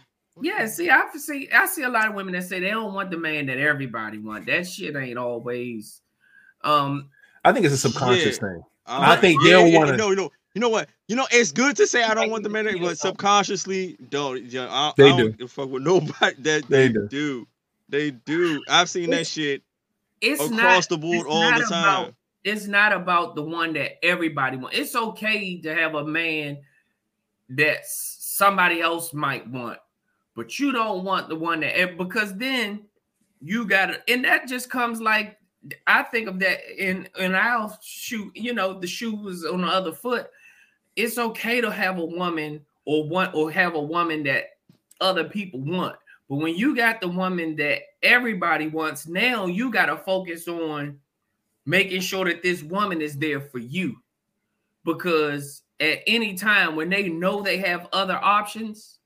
Yeah, see, I see I see a lot of women that say they don't want the man that everybody want. That shit ain't always um I think it's a subconscious Yeah. thing. I'm I like, think they don't yeah, wanna- No, no, you know what? You know, it's good to say I don't want the man, but subconsciously, don't. Yeah, I, They I don't fuck with nobody that They they, do. do. They do. I've seen that shit it's across not the board all not the about- time. it's not about the one that everybody wants. It's okay to have a man that somebody else might want, but you don't want the one that because then you gotta, and that just comes like I think of that in I'll shoot. you know, the shoe was on the other foot. It's okay to have a woman or want or have a woman that other people want. But when you got the woman that everybody wants, now you got to focus on making sure that this woman is there for you. Because at any time when they know they have other options,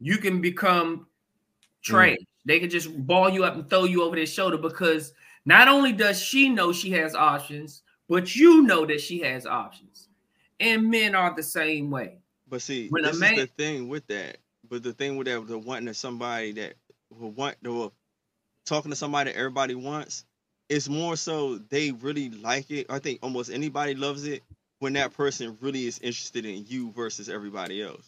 you can become trash. Mm. They can just ball you up and throw you over their shoulder because not only does she know she has options, but you know that she has options. And men are the same way. But see, When this man- is the thing with that. But the thing with that, the wanting of somebody that will want the talking to somebody that everybody wants. It's more so they really like it. I think almost anybody loves it when that person really is interested in you versus everybody else.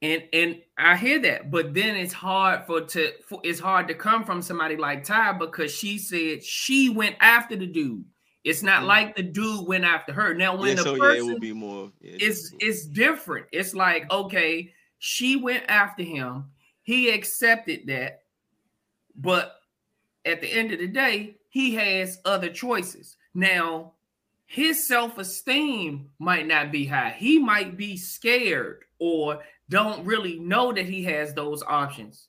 And and I hear that, but then it's hard for to for, it's hard to come from somebody like Ty because she said she went after the dude. It's not Mhm. like the dude went after her. Now when yeah, the so person yeah, it be more. Yeah, it's it's different. It's like okay, she went after him. He accepted that, but at the end of the day, he has other choices. Now, his self-esteem might not be high. He might be scared or don't really know that he has those options.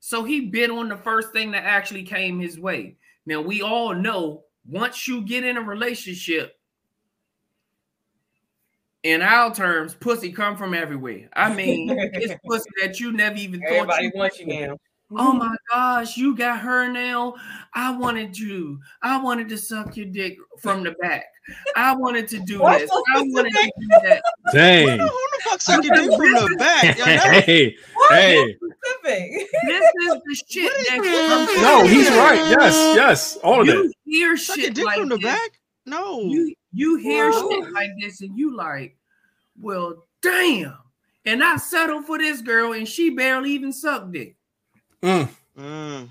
So he bid on the first thing that actually came his way. Now we all know once you get in a relationship, in our terms, pussy come from everywhere. I mean, it's pussy that you never even thought Everybody you wants you now. Oh mm-hmm. my gosh, you got her now. I wanted you. I wanted to suck your dick from the back. I wanted to do Why this. I wanted to do that. Dang. Who the fuck suck your dick from the back? Yo, hey, hey. specific? This is the shit that No, he's right. Yes, yes. All of you that. hear suck shit dick like from the this. back? No. You you hear Whoa. shit like this and you like, well, damn. And I settled for this girl and she barely even sucked dick. Mm, Mm,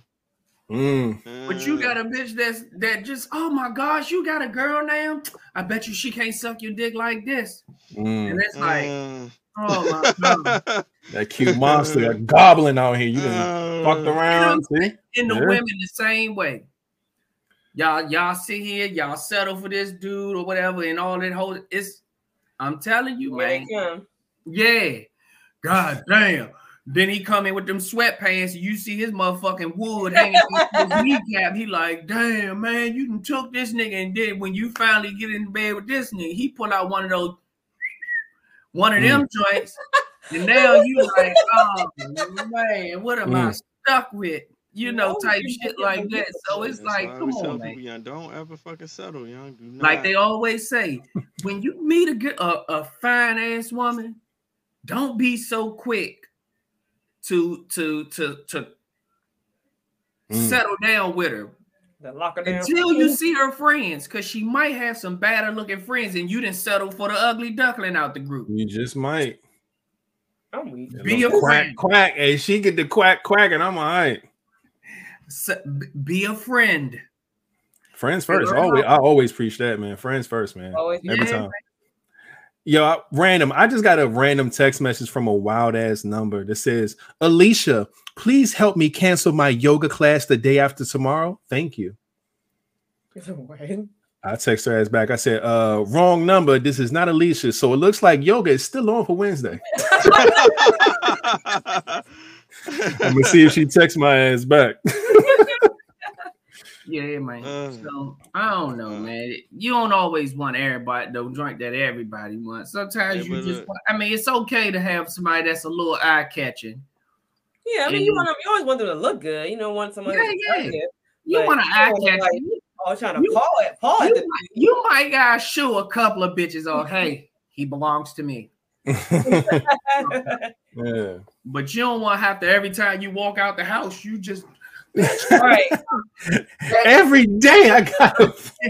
mm. But you mm. got a bitch that's that just oh my gosh, you got a girl now. I bet you she can't suck your dick like this. Mm. And it's like, Mm. oh my god. That cute monster, that goblin out here. You done fucked Uh, around. See? And the Yeah. women the same way. Y'all, y'all sit here, y'all settle for this dude or whatever, and all that whole it's I'm telling you, man. Yeah. God damn. Then he come in with them sweatpants, and you see his motherfucking wood hanging from his kneecap. He like, damn man, you done took this nigga, and then when you finally get in bed with this nigga, he pull out one of those, one of them mm. joints, and now you like, oh man, what am I mm. stuck with? You know, No, type you shit like that. So it's like, come on, man. people, young, don't ever fucking settle, young. Like they always say, when you meet a good, a, a fine ass woman, don't be so quick to to to to Mm. settle down with her The locker down. until you see her friends, because she might have some badder looking friends, and you didn't settle for the ugly duckling out the group. You just might. I'm weak. Be a quack, friend. quack. Hey, she get the quack, quack, and I'm all right. Se- be a friend. Friends first. Always, I always preach that, man. Friends first, man. Always Every Yeah, time. Yo, I- random. I just got a random text message from a wild ass number that says, Alicia, please help me cancel my yoga class the day after tomorrow. Thank you. What? I text her ass back. I said, uh, wrong number. This is not Alicia. So it looks like yoga is still on for Wednesday. I'm gonna see if she texts my ass back. Yeah, man. Uh, so I don't know, uh. man. You don't always want everybody though drink that everybody wants. Sometimes Yeah, you just. look- Want, I mean, it's okay to have somebody that's a little eye catching. Yeah, I mean, And- you want them. You always want them to look good. You don't want someone. Yeah, that's yeah. attractive. You want to eye don't catch? like- Oh, trying to You- paw it, paw you it. might, you might gotta show a couple of bitches on. Hey, he belongs to me. yeah. But you don't want to have to every time you walk out the house, you just right. Every day I got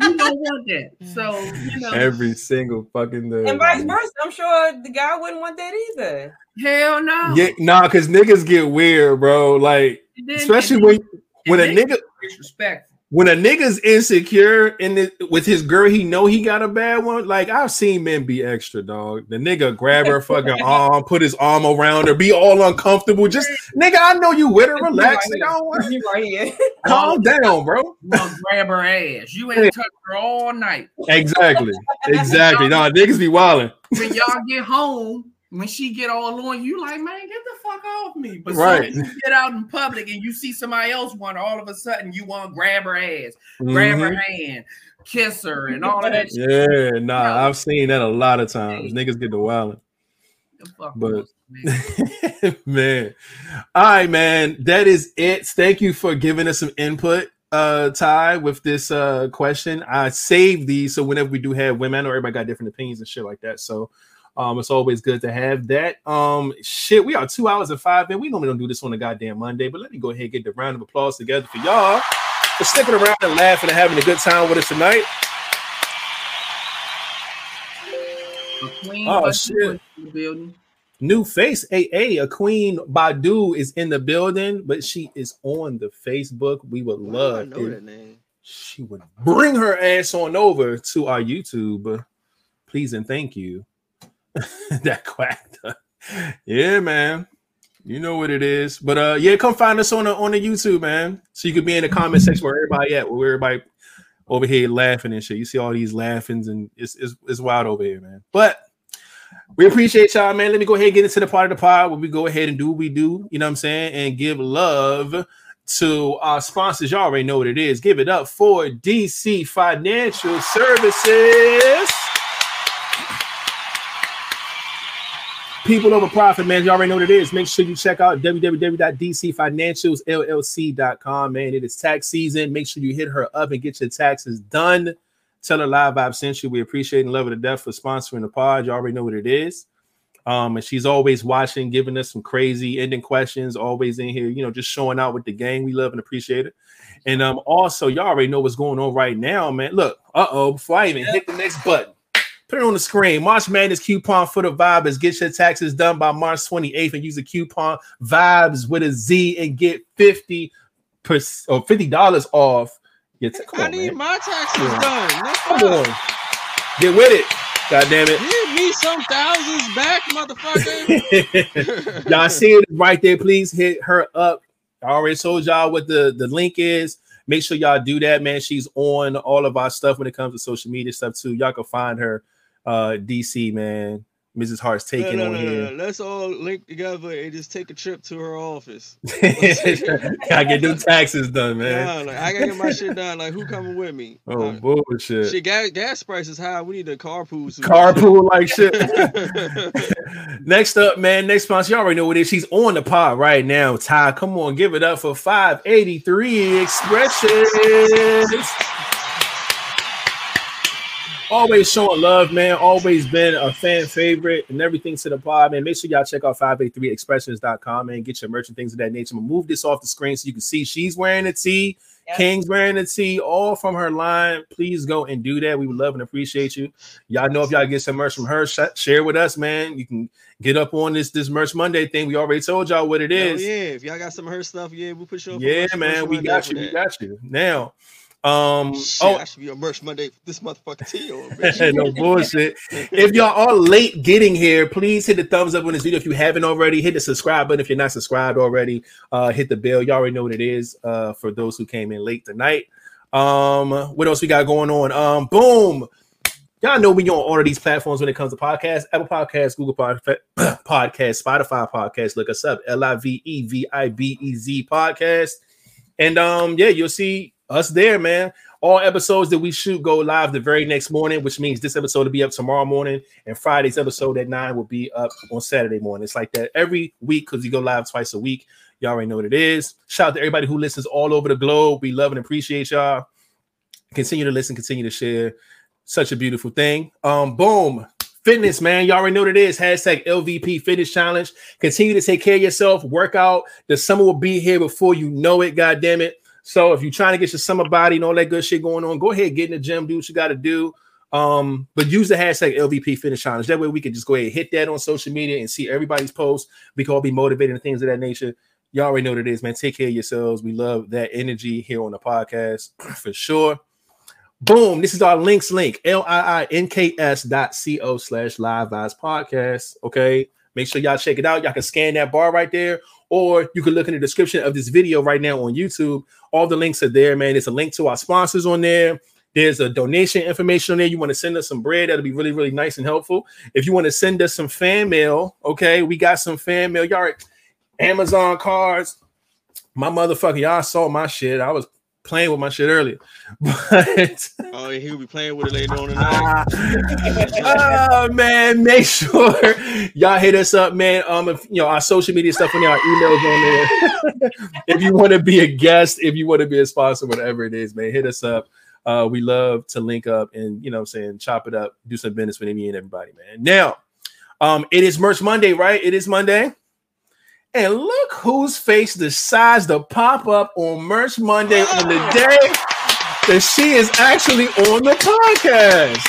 you don't want that. So you know, every single fucking day. And vice versa. I'm sure the guy wouldn't want that either. hell no. Yeah, nah, because niggas get weird, bro. Like, then- especially and when then- when a nigga disrespectful. When a nigga's insecure in the, with his girl, he know he got a bad one. Like I've seen men be extra, dog. The nigga grab her fucking arm, put his arm around her, be all uncomfortable. Just nigga, I know you with her. Relax, nigga. I don't want- You right. Calm down, bro. You grab her ass. You ain't touched her all night. Exactly, exactly. No, niggas be wilding. When y'all get home, when she get all on you, like man, get the fuck off me. But Right. you get out in public and you see somebody else want, all of a sudden you want to grab her ass, grab her hand, kiss her, and all of that. shit. Mm-hmm. Yeah, nah, I've seen that a lot of times. Niggas get the wilding. But- man. man. All right, man. That is it. Thank you for giving us some input, uh, Ty, with this uh question. I saved these so whenever we do have women, or everybody got different opinions and shit like that. So Um, it's always good to have that. Um, shit, we are two hours and five, and we normally don't do this on a goddamn Monday, but let me go ahead and get the round of applause together for y'all for sticking around and laughing and having a good time with us tonight. Queen Oh, Badu shit. in the building. New face, AA, a Queen Badu is in the building, but she is on the Facebook. We would Why do I love know that name. she would bring her ass on over to our YouTube. Please and thank you. that quacked. yeah, man. You know what it is. But uh yeah, come find us on the on the YouTube, man. So you could be in the comment section where everybody at, where everybody over here laughing and shit. You see all these laughings and it's it's, it's wild over here, man. But we appreciate y'all, man. Let me go ahead and get into the part of the pod where we go ahead and do what we do, you know what I'm saying, and give love to our sponsors. Y'all already know what it is. Give it up for DC Financial Services. People over profit, man. You already know what it is. Make sure you check out www.dcfinancialsllc.com, man. It is tax season. Make sure you hit her up and get your taxes done. Tell her live Vibe sent you. We appreciate and love her to death for sponsoring the pod. You already know what it is. Um, and she's always watching, giving us some crazy ending questions, always in here, you know, just showing out with the gang. We love and appreciate it. And um, also, y'all already know what's going on right now, man. Look, uh-oh, before I even hit the next button, put it on the screen. March Madness coupon for the vibe is get your taxes done by March 28th and use the coupon vibes with a Z and get 50 percent or $50 off. Your come I on, need man. my taxes on. done. That's Come on. Get with it. God damn it. Give me some thousands back, motherfucker. y'all see it right there. Please hit her up. I already told y'all what the, the link is. Make sure y'all do that, man. She's on all of our stuff when it comes to social media stuff too. Y'all can find her uh DC, man. Mrs. Hart's taking no, on no, here. no, no. Let's all link together and just take a trip to her office. I get them taxes done, man. Nah, like, I gotta get my shit done. Like, who coming with me? Oh Uh, bullshit. shit, gas, gas prices high. We need a carpool. Carpool like shit. Next up, man. Next sponsor, y'all already know what it is. She's on the pod right now. Ty, come on, give it up for 583 Expressions. Always showing love, man. Always been a fan favorite and everything to the pod, man. Make sure y'all check out 583expressions.com and get your merch and things of that nature. I'm gonna move this off the screen so you can see she's wearing a tee. Yep. King's wearing a tee, all from her line. Please go and do that. We would love and appreciate you. Y'all know if y'all get some merch from her, sh- share with us, man. You can get up on this this merch Monday thing. We already told y'all what it is. Hell yeah, if y'all got some of her stuff, yeah, we'll put you on. Yeah, merch- man, we got you. We got you. Now, um, Shit, oh, I should be on merch Monday. This motherfucker T no bullshit. If y'all are late getting here, please hit the thumbs up on this video if you haven't already. Hit the subscribe button if you're not subscribed already. Uh, hit the bell. Y'all already know what it is. Uh, for those who came in late tonight. Um, what else we got going on? Um, boom. Y'all know we on all of these platforms when it comes to podcasts, Apple Podcasts, Google Pod- Podcasts, Spotify Podcasts. Look us up, L I V E V I B E Z Podcast. And um, yeah, you'll see us there, man. All episodes that we shoot go live the very next morning, which means this episode will be up tomorrow morning, and Friday's episode at nine will be up on Saturday morning. It's like that every week because we go live twice a week. Y'all already know what it is. Shout out to everybody who listens all over the globe. We love and appreciate y'all. Continue to listen, continue to share. Such a beautiful thing. Um, boom. Fitness, man. Y'all already know what it is. Hashtag LVP Fitness Challenge. Continue to take care of yourself. Work out. The summer will be here before you know it. God damn it. So if you're trying to get your summer body and all that good shit going on, go ahead, get in the gym, do what you got to do. Um, but use the hashtag LVP Fitness Challenge. That way we can just go ahead and hit that on social media and see everybody's posts. We can all be motivated and things of that nature. Y'all already know what it is, man. Take care of yourselves. We love that energy here on the podcast for sure. Boom. This is our links link, L-I-I-N-K-S dot C-O slash live vibes podcast. Okay. Make sure y'all check it out. Y'all can scan that bar right there, or you can look in the description of this video right now on YouTube. All the links are there, man. There's a link to our sponsors on there. There's a donation information on there. You want to send us some bread, that'll be really, really nice and helpful. If you want to send us some fan mail, okay, we got some fan mail. Y'all Amazon cards. My motherfucker, y'all saw my shit. I was playing with my shit earlier. But Oh, he'll be playing with it later on tonight. oh man, make sure y'all hit us up, man. Um, if you know our social media stuff on there, our emails on there. if you want to be a guest, if you want to be a sponsor, whatever it is, man, hit us up. Uh, we love to link up and you know what I'm saying chop it up, do some business with me and everybody, man. Now, Um, it is Merch Monday, right? It is Monday. And look whose face decides to pop up on Merch Monday on the day that she is actually on the podcast.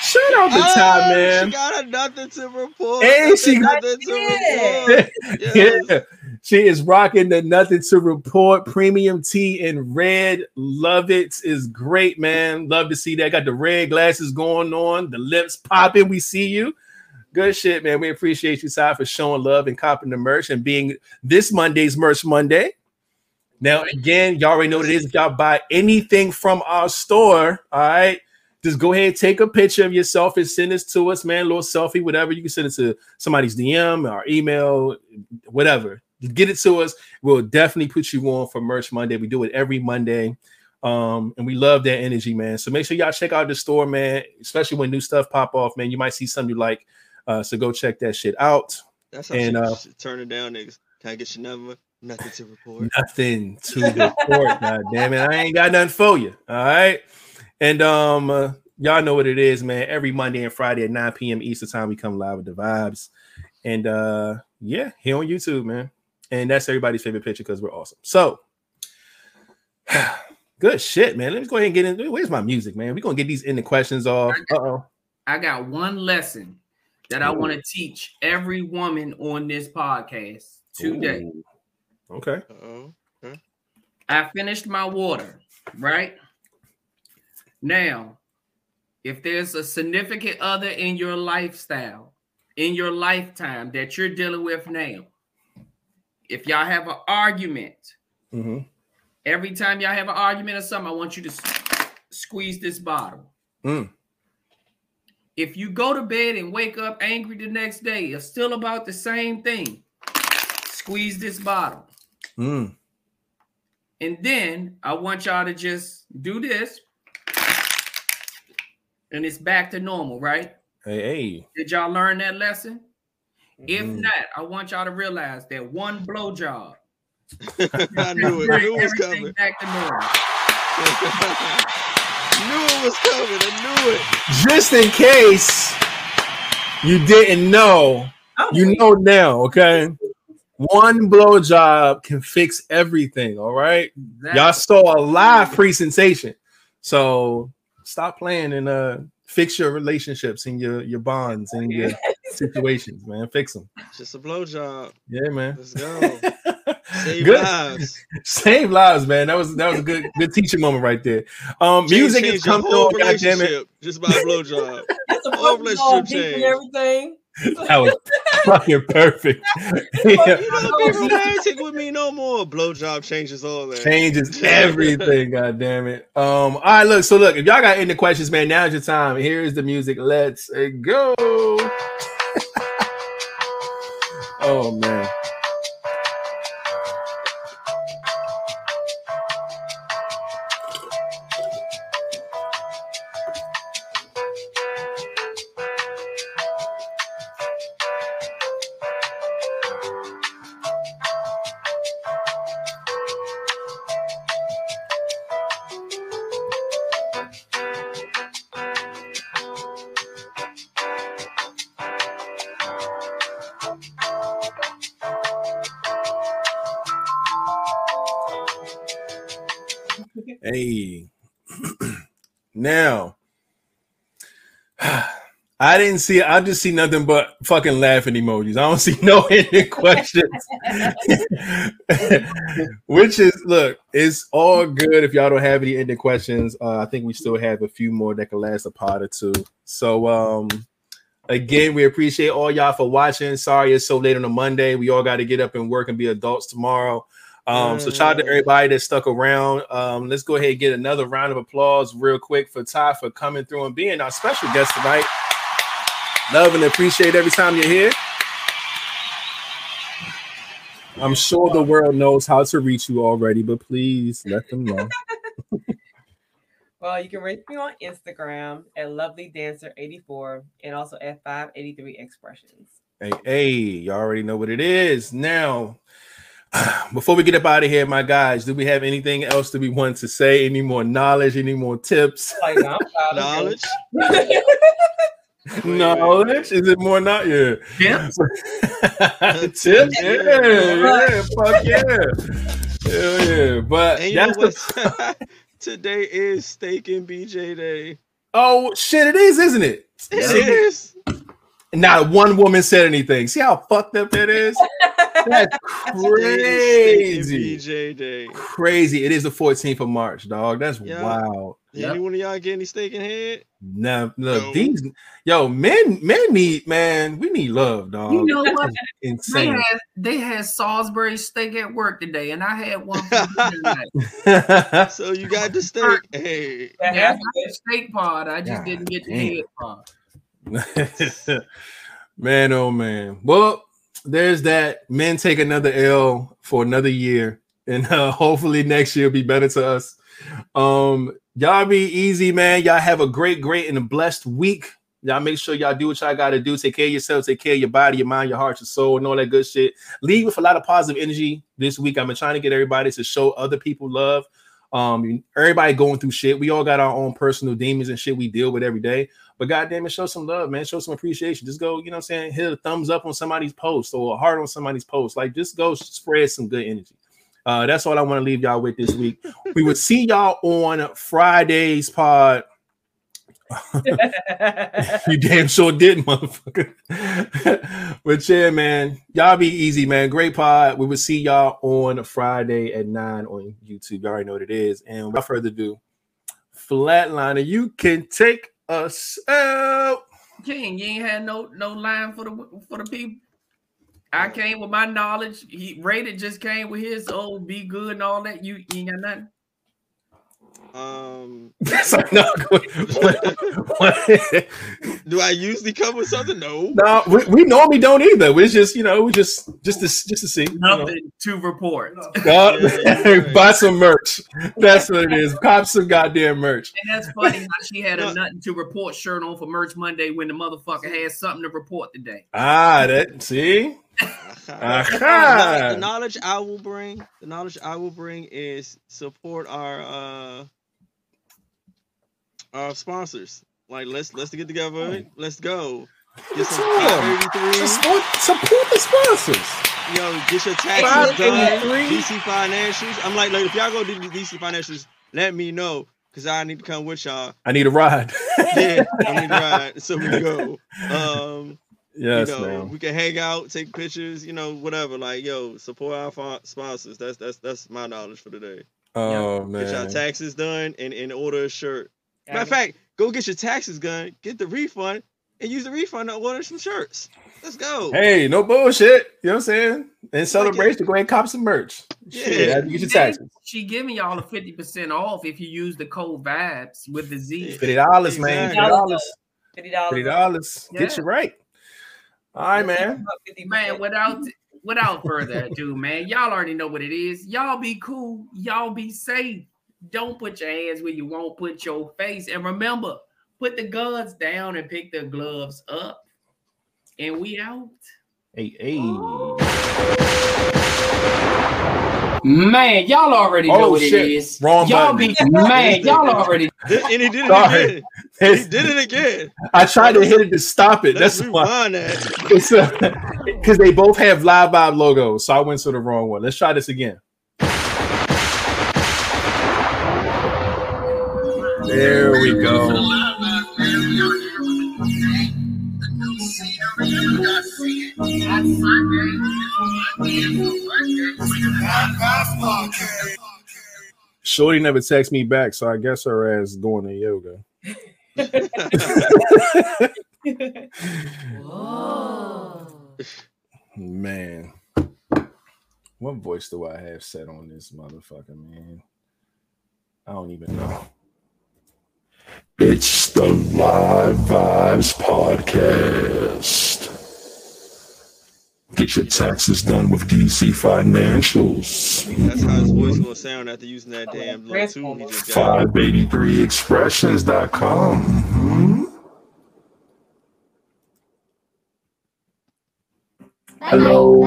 Shout out to oh, Ty, Oh, man. She got a nothing to report. Hey, she got nothing to report. Yes. yeah. She is rocking the nothing to report premium tee in red. Love it. Is great, man. Love to see that. Got the red glasses going on, the lips popping. We see you. Good shit, man. We appreciate you, Sai, for showing love and copping the merch and being this Monday's Merch Monday. Now, again, y'all already know what it is. If y'all buy anything from our store, all right, just go ahead, take a picture of yourself and send this to us, man. Little selfie, whatever. You can send it to somebody's DM or email, whatever. Get it to us. We'll definitely put you on for Merch Monday. We do it every Monday. Um, and we love that energy, man. So make sure y'all check out the store, man, especially when new stuff pop off, man. You might see something you like. Uh, so go check that shit out. That's how And, she, uh, she turn it down, niggas. Can I get your number? Nothing to report. Nothing to report. God damn it. I ain't got nothing for you. All right. And um uh, y'all know what it is, man. Every Monday and Friday at 9 p.m. Eastern time, we come live with the vibes. And uh yeah, here on YouTube, man. And that's everybody's favorite picture because we're awesome. So good shit, man. Let me go ahead and get in. Where's my music, man? We're gonna get these in the questions off. Uh-oh. I got one lesson that I want to teach every woman on this podcast today. Ooh. Okay. Uh-oh. I finished my water, right? Now, if there's a significant other in your lifestyle, in your lifetime that you're dealing with now, if y'all have an argument, hmm every time y'all have an argument or something, I want you to s- squeeze this bottle. Mm. If you go to bed and wake up angry the next day, it's still about the same thing. Squeeze this bottle. Mm. And then I want y'all to just do this. And it's back to normal, right? Hey, hey. Did y'all learn that lesson? If Mm. not, I want y'all to realize that one blowjob I knew it. I knew it was everything coming. back to normal. knew it was coming. I knew it. Just in case you didn't know, Oh, you know now, okay? One blowjob can fix everything, all right? Exactly. Y'all saw a live presentation. So stop playing and uh fix your relationships and your your bonds and your situations, man. Fix them. Just a blowjob. Yeah, man. Let's go. Save Good. lives. Save lives, man. That was that was a good good teaching moment right there. Um, Change- music change is your coming whole on, God damn it. Just by a blowjob. It's a All fucking all relationship change. everything. That was fucking perfect. Yeah. You don't be romantic with me no more. Blowjob changes all that. changes everything. God damn it. Um. All right. Look. So look. If y'all got any questions, man, now's your time. Here's the music. Let's go. oh man. Didn't see. I just see nothing but fucking laughing emojis. I don't see no ending questions. Which is look, it's all good if y'all don't have any ending questions. Uh, I think we still have a few more that can last a pot or two. So um again, we appreciate all y'all for watching. Sorry it's so late on a Monday. We all got to get up and work and be adults tomorrow. Um, so shout out to everybody that stuck around. Um, let's go ahead and get another round of applause real quick for Ty for coming through and being our special guest tonight. Love and appreciate every time you're here. I'm sure the world knows how to reach you already, but please let them know. Well, you can reach me on Instagram at lovelydancer84 and also at 583 expressions. Hey, hey, you already know what it is. Now, before we get up out of here, my guys, do we have anything else that we want to say? Any more knowledge? Any more tips? Like, no, I'm proud. Knowledge. Knowledge? Is it more not? Yeah. Tips? Tip? Yeah, yeah, fuck yeah. Hell yeah. But And you know that's the. Today is Steak and BJ Day. oh shit, it is, isn't it? It See, is. Not one woman said anything. See how fucked up that is? That's crazy. BJ Day. Crazy. It is the 14th of March, dog. That's Yeah. wild. Yep. Any one of y'all get any steak in head? Now, look, No. these yo, men, men need man, we need love, dog. You know what? They Insane. had, they had Salisbury steak at work today, and I had one for dinner tonight. So you got the steak. Hey, Yeah, I got the steak pod. I just God didn't get the damn. head pod. man, oh man. Well, there's that. Men take another L for another year, and uh, hopefully next year will be better to us. Um, y'all be easy, man. Y'all have a great, great, and a blessed week. Y'all make sure y'all do what y'all got to do. Take care of yourself, take care of your body, your mind, your heart, your soul, and all that good shit. Leave with a lot of positive energy this week. I've been trying to get everybody to show other people love. Um, everybody going through shit. We all got our own personal demons and shit we deal with every day. But goddamn it, show some love, man. Show some appreciation. Just go, you know what I'm saying? Hit a thumbs up on somebody's post or a heart on somebody's post. Like just go spread some good energy. Uh, that's all I want to leave y'all with this week. we would see y'all on Friday's pod. you damn sure did, motherfucker. but yeah, man, y'all be easy, man. Great pod. We will see y'all on Friday at nine on YouTube. You already know what it is. And without further ado, Flatliner, you can take us out. King, you ain't had no no line for the for the people. I came with my knowledge. He rated just came with his oh be good and all that. You, you ain't got nothing. um, Sorry, no, what- what- do I usually come with something? No. no, we, we normally don't either. It's just you know, we just just to just to see. you know. Nothing to report. God, Yeah, you're buy some merch. That's what it is. Cop some goddamn merch. And that's funny how she had No. a nothing to report shirt on for Merch Monday when the motherfucker had something to report today. Ah, that see. Aha. The knowledge I will bring, the knowledge I will bring is support our uh our sponsors. Like let's let's get together. Let's go. Get some Support, support the sponsors. Yo, get your taxes done. DC Financials. I'm like, like if y'all go to DC Financials, let me know because I need to come with y'all. I need a ride. Yeah, I need to ride. So we go. Um, yes, you know, man. we can hang out, take pictures, you know, whatever. Like, yo, support our fa- sponsors. That's that's that's my knowledge for today. Oh man Get your man. taxes done and, and order a shirt. Matter of fact, go get your taxes done, get the refund, and use the refund to order some shirts. Let's go. Hey, no bullshit. You know what I'm saying? In celebration, go ahead and cop some merch. Shit, Yeah. after get your taxes. She giving y'all a 50% off if you use the code vibes with the Z. Fifty dollars, man. Fifty Exactly. dollars. Fifty dollars. Fifty dollars. Get Yeah. you right. All right, man. Man, without without further ado, man, y'all already know what it is. Y'all be cool. Y'all be safe. Don't put your hands where you won't put your face. And remember, put the guns down and pick the gloves up. And we out. Hey, hey. Oh. Man, y'all already Oh, know what shit. it is. Wrong y'all button. be man, y'all already Did- and he did it Sorry. again. He did it again. I tried to hit it to stop it. Let's That's why. rewind that. It's because they both have live vibe logos, so I went to the wrong one. Let's try this again. There we go. Shorty never texts me back, so I guess her ass is going to yoga. Man, what voice do I have set on this motherfucker, man? I don't even know. It's the Live Vibes Podcast. Get your taxes done with DC Financials. That's how his voice will sound after using that damn little tool he just got. 583expressions.com. Mhm. Hello.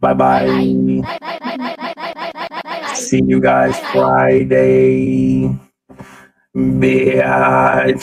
Bye bye. See you guys Friday. Bitch.